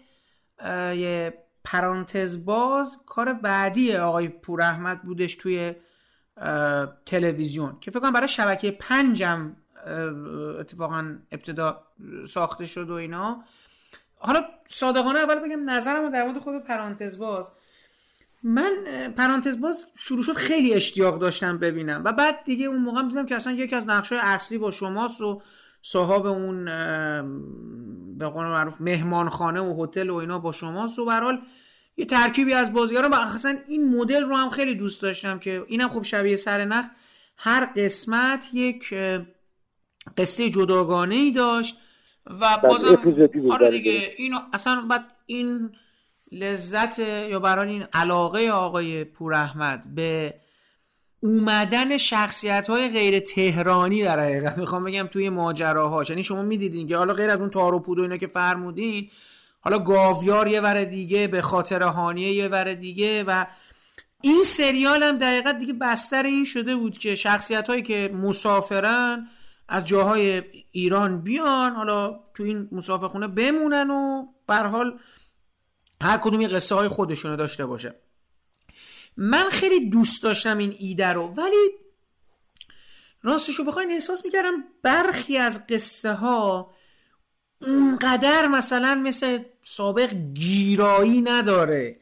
یه پرانتز باز کار بعدی آقای پور احمد بودش توی تلویزیون که فکر کنم برای شبکه پنجم اتفاقا ابتدا ساخته شد و اینا. حالا صادقانه اول بگم نظرم در مورد خود پرانتز باز من پرانتز باز شروع شد خیلی اشتیاق داشتم ببینم و بعد دیگه اون موقع دیدم که اصلا یکی از نقشه اصلی با شماست و صاحب اون به قول معروف مهمانخانه و هتل و اینا با شماست و به یه ترکیبی از بازیگران و اصلا این مدل رو هم خیلی دوست داشتم که اینم خب شبیه سر نخ هر قسمت یک قصه جداگانه ای داشت و بازم آره دیگه اینو اصلا بعد این لذت یا برای این علاقه آقای پور احمد به اومدن شخصیت های غیر تهرانی در حقیقت می‌خوام بگم توی ماجراهاش. یعنی شما می‌دیدین که حالا غیر از اون تارو پود و اینا که فرمودین حالا گاویار یه ور دیگه به خاطر هانیه یه ور دیگه و این سریال هم دقیقا دیگه بستر این شده بود که شخصیت هایی که مسافرن از جاهای ایران بیان حالا تو این مسافرخونه بمونن و حال هر کدوم قصه های خودشونو داشته باشه. من خیلی دوست داشتم این ایده رو ولی راستشو بخواین احساس می‌کردم برخی از قصه ها اونقدر مثلا مثل سابق گیرایی نداره.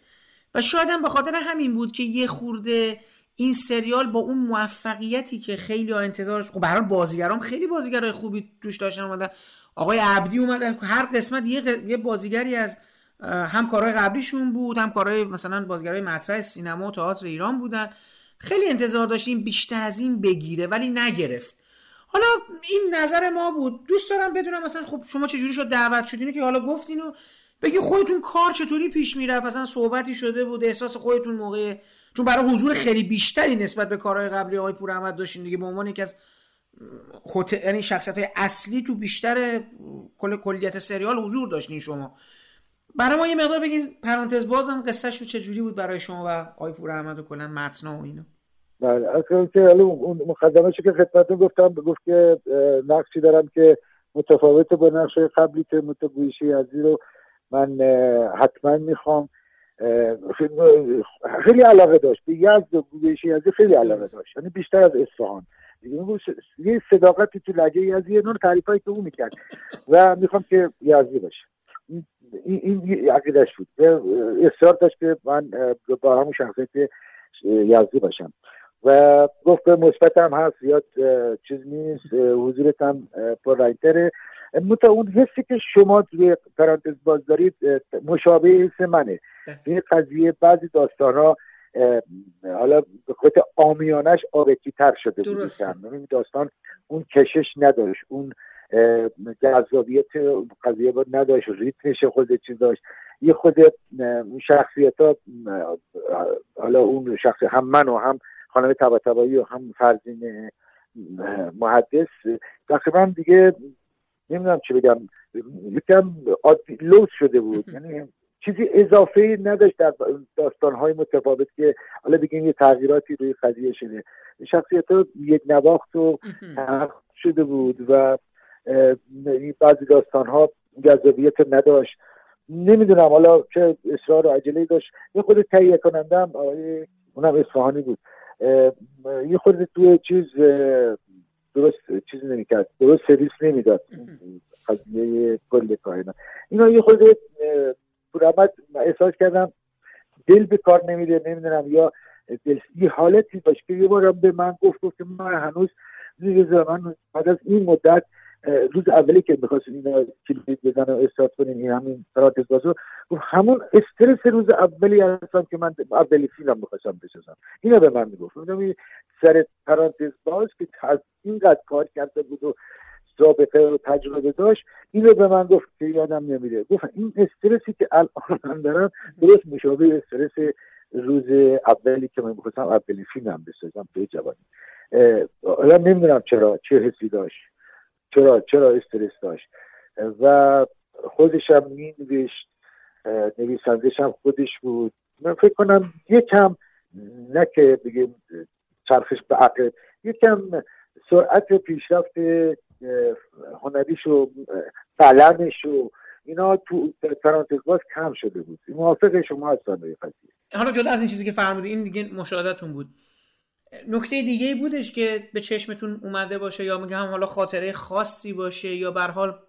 و شاید هم به خاطر همین بود که یه خورده این سریال با اون موفقیتی که خیلی ها انتظارش خب برای بازیگران خیلی بازیگرای خوبی توش داشتن اومدن. آقای عبدی اومدن. هر قسمت یه, یه بازیگری از هم کارهای قبلیشون بود هم کارهای مثلا بازیگرای مطرح سینما و تئاتر ایران بودن. خیلی انتظار داشتیم بیشتر از این بگیره ولی نگرفت. حالا این نظر ما بود. دوست دارم بدونم مثلا خب شما چجوری شد دعوت شدین؟ که حالا گفتین و بگی خودتون کار چطوری پیش می‌رفت اصلا صحبتی شده بود. احساس خودتون موقع چون برای حضور خیلی بیشتری نسبت به کارهای قبلی آقای پور احمد داشتین دیگه. به عنوان یکی از یعنی شخصیت های اصلی تو بیشتر کل کلیت سریال حضور داشتین شما. برای ما یه مقدار بگید پرانتز بازم قصهش رو چجوری بود برای شما و آقای پور احمد و کلا متنا و اینا. بله. اصلا که اون مقدمه که خدمتتون گفتم گفت که نقشی دارم که متفاوت با نقش قبلی که متگویشی ازی رو من حتما می‌خوام. خیلی علاقه داشت. به یزد و گویشی ازی خیلی علاقه داشت. یعنی بیشتر از اصفهان. یه صداقتی تو لجه یزدی نور تعریف هایی که او می‌کرد. و می‌خوام که یزدی باشه. این این عقیدش بود. اصرار داشت که من با همون شخصیت یزدی باشم. و گفت مثبت هم هست زیاد چیز نیست حضورت هم پررنگتره. متا اون حسی که شما توی پرانتز باز دارید مشابه حس منه. این قضیه بعضی داستان ها حالا به خاطر آمیانش آبکی تر شده بود. این داستان اون کشش نداشت اون جذابیت قضیه بود نداشت ریتمش خود چیز داشت. یه خود شخصیت ها حالا اون شخصی هم من و هم خانم تبایی و هم فرزین محدث تقریبا دیگه نمی‌دونم چی بگم. یکم لوس شده بود. (laughs) یعنی چیزی اضافه نداشت در داستانهای متفاوت که حالا بگیم یه تغییراتی روی قضیه شده. شخصیت ها یک نواخت و شده بود و بعضی داستان ها جذابیت نداشت. نمی‌دونم حالا چه اصرار و عجله داشت. یه خود تهیه کنندم اونم اصفهانی بود. یه خود توی چیز درست چیز نمی‌کرد درست سرویس نمی‌داد. قضیه کل کائنات اینا یه خود پورامد احساس کردم دل به کار نمیده نمی‌دونم یا یه حالتی باشه که یه بارم به من گفت گفت من هنوز من بعد از این مدت روز اولی که می‌خواست اینا کلید بزن و استارت کنیم این همین پرانتز بازو همون استرس روز اولی هستم که من اولی فیلم می‌خواستم بسازم. اینا به من می‌گفت. سر پرانتز باز که اینقدر کار کرده بود و سابقه و تجربه داشت اینو به من گفت که یادم نمیره. گفت این استرسی که الان من دارم درست مشابه استرس روز اولی که من می‌خواستم اولی فیلمم بسازم به جوانی. حالا نمی‌دونم چرا چه حسی داشت. چرا چرا استرس داشت؟ و خودش هم می نوشت نویسندش هم خودش بود. من فکر کنم یکم نه که بگیم چرخش به عقل یکم سرعت پیشرفت هنریش و قلمش و اینا تو پرانتز باز کم شده بود. موافق شما هستم به حالا جدا از این چیزی که فرمودی این دیگه مشاهدتون بود. نکته دیگه بودش که به چشمتون اومده باشه یا میگم حالا خاطره خاصی باشه یا بر حال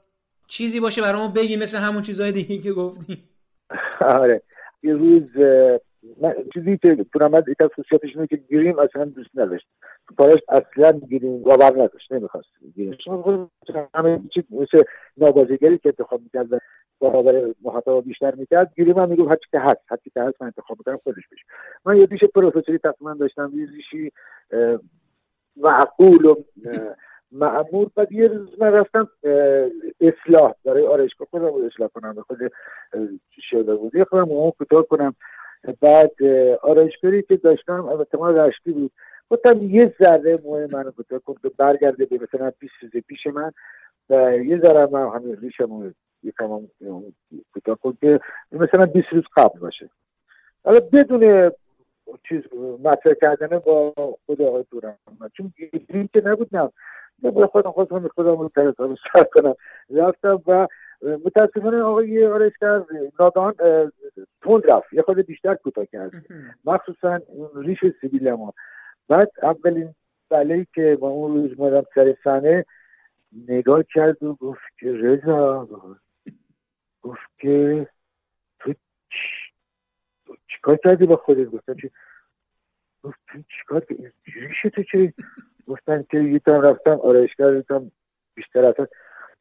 چیزی باشه برای ما بگی مثل همون چیزهای دیگه که گفتی (laughs) آره. یه روز من چیزی که پورامد یک از خصوصیاتش اینه که گریم اصلا دوست نداشت. کارش اصلا گریم باور نداشت نمی‌خواست گریم. همه چیز مثل نابازیگری که انتخاب می‌کرد و برابر محتوا بیشتر می‌کرد گریم هم می‌گفت هرچی که هست هرچی که هست من انتخاب می‌کنم خودش بشه. من یه دیش پروفسوری تقریبا داشتم یه دیشی معقول و معمول. بعد یه روز من رفتم اصلاح. برای آرایشگاه خودم رو اصلاح کنم به خود شده بود. یه خودم اون کوتاه کنم. بعد آرایشگری که داشتم البته ما رشتی بود. گفتم یه ذره موه منو کوتاه کن که برگرده به مثلا 20 روز پیش من. و یه ذره من همین ریشم یکم کوتاه کن که مثلا 20 روز قبل باشه. حالا بدون چیز مطرح کردن با خود آقای دورم. چون گیریم که نبود نه با خودم خودم خودم رو سر کنم. رفتم و متاسفانه آقای آرشگر نادان تند رفت. یه خود بیشتر کوتاه کرد. مخصوصا ریش سیبیل ما بعد اولین بله که با اون روز مادم سر سنه نگاه کرد و گفت که رضا گفت که تو چیکار کردی با خودت؟ گفتم چی گفت تو چیکار کردی؟ تو چی گفتن که یه رفتم آرایشگر بیشتر اصلا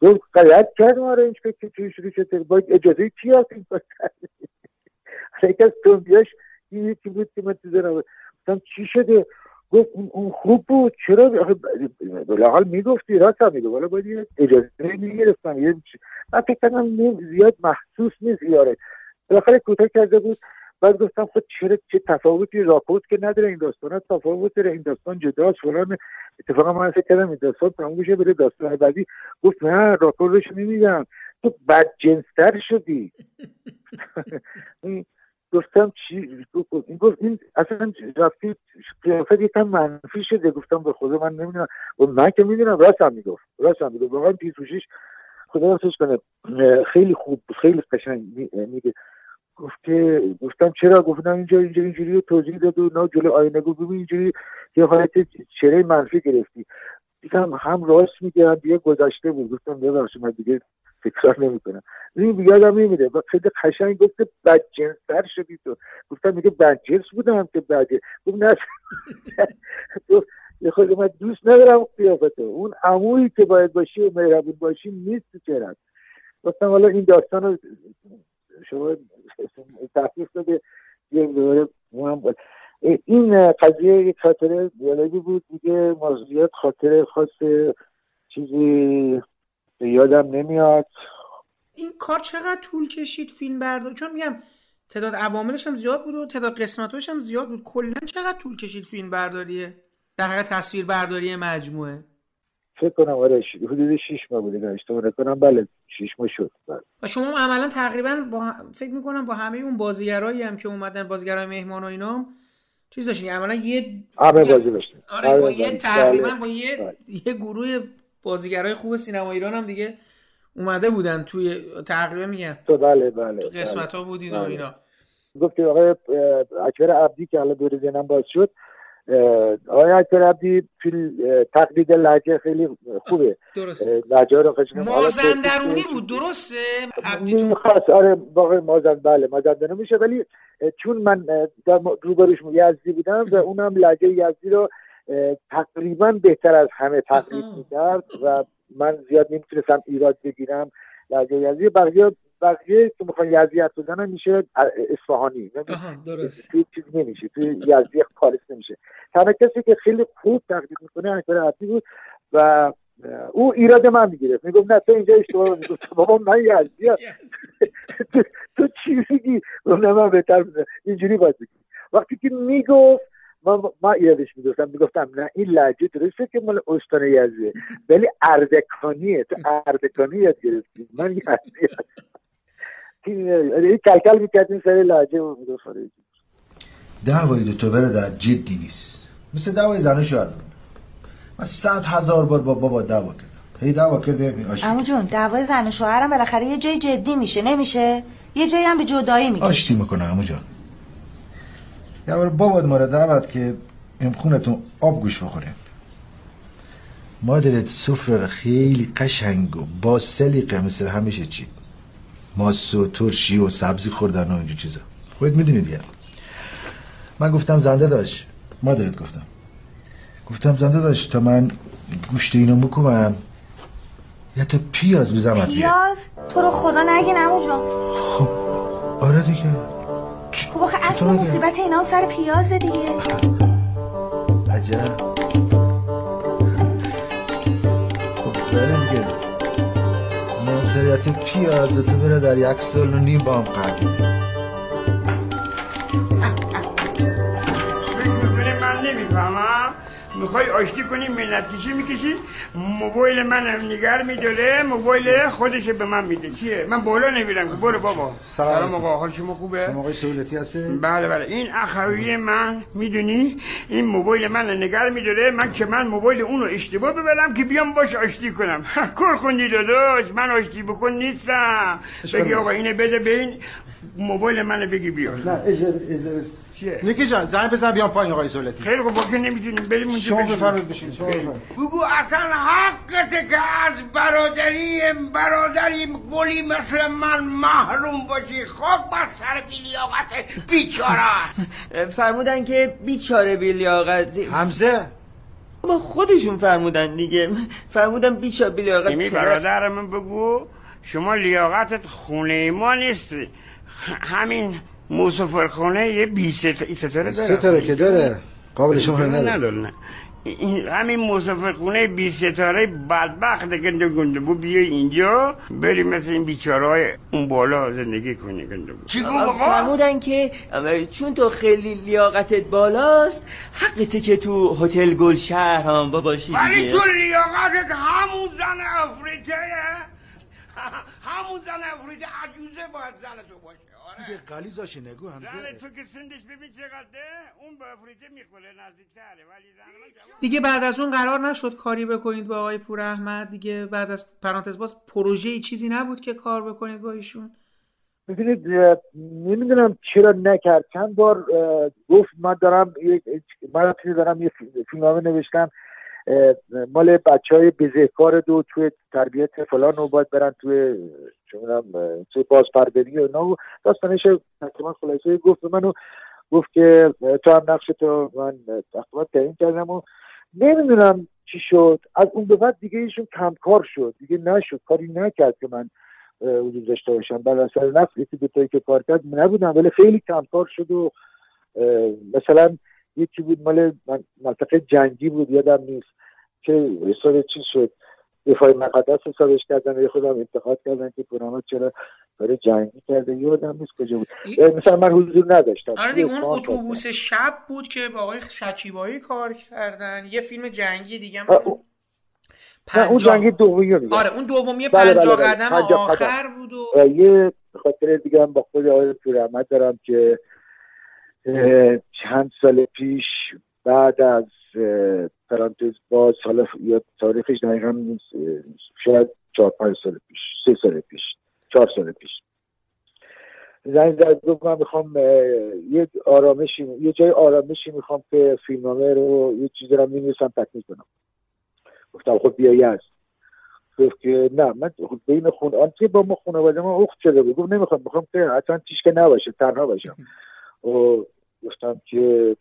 گفت غلط کردم آره که توی شروع شده. با اجازه کی هست این یکی از تومبیاش این یکی بود که من تو زنم گفتم چی شده؟ گفت اون خوب بود. چرا؟ حال می‌گفتی راست هم میگو ولی باید اجازه می‌گرفتم. من فکر کردم زیاد محسوس نیست یاره بالاخره کوتاه کرده بود. بعد گفتم خود خب چرا چه تفاوتی راپورت که نداره این داستان تفاوت داره. این داستان جداست فلان اتفاقا من فکر کردم این داستان تموم بشه بره داستان بعدی. گفت نه راپورتش نمیدم تو بد جنستر شدی. (laughs) گفتم چی؟ این گفت این اصلا رفتی قیافت یکم منفی شده. گفتم به خدا من نمی‌دونم. من که می‌دونم. راست هم می‌گفت. راست هم می‌گفت. واقعا پیتوشیش خدا راستش کنه. خیلی خوب خیلی قشنگ میگه. گفت که گفتم چرا؟ گفتم اینجا اینجا اینجوری توضیح داد و نه جلو آینه گفت ببین اینجوری یه حالت چهره منفی گرفتی. دیدم هم راست میگه هم دیگه گذشته بود. گفتم ببخشید من دیگه تکرار نمی‌کنم. این یادم میمیره و خیلی قشنگ گفت بدجنستر شدی تو. گفتم میگه بدجنس بودم که بعدی گفت نه. (laughs) یه خود من دوست ندارم قیافته اون عمویی که باید باشی و مهربون باشی نیست چرا گفتم حالا این داستان رو شما تحقیق داده یه دوباره این قضیه یک خاطره جالبی بود دیگه ما زیاد خاطره خاص چیزی یادم نمیاد. این کار چقدر طول کشید فیلم بردار چون میگم تعداد عواملش هم زیاد بود و تعداد قسمتاش هم زیاد بود. کلا چقدر طول کشید فیلم برداریه؟ در حقیقت تصویر برداری مجموعه. فکر کنم آره حدود 6 ماه بوده اشتباه نکنم. بله 6 ماه شد. بله. و شما عملا تقریبا با فکر می‌کنم با همه اون بازیگرایی هم که اومدن بازیگرای مهمان و اینا چیز داشتین؟ عملا یه همه بازی داشتیم. آره با بله، یه بله. تقریبا با یه بله. یه گروه بازیگرای خوب سینما ایران هم دیگه اومده بودن توی تقریبا میگم. تو بله بله تو قسمت ها بودین و اینا. گفت آقای اکبر عبدی که الان دور ذهنم باز شد اکبر عبدی تقلید لحجه خیلی خوبه. لحجه رو مازندرونی بود درسته؟ می‌خواست آره واقعا مازن بله مازندرونی میشه ولی چون من روبروش یزدی بودم و اونم لحجه یزدی رو تقریبا بهتر از همه تقلید می‌کرد و من زیاد نمی‌تونستم ایراد بگیرم لحجه یزدی. بقیه بقیه که می‌خوان یزدی بزنن میشه اصفهانی. توی چیز نمیشه توی یزدی خالص نمیشه. تنها کسی که خیلی خوب تقلید می‌کنه اکبر عبدی بود و او ایراد من می‌گرفت. می‌گفت نه تو اینجا اشتباه می‌گفت بابا من یزدی (laughs) تو چی میگی؟ نه من بهتر اینجوری باید بگی. وقتی که می‌گفت من ما ایرادش می‌گفتم می‌گفتم نه این لحجه درسته که مال استان یزدیه ولی اردکانیه. تو اردکانی یاد گرفتی. من یزدی این کلکل می‌کردیم سر لحجه و می‌گفت دعوای دو تو در جدی نیست. مثل دعوای زن شوهر من صد هزار بار با بابا دعوا کردم. هی دعوا کرده اما جون دعوای زن و شوهرم بالاخره یه جای جدی میشه. نمیشه؟ یه جایی هم به جدایی میگه. آشتی می‌کنه امو جان. یه بار بابا ما رو دعوت که این خونتون آب گوش بخوریم. مادرت سفره خیلی قشنگ و با سلیقه مثل همیشه چید ماست و ترشی و سبزی خوردن و اینجور چیزا. خودت می‌دونی دیگه. من گفتم زنده داشت. مادرت گفتم. گفتم زنده داشت تا من گوشت اینو مکومم یا تا پیاز بزمت پیاز؟ تو رو خدا نگین امو جان خب آره دیگه. خب آخه اصلا مصیبت اینا سر پیاز دیگه. عجب. موثریت پیاز تو بره در یک سال و نیم با هم قبل من نمی‌فهمم؟ می‌خوای آشتی کنی ملت کشی می‌کشی. موبایل من نگر میداره موبایل خودش به من میده. چیه؟ من بالا نمیرم که. برو بابا. سلام. آقا. حال شما خوبه؟ شما آقای سهولتی هستی بله بله. این اخوی من می‌دونی؟ این موبایل من نگر میداره. من که من موبایل اونو اشتباه ببرم که بیام باش آشتی کنم. (laughs) کار خوندی داداش. من آشتی بکن نیستم. بگی آقا اینه بده به این موبایل منو بگی بیا نه اجازه چیه؟ نیکی جان زنگ بزن بیام پایین آقای سولتی خیلی خوب باکه نمی‌تونیم بریم اونجا شما بفرمایید بشین شما بگو اصلا حقته که از برادریم برادریم گلی مثل من محروم باشی. خاک بر سر بیلیاقت بیچاره. فرمودن که بیچاره بیلیاقت. حمزه. با خودشون فرمودن دیگه. فرمودن بیچاره بیلیاقت یعنی برادرم بگو شما لیاقتت خونه ما نیست همین موسفر خونه یه بی ستاره داره. ستاره که داره. قابل شما نداره. نه. همین مسافر خونه بی ستاره بدبخت گنده گنده بو. بیا اینجا. بری مثل این بیچاره های اون بالا زندگی کنی گنده بود چی فرمودن که چون تو خیلی لیاقتت بالاست حقته که تو هتل گل شهر هم باشی ولی تو لیاقتت همون زن افریقه (laughs) همون زن افریقه عجوزه باید زن تو باشه. دیگه قلیزاش نگو همزه. تو که سندش ببین چقدر اون به افریقه می‌خوره نزدیکتره. ولی زن دیگه بعد از اون قرار نشد کاری بکنید با آقای پور احمد. دیگه بعد از پرانتز باز پروژه چیزی نبود که کار بکنید با ایشون. ببینید نمی‌دونم چرا نکرد. چند بار گفت من دارم یک من دارم یه فیلمنامه نوشتم مال بچه های بزهکار دو توی تربیت فلان رو باید برن توی چونم توی بازپروری و اینا. داستانش تقریبا خلاصه گفت. منو گفت که تو هم نقش تو من تقریبا تعیین کردم و نمی‌دونم چی شد. از اون به بعد دیگه ایشون کمکار شد. دیگه نشد. کاری نکرد که من وجود داشته باشم. بعد از سر نفس یکی دوتایی که کار کرد نبودم ولی خیلی کمکار شد و مثلا یکی بود مال منطقه جنگی بود یادم نیست که حساب چی شد. دفاع مقدس حسابش کردن یه خودم انتقاد کردن که پرامت چرا داره جنگی کرده. یادم نیست کجا بود. مثلا من حضور نداشتم. آره اون اتوبوس شب بود که با آقای شکیبایی کار کردن. یه فیلم جنگی دیگه هم پنجا... اون جنگی دومی آره اون دومی بله پنجا بله. قدم بله. آخر بود و یه خاطر دیگه هم با خود آقای پورحمد دارم که چند سال پیش بعد از پرانتز باز حالا یا تاریخش دقیقا شاید چهار پنج سال پیش سه سال پیش چهار سال پیش. زنگ زد گفت من می‌خوام یه آرامشی یه جای آرامشی می‌خوام که فیلمنامه رو یه چیزی رو می‌نویسم تکمیل کنم. گفتم خب بیایی هست. گفت که نه من خب بین خون آنتی با ما خانواده ما اخت شده بود. گفت نمی‌خوام می‌خوام که اصلا تیشکه نباشه تنها باشم. و گفتم که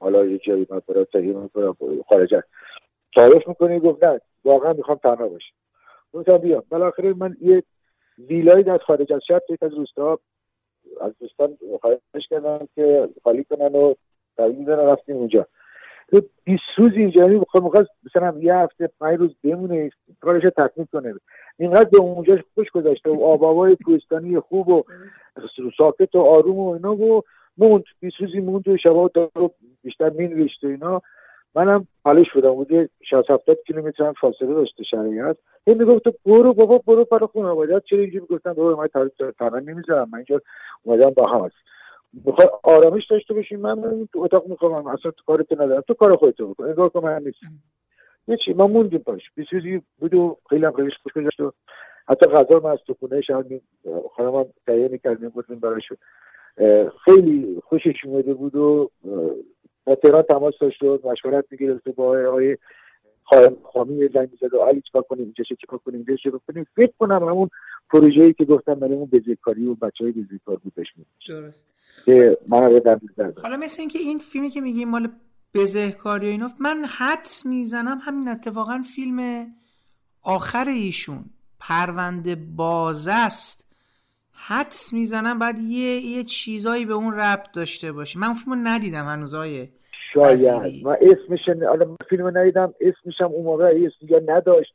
حالا یه جایی من برای تهیه می‌کنم خارج تعریف می‌کنی؟ گفت نه واقعا می‌خوام تنها باشم. گفتم بیام بالاخره من یه ویلایی از خارج از شهر یک از روستا از دوستان خواهش کردم که خالی کنن و تحویل بدن رفتیم اونجا. تو 20 روز اینجا بخواد می‌خواست مثلا یه هفته پنج روز بمونه کارش تکمیل کنه. اینقدر به اونجا خوش گذاشته و آب کوهستانی خوب و ساکت و آروم و اینا و موند 20 روزی موند و شبا رو بیشتر مینوشت و اینا. منم حالش بودم بود 60 70 کیلومتر هم فاصله داشته هست هی می‌گفت برو بابا برو پر خانواده چرا اینجوری می‌گفتن بابا من تنها نمی‌ذارم من اینجا اومدم با هم هست. می‌خوای آرامش داشته باشیم من تو اتاق می‌خوام اصلا تو کارت ندارم تو کار خودت بکن انگار که من نیست یه چی ما موندیم پاش بیسوزی بود و خیلی هم خیلیش خوش گذاشت و حتی غذا من از تو خونه شب خانم تهیه بودیم برایش خیلی خوشش اومده بود و با تهران تماس داشت و مشورت می‌گرفت با آقای خامی زنگ می‌زد و علی چیکار کنیم؟ اینجا چیکار کنیم؟ اینجا چیکار کنیم؟ فکر کنم همون پروژه‌ای که گفتم برای اون بزیکاری و بچهای بزیکار بود بهش که من حالا مثل اینکه این فیلمی که میگیم مال بزهکاری و اینا من حدس می‌زنم همین اتفاقا فیلم آخر ایشون پرونده باز است. حدس می‌زنم بعد یه یه چیزایی به اون ربط داشته باشه من فیلمو ندیدم هنوز شاید. من اسمش حالا فیلم ندیدم اسمش هم اون موقع اسم یا نداشت.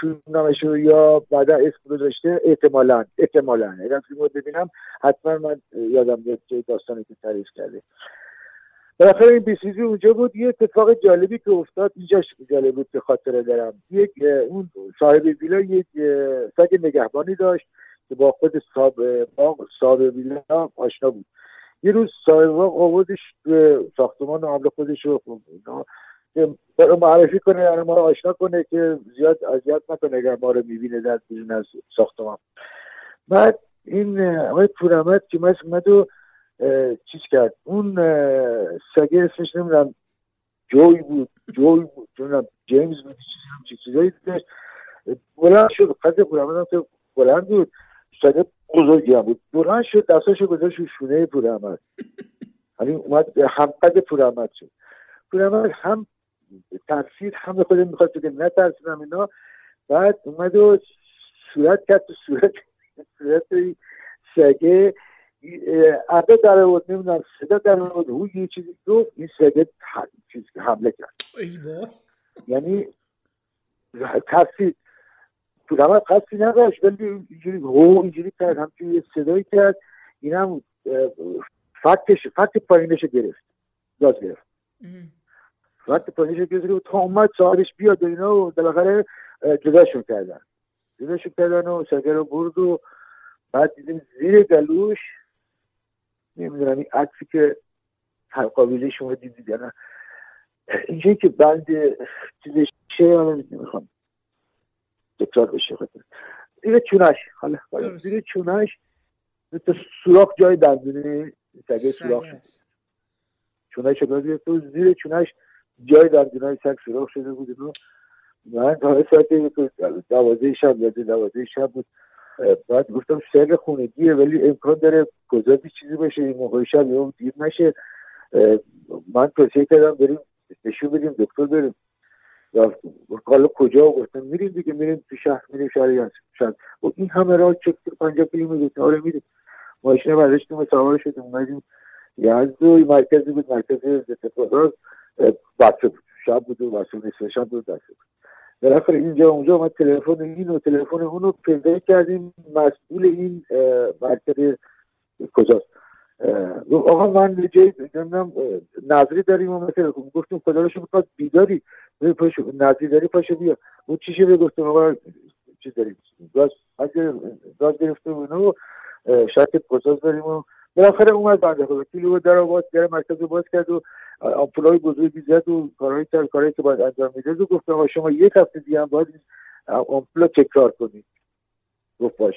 فیلم نامش یا بعدا اسم گذاشته احتمالا احتمالا. اگر فیلم رو ببینم حتما من یادم بیاد که داستانی که تعریف کرده. بالاخره این بیسیزی اونجا بود. یه اتفاق جالبی که افتاد اینجاش جالب بود که خاطره دارم. یک اون صاحب ویلا یک سگ نگهبانی داشت. که با خود صاحب صاحب ویلا آشنا بود. یه روز صاحب آوردش به ساختمان حمل خودش رو معرفی کنه یعنی ما رو آشنا کنه که زیاد اذیت نکنه اگر ما رو می‌بینه در بیرون از ساختمان. بعد این آقای پورمت که من اومد و چیز کرد. اون سگه اسمش نمی‌دونم جوی بود جوی بود نمی‌دونم جیمز بود چیزایی داشت بلند شد قد پورمت هم که بلند بود. سگه بزرگی هم بود. بلند شد دستاشو گذاشت رو شونه پورحمد یعنی اومد همقد پورحمد شد. پورحمد هم ترسید هم به خود می‌خواد بگه نترسیدم اینا. بعد اومد و صورت کرد تو صورت صورت سگه. عده در بود نمی‌دونم صدا در بود او یه چیزی گفت این سگه چیز حمله کرد. یعنی ترسید تو قصدی نداشت ولی اینجوری هو اینجوری کرد همچنین یه صدایی کرد. این هم فتش فت پایینش گرفت گاز گرفت. فت پایینش گرفت تا اومد صاحبش بیاد و اینا و بالاخره جداشون کردن. جداشون کردن و سگر رو برد و بعد دیدیم زیر گلوش نمی‌دونم این عکسی که قابلی شما دیدید یا نه. اینجایی که بند چیزش چه نمی‌خوام. تکرار بشه زیر چونش حالا زیر چونش مثل سوراخ جای دندونه سگه سوراخ شد چونش تو زیر چونش جای دندونای سگ سراخ شده بود و من تا ساعت دوازه شب یا دوازه شب بود. بعد گفتم سگ خونگیه ولی امکان داره گذاری چیزی باشه این موقع شب یا دیر نشه. من توصیه کردم بریم نشون بدیم دکتر بریم. حالا کجا گفتم؟ میریم دیگه میریم تو شهر میریم شهر شهر. و این همه راه چک پنجاه کیلومتر آره میریم. ماشین برداشتیم سوار شدیم. اومدیم یزد و مرکزی بود مرکز اتفاقات. بچه بود. شب بود و بچه نصف شب بود بچه بود. بالاخره اینجا اونجا اومد تلفن این و تلفن اون رو پیدا کردیم. مسئول این مرکز کجاست؟ آقا من جای نظری داریم و مثلا گفتیم خدا رو می‌خواد بیداری نظری داری پاشو بیا. اون چی شده گفتم آقا چیز داریم گاز گاز گرفته و شرکت گذاز داریم و بالاخره اومد بنده خدا. کلیو در باز در مرکز باز کرد و آمپولای بزرگی زد و کارهایی کرد کارهایی که باید انجام میده و گفتم شما یک هفته دیگه هم باید آمپولا تکرار کنید. گفت باش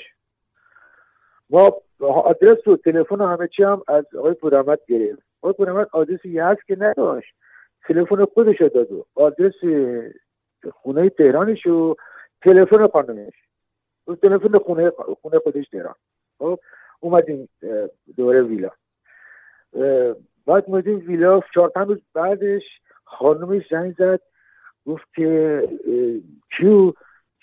ما آدرس و تلفن و همه چی هم از آقای پورامد گرفت. آقای پورامد آدرسی هست که نداشت. تلفن خودش داد و آدرس خونه تهرانش و تلفن خانمش. و تلفن خونه خونه خودش تهران. خب اومدیم دوره ویلا. بعد اومدیم ویلا. چهار پنج روز بعدش خانمش زنگ زد. گفت که کیو؟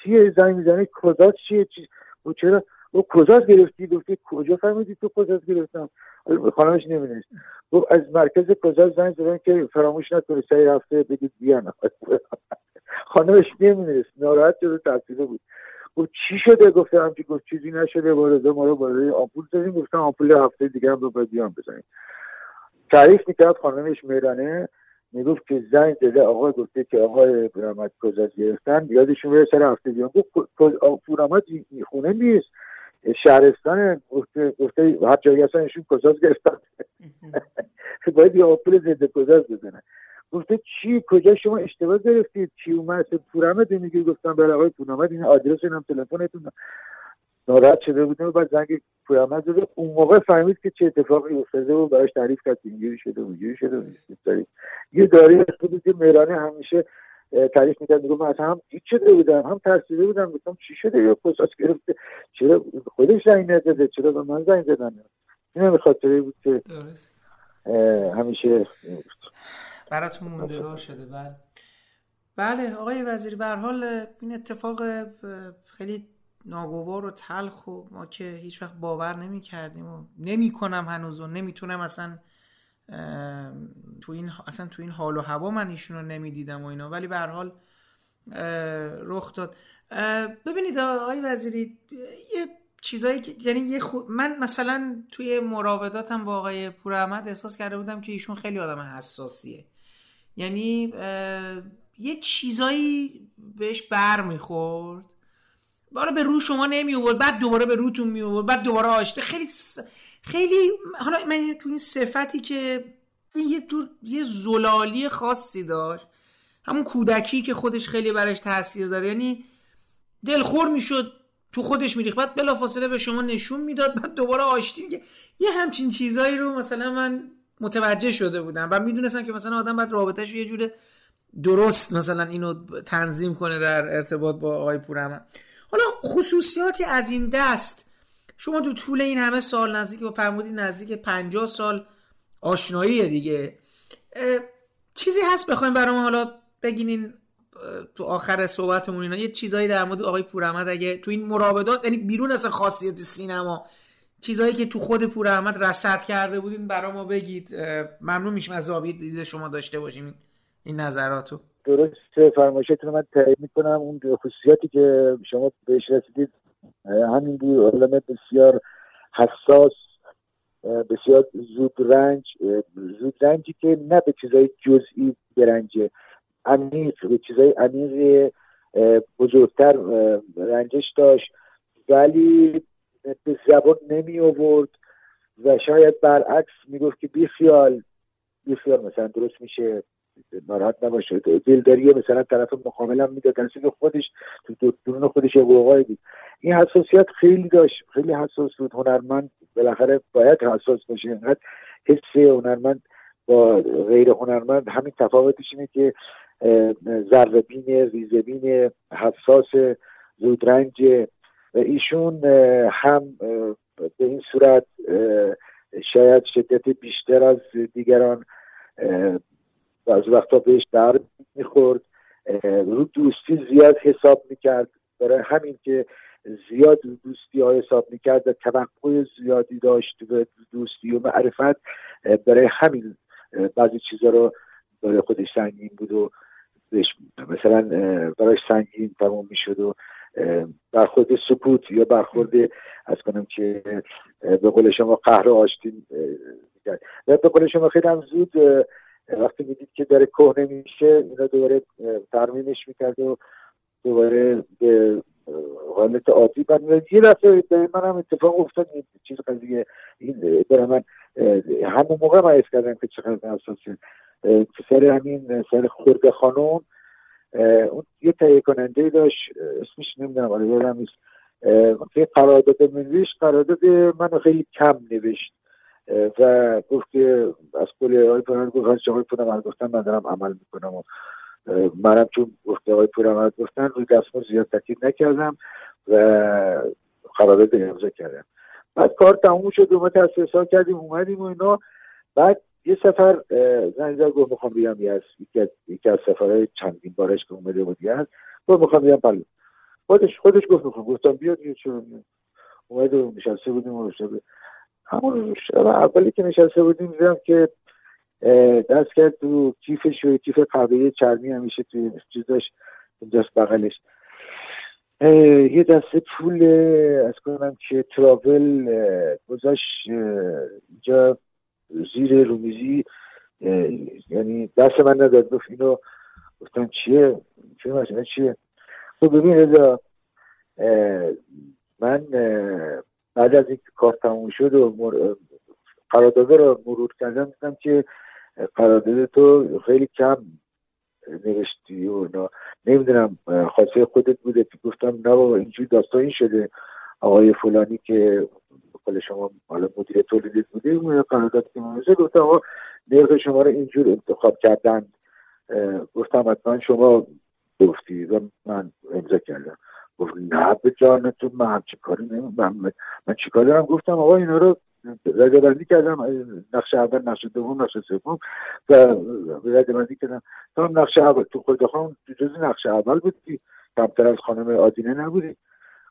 چیه زنگ می‌زنه کجا؟ چیه؟ چی؟ چرا؟ و کجا گرفتی؟ گفتی کجا فهمیدی تو کجا گرفتم؟ خانمش نمی‌دونست گفت از مرکز کجا زنگ زدن که فراموش نکنه سعی رفته بگید بیان. (laughs) خانمش نمی‌دونست ناراحت شده تحصیله بود. گفت چی شده؟ گفتم همچی گفت چیزی نشده وارده ما رو برای آمپول زدیم. گفتم آمپول هفته دیگه هم باید بیان بزنیم. تعریف می‌کرد خانمش میرانه می‌گفت که زنگ زده آقای گفته که آقای پورامد کجا گرفتن؟ یادشون بره سر هفته بیان. گفت پورامد خونه نیست. شهرستان گفته گفته هر جایی هستن ایشون کجا گرفتن؟ باید یه آمپول ضد کجاز بزنن. گفته چی؟ کجا شما اشتباه گرفتید؟ چی اومد؟ پورامد میگه. گفتم برای آقای پورامد این آدرس هم تلفنتون. ناراحت شده بودیم و بعد زنگ پورامد زده. اون موقع فهمید که چه اتفاقی افتاده و براش تعریف کرد. اینجوری شده اونجوری شده یه داری خود که میرانه همیشه تعریف می‌کرد میگم من هم هیچ شده بودم هم ترسیده بودم گفتم چی شده؟ یا پساس گرفته چرا خودش زنگ نداده چرا به من زنگ زدن؟ این هم خاطره بود که همیشه براتون موندگار شده بله. بله آقای وزیری به حال این اتفاق خیلی ناگوار و تلخ و ما که هیچ وقت باور نمی کردیم و نمی کنم هنوز و نمی‌تونم اصلا تو این اصلا تو این حال و هوا من ایشون رو نمی‌دیدم و اینا. ولی به حال رخ داد. ببینید آقای وزیری یه چیزایی که یعنی یه من مثلا توی مراوداتم با آقای پور احمد احساس کرده بودم که ایشون خیلی آدم حساسیه. یعنی یه چیزایی بهش بر می‌خورد باره به رو شما نمی آورد بعد دوباره به روتون می آورد بعد دوباره آشته خیلی خیلی حالا من تو این صفتی که یه جور یه زلالی خاصی داشت. همون کودکی که خودش خیلی برش تاثیر داره. یعنی دلخور می‌شد تو خودش میریخت. بعد بلافاصله به شما نشون می‌داد. بعد دوباره آشتی میگه یه همچین چیزایی رو مثلا من متوجه شده بودم. و می‌دونستم که مثلا آدم باید رابطهش یه جور درست مثلا اینو تنظیم کنه در ارتباط با آقای پورم حالا خصوصیاتی از این دست شما تو طول این همه سال نزدیک با فرمودی نزدیک 50 سال آشنایی دیگه. چیزی هست بخوایم برای ما حالا بگینین تو آخر صحبتمون اینا. یه چیزایی در مورد آقای پوراحمد اگه تو این مراودات یعنی بیرون از خاصیت سینما چیزایی که تو خود پوراحمد رصد کرده بودین برای ما بگید. ممنون میشم از زاویه دید شما داشته باشیم این نظراتو. درست فرمایشتون من تایید می‌کنم. اون خصوصیاتی که شما بهش رسیدید همین بود. علم بسیار حساس بسیار زود رنج زود رنجی که نه به چیزای جزئی برنجه. عمیق به چیزای عمیق بزرگتر رنجش داشت. ولی به زبان نمی آورد و شاید برعکس می‌گفت که بیخیال بیخیال مثلا درست میشه. ناراحت نباشه. دلداری مثلا طرف مقابلم می‌داد در خودش تو درون خودش یه دید این حساسیت خیلی داشت. خیلی حساس بود. هنرمند بالاخره باید حساس باشه. اینقدر حس هنرمند با غیر هنرمند همین تفاوتش اینه که ذربین ریزبین حساس زودرنج. ایشون هم به این صورت شاید شدت بیشتر از دیگران بعض وقتا بهش در می‌خورد. رو دوستی زیاد حساب می‌کرد. برای همین که زیاد دوستی ها حساب می‌کرد و توقع زیادی داشت به دوستی و معرفت. برای همین بعضی چیزا رو برای خودش سنگین بود و مثلا برای سنگین تموم می‌شد و برخورد سکوت یا برخورد از کنم که به قول شما قهر آشتی و به قول شما خیلی هم زود وقتی می‌دید که داره کهنه میشه اینا دوباره ترمیمش می‌کرد و دوباره به حالت عادی برمیاد یه دفعه من هم اتفاق افتاد این چیز قضیه این برای من همون موقع من کردم که چقدر اساسه سر همین سر خورده خانم اون یه تهیه کننده داشت اسمش نمی‌دونم ولی یادم نیست. که قرارداد منویش قرارداد من خیلی کم نوشت. و گفت که از قول آقای پورمد گفت از آقای پورمد گفتن من دارم عمل می‌کنم و منم چون گفته آقای پورمد گفتن روی دستمون زیاد تاکید نکردم و قرارداد امضا کردم. بعد کار تموم شد و ما تصویر کردیم اومدیم و اینا. بعد یه سفر زنگ گفت می‌خوام بیام یه یکی از سفرهای چندین بارش که اومده بود یه گفت می‌خوام بیام بله خودش خودش گفت می‌خوام. گفتم بیاد یه چرا میاد اومد و نشسته بودیم و همون شب اولی که نشسته بودیم دیدم که دست کرد تو کیفش و کیف قهوه چرمی همیشه توی چیز داشت اینجاست بغلش. یه دسته پول از کنم که تراول گذاشت اینجا زیر رومیزی یعنی دست من نداد. گفت اینو گفتم چیه؟ چه مثلا چیه؟ تو ببین رضا من بعد از اینکه کار تموم شد و مر... قرارداد رو مرور کردم دیدم که قرارداد تو خیلی کم نوشتی و اینا. نمی‌دونم خواسته خودت بوده که گفتم نه بابا اینجوری داستان این شده. آقای فلانی که قول شما حالا مدیر تولیدات بوده قرارداد که منوزه گفتم آقا نرخ شما رو اینجور انتخاب کردن. گفتم حتما شما گفتی و من امضا کردم. گفت نه به جان تو من همچی کاری نمیم من, من چیکار دارم؟ گفتم آقا اینا رو رده بندی کردم نقش اول نقش دوم نقش سوم و رده بندی کردم تا نقش اول تو خود خانم جز نقش اول بودی کمتر از خانم آدینه نبودی.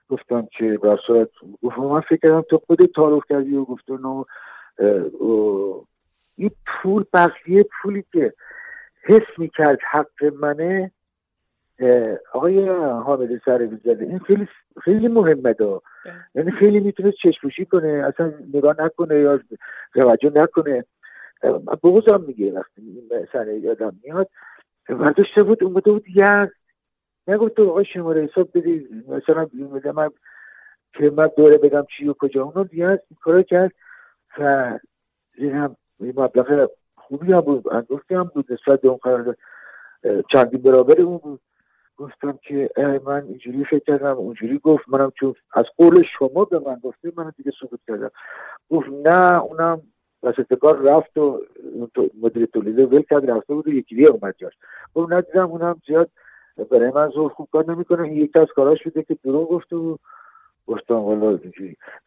گفتم که بر صورت گفتم من فکر کردم تو خودت تعارف کردی و گفت نو این پول بقیه پولی که حس می‌کرد حق منه آقای حامد سر زده این خیلی خیلی مهمه دا یعنی خیلی می‌تونه چشموشی کنه اصلا نگاه نکنه یا توجه نکنه. بغضم میگه وقتی این سر یادم میاد. ورداشته بود اومده بود یز نگفت تو آقای شماره حساب بدی مثلا من که من دوره بدم چی و کجا. اونو دیگه این کارو کرد و این هم این مبلغ خوبی هم بود انگفتی هم بود نسبت به اون قرارداد چندین برابر اون بود. گفتم که من اینجوری فکر کردم اونجوری گفت. منم چون از قول شما به من گفته من دیگه ثبوت کردم. گفت نه اونم کار رفت و مدیر تولیده ول کرد رفته بود و یکی دیگه اومد جاش. گفت ندیدم اونم زیاد برای من زور خوب کار نمی‌کنه. این یکی از کاراش بوده که دروغ گفت و گفتم والا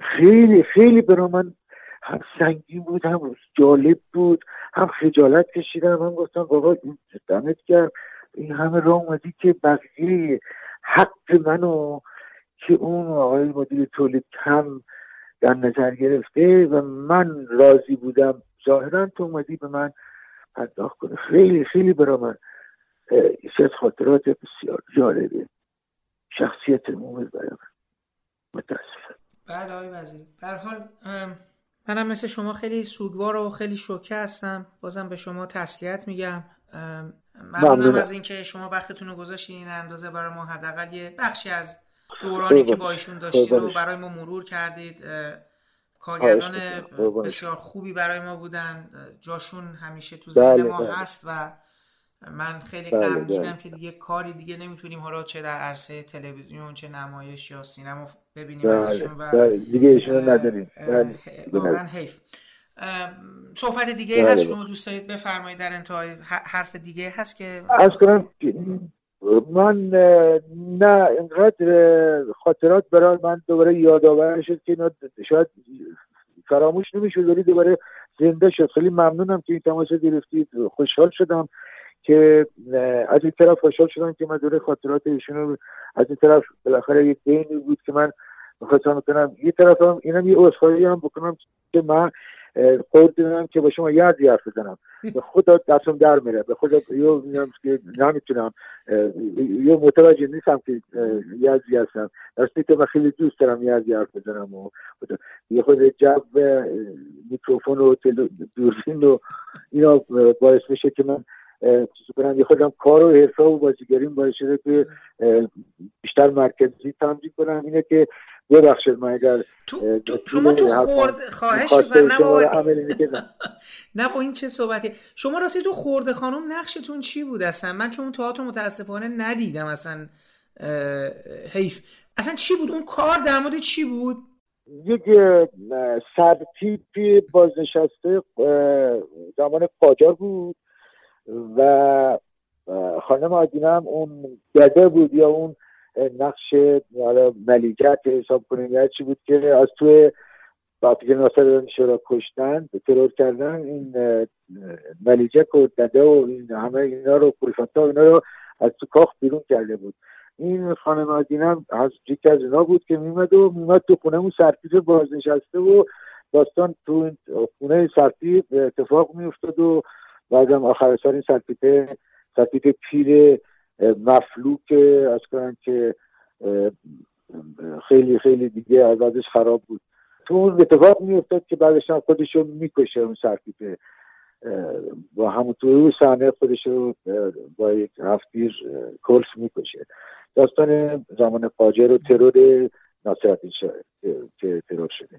خیلی خیلی برای من هم سنگین بود هم جالب بود هم خجالت کشیدم. هم گفتم بابا دمت کرد این همه راه اومدی که بقیه حق منو که اون آقای مدیر تولید کم در نظر گرفته و من راضی بودم. ظاهرا تو اومدی به من پرداخت کنه خیلی خیلی برای من یکی خاطرات بسیار جالبه. شخصیت مومل برای من. متاسفم. بله آقای وزیر. حال منم مثل شما خیلی سوگوار و خیلی شوکه هستم. بازم به شما تسلیت میگم. ممنونم از اینکه شما وقتتون رو گذاشتین این اندازه برای ما حداقل یه بخشی از دورانی که با ایشون داشتید رو برای ما مرور کردید کارگردان بسیار خوبی برای ما بودن. جاشون همیشه تو ذهن بله، ما بله. هست و من خیلی بله، غمگینم که دیگه کاری دیگه نمی‌تونیم حالا چه در عرصه تلویزیون چه نمایش یا سینما ببینیم ازشون و دیگه ایشون نداریم. واقعا حیف. صحبت دیگه بله، هست بله. شما دوست دارید بفرمایید در انتهای حرف دیگه هست که از کنم من نه اینقدر خاطرات برای من دوباره یادآور شد که اینا شاید فراموش نمیشه ولی دوباره زنده شد. خیلی ممنونم که این تماس گرفتید. خوشحال شدم که از این طرف خوشحال شدم که من دوره خاطرات ایشون رو از این طرف بالاخره یک دینی بود که من می‌خواستم کنم یه طرف هم اینم یه عذرخواهی هم بکنم که من قول دادم که با شما یادی حرف بزنم. (laughs) به خدا دستم در میره. به خدا یه میگم که نمی‌تونم. یه متوجه نیستم که یزدی هستم. دستی که من خیلی دوست دارم یزدی حرف بزنم و خدا- یه خود جو میکروفون و دوربین و اینا باعث میشه که من چیز کنم. یه خودم کار و حرفه و بازیگریم باعث شده که بیشتر مرکزی تمرین کنم. اینه که ببخشید من اگر تو, شما تو خورد خواهش و نه (laughs) نه. با این چه صحبتی. شما راستی تو خورده خانم نقشتون چی بود اصلا؟ من چون تئاتر متاسفانه ندیدم اصلا حیف. اصلا چی بود؟ اون کار در مورد چی بود؟ یک سرتیپی بازنشسته زمان قاجار بود و خانم آدینه هم اون گده بود یا اون نقش ملیکت حساب کنیم یا چی بود که از توی وقتی که ناصر شورا کشتن ترور کردن این ملیجک و دده و این همه اینا رو پوریفانتا اینا رو از تو کاخ بیرون کرده بود. این خانم آدینه هم از یکی از اینا بود که میمد و میمد تو خونه اون سرتیپ بازنشسته و داستان تو این خونه سرتیپ اتفاق میافتاد و بعدم آخر سر این سرتیپ سرتیپ پیر مفلوک از کنم که خیلی خیلی دیگه از ازش خراب بود. تو اون اتفاق میافتاد که بعدش هم خودش رو می‌کشه اون سرتیپ با همون تو اون صحنه خودش رو با یک هفتیر کلت می‌کشه. داستان زمان قاجار و ترور شاه که ترور شده.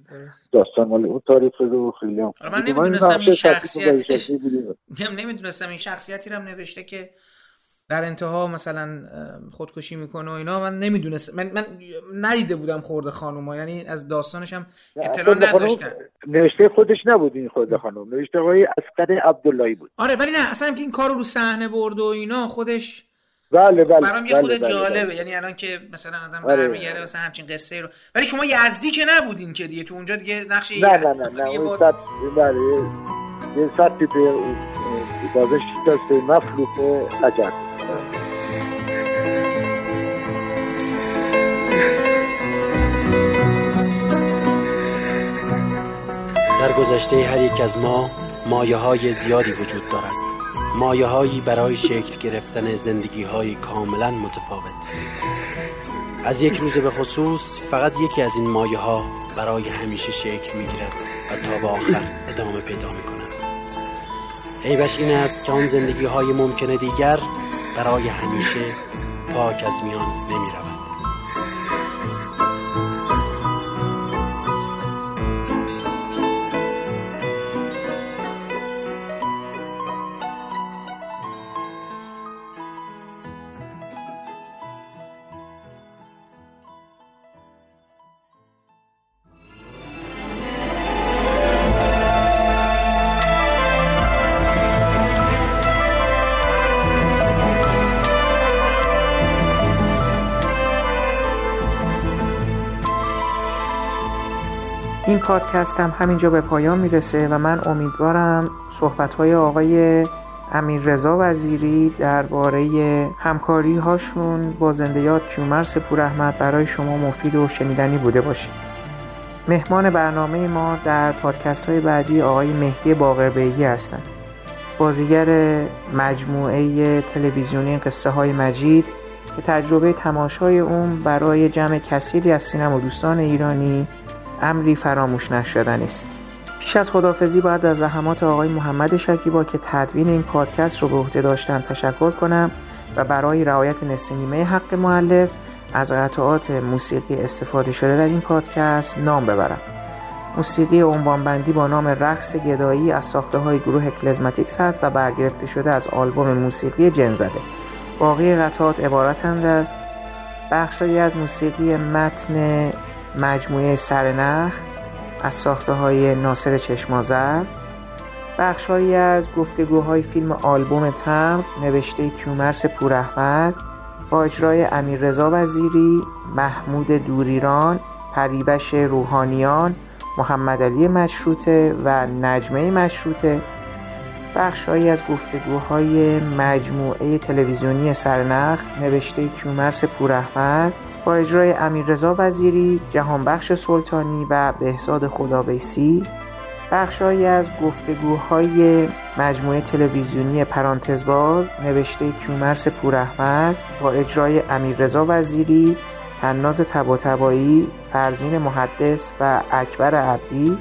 داستان مال اون تاریخ رو خیلی هم آره، من. نمی‌دونستم این شخصیت (laughs) نمی‌دونستم این شخصیتی رو هم نوشته که در انتها مثلا خودکشی می‌کنه و اینا من نمی‌دونستم من, من ندیده بودم خورده خانوما یعنی از داستانش هم اطلاع نداشتم نوشته خودش نبود این خود خانم نوشته آقای اسقر عبداللهی بود. آره ولی نه اصلا این کار رو صحنه برد و اینا خودش بله بله برام یه بله، خود بله، جالبه. بله. یعنی الان که مثلا آدم آره. برمیگرده مثلا همچین قصه رو. ولی شما یزدی که نبودین که دیگه تو اونجا دیگه نقش نه نه نه نه اون سطح بله یه- سطحی به بازش شکست مفلوک عجب در گذشته هر یک از ما مایه های زیادی وجود دارد. مایه هایی برای شکل گرفتن زندگی های کاملا متفاوت. از یک روز به خصوص فقط یکی از این مایه ها برای همیشه شکل می گیرد و تا به آخر ادامه پیدا می کند عیبش این است که آن زندگی های ممکنه دیگر برای همیشه پاک از میان نمی رود این پادکست هم همینجا به پایان می‌رسه و من امیدوارم صحبت های آقای امیر رضا وزیری درباره همکاری هاشون با زنده یاد کیومرث پور احمد برای شما مفید و شنیدنی بوده باشه. مهمان برنامه ما در پادکست های بعدی آقای مهدی باقربیگی هستند بازیگر مجموعه تلویزیونی قصه های مجید که تجربه تماشای اون برای جمع کثیری از سینما دوستان ایرانی امری فراموش نشدنی است پیش از خدافزی باید از زحمات آقای محمد شکیبا که تدوین این پادکست رو به عهده داشتن تشکر کنم و برای رعایت نصف نیمه حق معلف از قطعات موسیقی استفاده شده در این پادکست نام ببرم. موسیقی عنوانبندی با نام رقص گدایی از ساخته های گروه کلزماتیکس هست و برگرفته شده از آلبوم موسیقی جن زده. باقی قطعات عبارتند از بخشهایی از موسیقی متن مجموعه سرنخ از ساخته های ناصر چشمازر بخشهایی از گفتگوهای فیلم آلبوم تمر نوشته کیومرس پوراحمد با اجرای امیر رضا وزیری، محمود دوریران، پریوش روحانیان، محمد علی مشروطه و نجمه مشروطه. بخشهایی از گفتگوهای مجموعه تلویزیونی سرنخ نوشته کیومرس پوراحمد با اجرای امیررضا وزیری، جهانبخش سلطانی و بهزاد خداویسی بخشهایی از گفتگوهای مجموعه تلویزیونی پرانتزباز نوشته کیومرس پوراحمد با اجرای امیررضا وزیری، تناز تباتبایی، فرزین محدث و اکبر عبدی.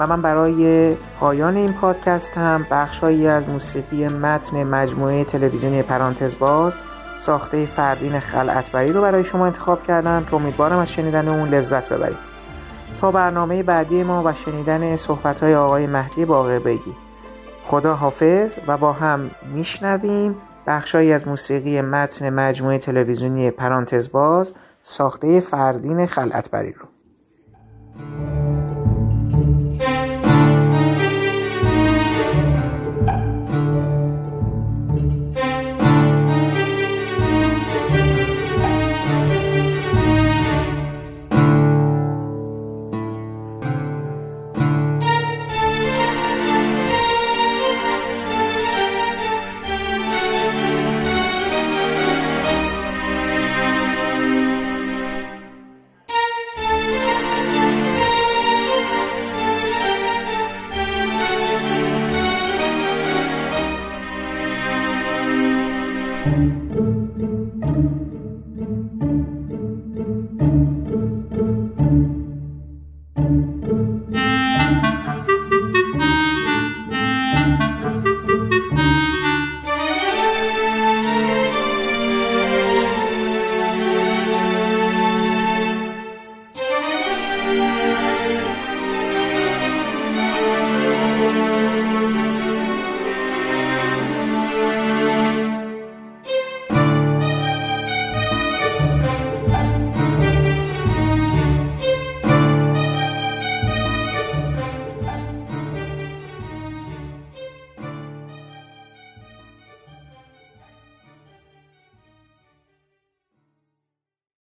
و من برای پایان این پادکست هم بخشهایی از موسیقی متن مجموعه تلویزیونی پرانتزباز ساخته فردین خلعتبری رو برای شما انتخاب کردم که امیدوارم از شنیدن اون لذت ببرید. تا برنامه بعدی ما و شنیدن صحبت آقای مهدی باقر بگی. خدا حافظ و با هم میشنویم. بخشهایی از موسیقی متن مجموعه تلویزیونی پرانتزباز ساخته فردین خلعتبری رو.